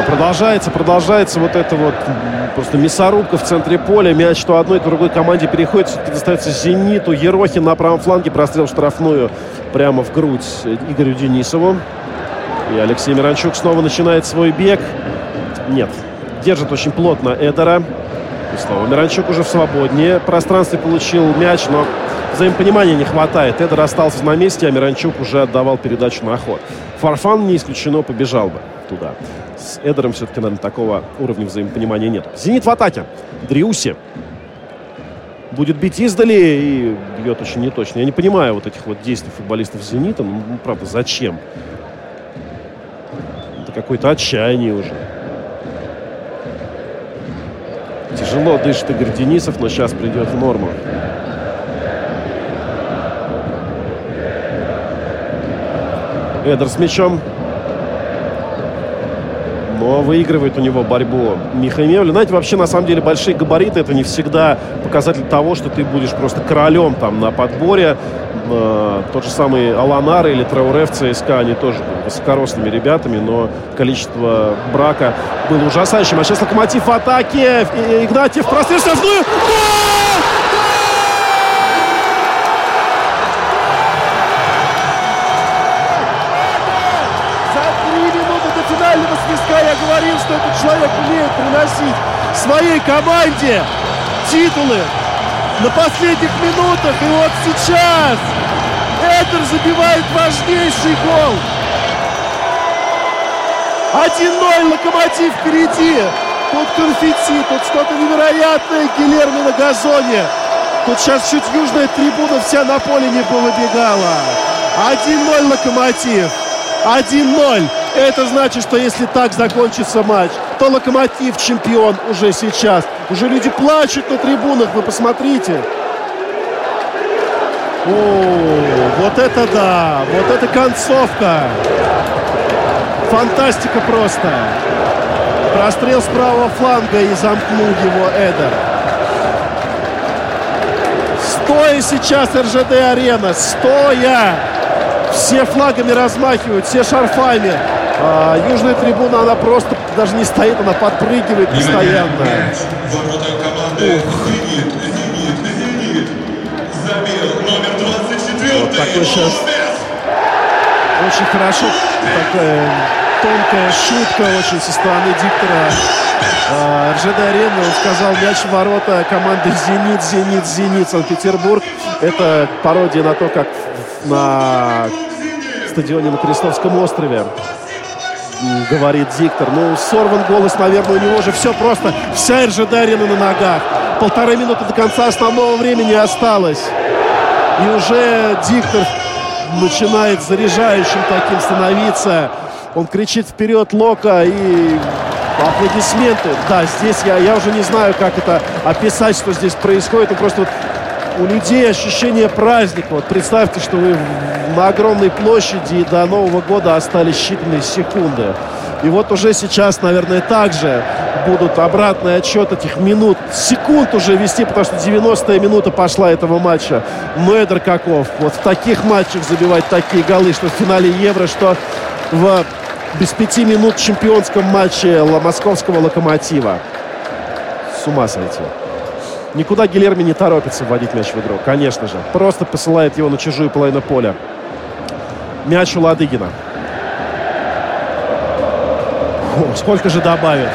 Продолжается, продолжается вот это вот просто мясорубка в центре поля. Мяч то одной, то другой команде переходит. Все-таки достается «Зениту». Ерохин на правом фланге прострел штрафную прямо в грудь Игорю Денисову. И Алексей Миранчук снова начинает свой бег. Нет, держит очень плотно Эдера. И снова Миранчук уже в свободнее пространстве получил мяч, но взаимопонимания не хватает. Эдер остался на месте, а Миранчук уже отдавал передачу на ход. Фарфан не исключено побежал бы туда. С Эдером все-таки, наверное, такого уровня взаимопонимания нет. «Зенит» в атаке. Дриуси будет бить издали и бьет очень неточно. Я не понимаю вот этих вот действий футболистов «Зенита». Ну, правда, зачем? Это какое-то отчаяние уже. Тяжело дышит Игорь Денисов, но сейчас придет в норму. Эдер с мячом но выигрывает у него борьбу Михаил Знаете, вообще, на самом деле, большие габариты это не всегда показатель того, что ты будешь просто королем там на подборе. Э, тот же самый Аланар или Трауре в ЦСКА, они тоже были высокорослыми ребятами, но количество брака было ужасающим. А сейчас Локомотив в атаке. Игнатьев прострел связную. говорил, своей команде титулы на последних минутах. И вот сейчас Эдер забивает важнейший гол. 1-0 Локомотив впереди. Тут конфетти, тут что-то невероятное. Гилерми на газоне. Тут сейчас чуть южная трибуна вся на поле не повыбегала. 1-0 Локомотив. 1-0. Это значит, что если так закончится матч, то Локомотив чемпион уже сейчас. Уже люди плачут на трибунах, вы посмотрите. О, вот это да, вот это концовка. Фантастика просто. Прострел с правого фланга и замкнул его Эдер. Стоя сейчас РЖД-арена, стоя. Все флагами размахивают, все шарфами. А, южная трибуна, она просто даже не стоит, она подпрыгивает постоянно. Ворота команды «Зенит», «Зенит», «Зенит». Забил номер 24 вот такой сейчас очень хорошо. Такая тонкая шутка очень со стороны диктора А, РЖД Арена, он сказал, мяч в ворота команды «Зенит», «Зенит», «Зенит», Санкт-Петербург. Это пародия на то, как на стадионе на Крестовском острове говорит диктор. Ну, сорван голос, наверное, у него же все просто. Вся РЖД Арена на ногах. Полторы минуты до конца основного времени осталось. И уже диктор начинает заряжающим таким становиться. Он кричит вперед Лока и аплодисменты. Да, здесь я, я уже не знаю, как это описать, что здесь происходит. Ну, просто вот у людей ощущение праздника. Вот представьте, что вы на огромной площади и до Нового года остались считанные секунды. И вот уже сейчас, наверное, также будут обратный отчет этих минут, секунд уже вести, потому что 90-я минута пошла этого матча. Мэтр каков. Вот в таких матчах забивать такие голы, что в финале Евро, что в без пяти минут чемпионском матче московского локомотива. С ума сойти. Никуда Гилерми не торопится вводить мяч в игру, конечно же. Просто посылает его на чужую половину поля. Мяч у Ладыгина. Фу, сколько же добавит?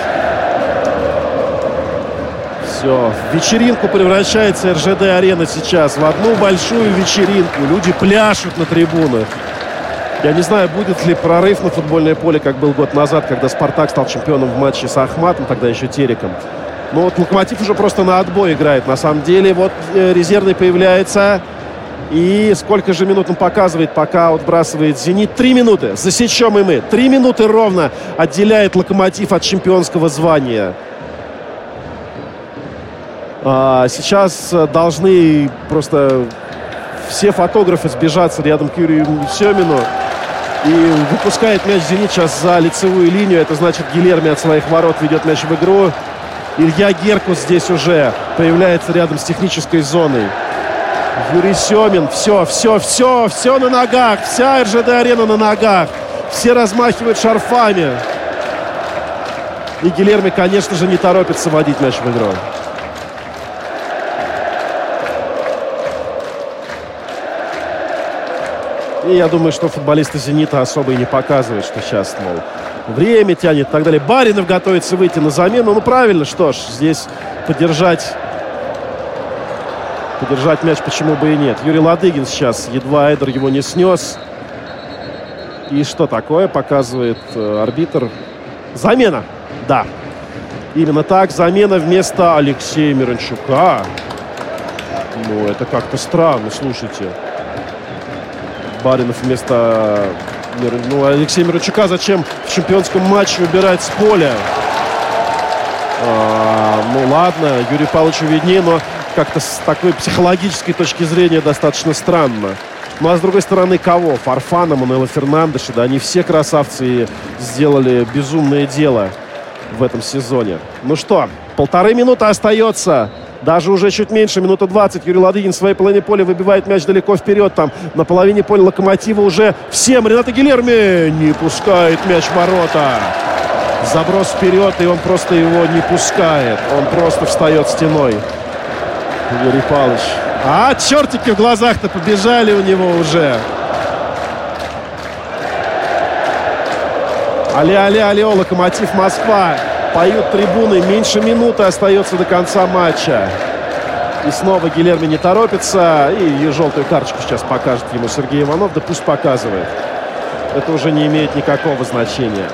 Все. В вечеринку превращается РЖД-арена сейчас. В одну большую вечеринку. Люди пляшут на трибунах. Я не знаю, будет ли прорыв на футбольное поле, как был год назад, когда «Спартак» стал чемпионом в матче с Ахматом, тогда еще Тереком. Но вот «Локомотив» уже просто на отбой играет. На самом деле, вот э, резервный появляется. И сколько же минут он показывает, пока отбрасывает «Зенит»? Три минуты. Засечем и мы. Три минуты ровно отделяет «Локомотив» от чемпионского звания. А, сейчас должны просто все фотографы сбежаться рядом к Юрию Семину. И выпускает мяч «Зенит» сейчас за лицевую линию. Это значит, Гилерми от своих ворот ведет мяч в игру. Илья Геркус здесь уже появляется рядом с технической зоной. Юрий Семин. Все, все, все, все на ногах. Вся РЖД-арена на ногах. Все размахивают шарфами. И Гилерми, конечно же, не торопится водить мяч в игру. И я думаю, что футболисты «Зенита» особо и не показывают, что сейчас, мол, время тянет и так далее. Баринов готовится выйти на замену. Ну, правильно, что ж, здесь поддержать поддержать мяч почему бы и нет. Юрий Ладыгин сейчас, едва Эдер его не снес. И что такое, показывает э, арбитр. Замена, да. Именно так, замена вместо Алексея Мирончука. Ну, это как-то странно, слушайте. Баринов вместо ну, Алексея Мирончука зачем в чемпионском матче убирать с поля? А, ну ладно, Юрий Павловичу виднее, но как-то с такой психологической точки зрения достаточно странно. Ну а с другой стороны, кого? Фарфана, Мануэла Фернандеша, да, они все красавцы и сделали безумное дело в этом сезоне. Ну что, полторы минуты остается. Даже уже чуть меньше, минута 20. Юрий Ладыгин в своей половине поля выбивает мяч далеко вперед. Там на половине поля Локомотива уже всем. Рената Гилерми не пускает мяч ворота. Заброс вперед, и он просто его не пускает. Он просто встает стеной. Юрий Павлович. А, чертики в глазах-то побежали у него уже. Але-але-але, Локомотив Москва поют трибуны. Меньше минуты остается до конца матча. И снова Гилерми не торопится. И желтую карточку сейчас покажет ему Сергей Иванов. Да пусть показывает. Это уже не имеет никакого значения.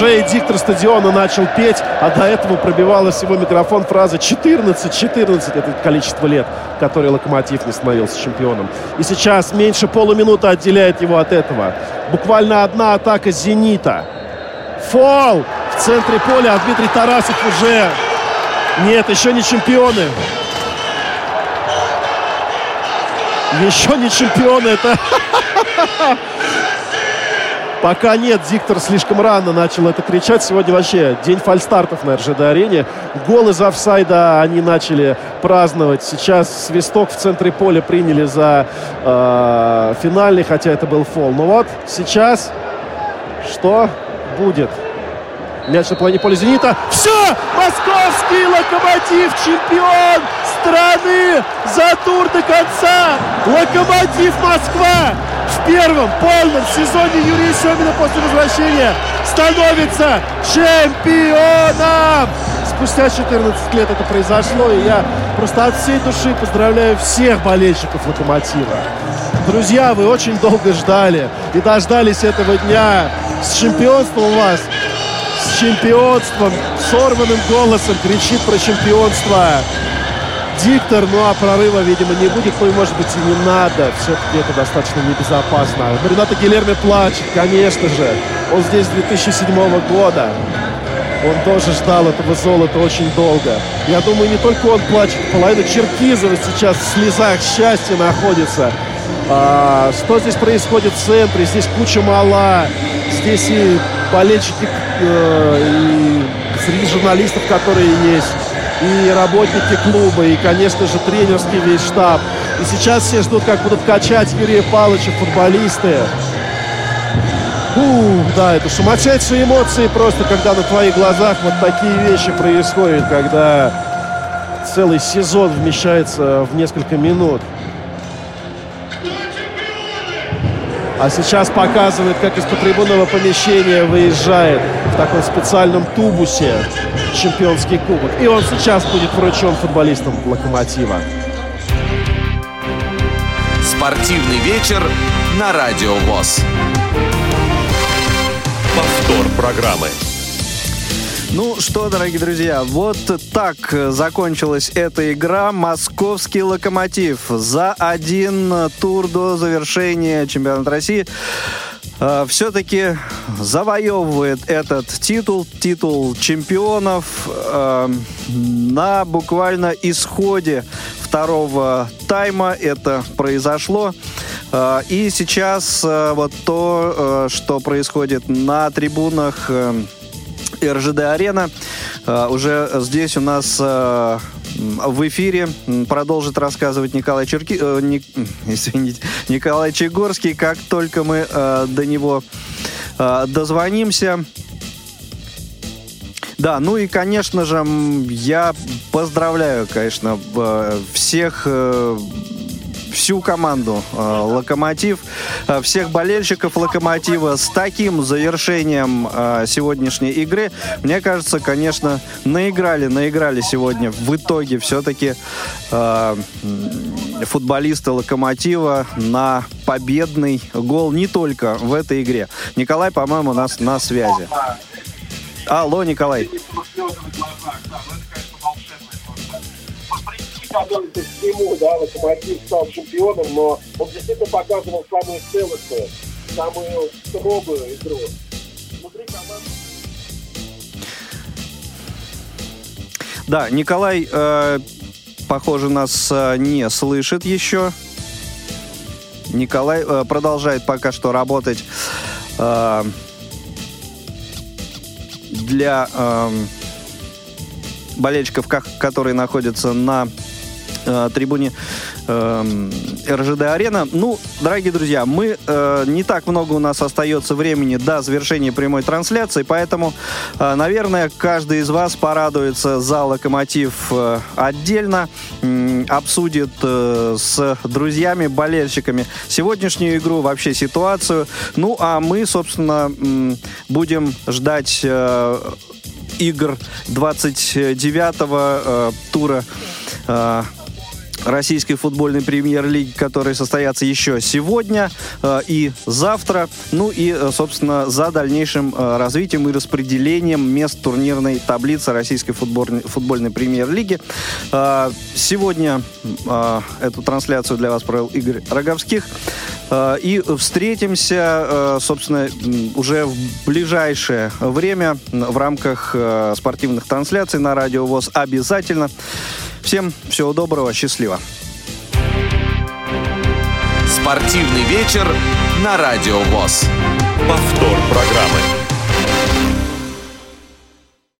Уже и диктор стадиона начал петь, а до этого пробивалась его микрофон фраза 14, 14 это количество лет, которое Локомотив не становился чемпионом. И сейчас меньше полуминуты отделяет его от этого. Буквально одна атака «Зенита». Фол в центре поля, а Дмитрий Тарасов уже... Нет, еще не чемпионы. Еще не чемпионы. Это Пока нет, Диктор слишком рано начал это кричать. Сегодня вообще день фальстартов на РЖД-арене. Гол из офсайда они начали праздновать. Сейчас свисток в центре поля приняли за э, финальный, хотя это был фол. Но вот сейчас что будет? Мяч на плане поля «Зенита». Все! Московский локомотив чемпион страны за тур до конца! Локомотив Москва в первом полном сезоне Юрия Семина после возвращения становится чемпионом! Спустя 14 лет это произошло, и я просто от всей души поздравляю всех болельщиков «Локомотива». Друзья, вы очень долго ждали и дождались этого дня. С чемпионством у вас, с чемпионством, сорванным голосом кричит про чемпионство диктор, ну а прорыва, видимо, не будет, ну и, может быть, и не надо. Все-таки это достаточно небезопасно. Рената Гилерми плачет, конечно же. Он здесь с 2007 года. Он тоже ждал этого золота очень долго. Я думаю, не только он плачет, половина Черкизова сейчас в слезах счастья находится. А, что здесь происходит в центре? Здесь куча мала. Здесь и болельщики, э, и среди журналистов, которые есть и работники клуба, и, конечно же, тренерский весь штаб. И сейчас все ждут, как будут качать Юрия Павловича футболисты. Ух, да, это сумасшедшие эмоции просто, когда на твоих глазах вот такие вещи происходят, когда целый сезон вмещается в несколько минут. А сейчас показывает, как из потрибунного помещения выезжает в таком специальном тубусе чемпионский кубок. И он сейчас будет вручен футболистам «Локомотива». Спортивный вечер на Радио ВОЗ. Повтор программы. Ну что, дорогие друзья, вот так закончилась эта игра. Московский локомотив за один тур до завершения чемпионата России э, все-таки завоевывает этот титул, титул чемпионов э, на буквально исходе второго тайма это произошло. Э, и сейчас э, вот то, э, что происходит на трибунах э, РЖД-арена. Э, уже здесь у нас э, в эфире продолжит рассказывать Николай Черки... э, Ник- Извините, Николай Чегорский, как только мы э, до него э, дозвонимся. Да, ну и, конечно же, я поздравляю, конечно, э, всех э, всю команду э, «Локомотив», э, всех болельщиков «Локомотива» с таким завершением э, сегодняшней игры. Мне кажется, конечно, наиграли, наиграли сегодня в итоге все-таки э, футболисты «Локомотива» на победный гол не только в этой игре. Николай, по-моему, нас на связи. Алло, Николай. Готовится к всему, да, Локомотив стал чемпионом, но он действительно показывал самую целостную, самую строгую игру. Внутри команды Да, Николай, э, похоже, нас э, не слышит еще. Николай э, продолжает пока что работать э, для э, болельщиков, ка- которые находятся на э, трибуне э, РЖД-арена. Ну, дорогие друзья, мы э, не так много у нас остается времени до завершения прямой трансляции, поэтому, э, наверное, каждый из вас порадуется за локомотив э, отдельно, м, обсудит э, с друзьями, болельщиками сегодняшнюю игру, вообще ситуацию. Ну, а мы, собственно, м, будем ждать э, игр 29-го э, тура э, российской футбольной премьер-лиги, которые состоятся еще сегодня э, и завтра. Ну и, э, собственно, за дальнейшим э, развитием и распределением мест турнирной таблицы российской футбольной, футбольной премьер-лиги. Э, сегодня э, эту трансляцию для вас провел Игорь Роговских. Э, И встретимся, э, собственно, уже в ближайшее время в рамках спортивных трансляций на Радио ВОЗ обязательно. Всем всего доброго, счастливо. Спортивный вечер на Радио ВОЗ. Повтор программы.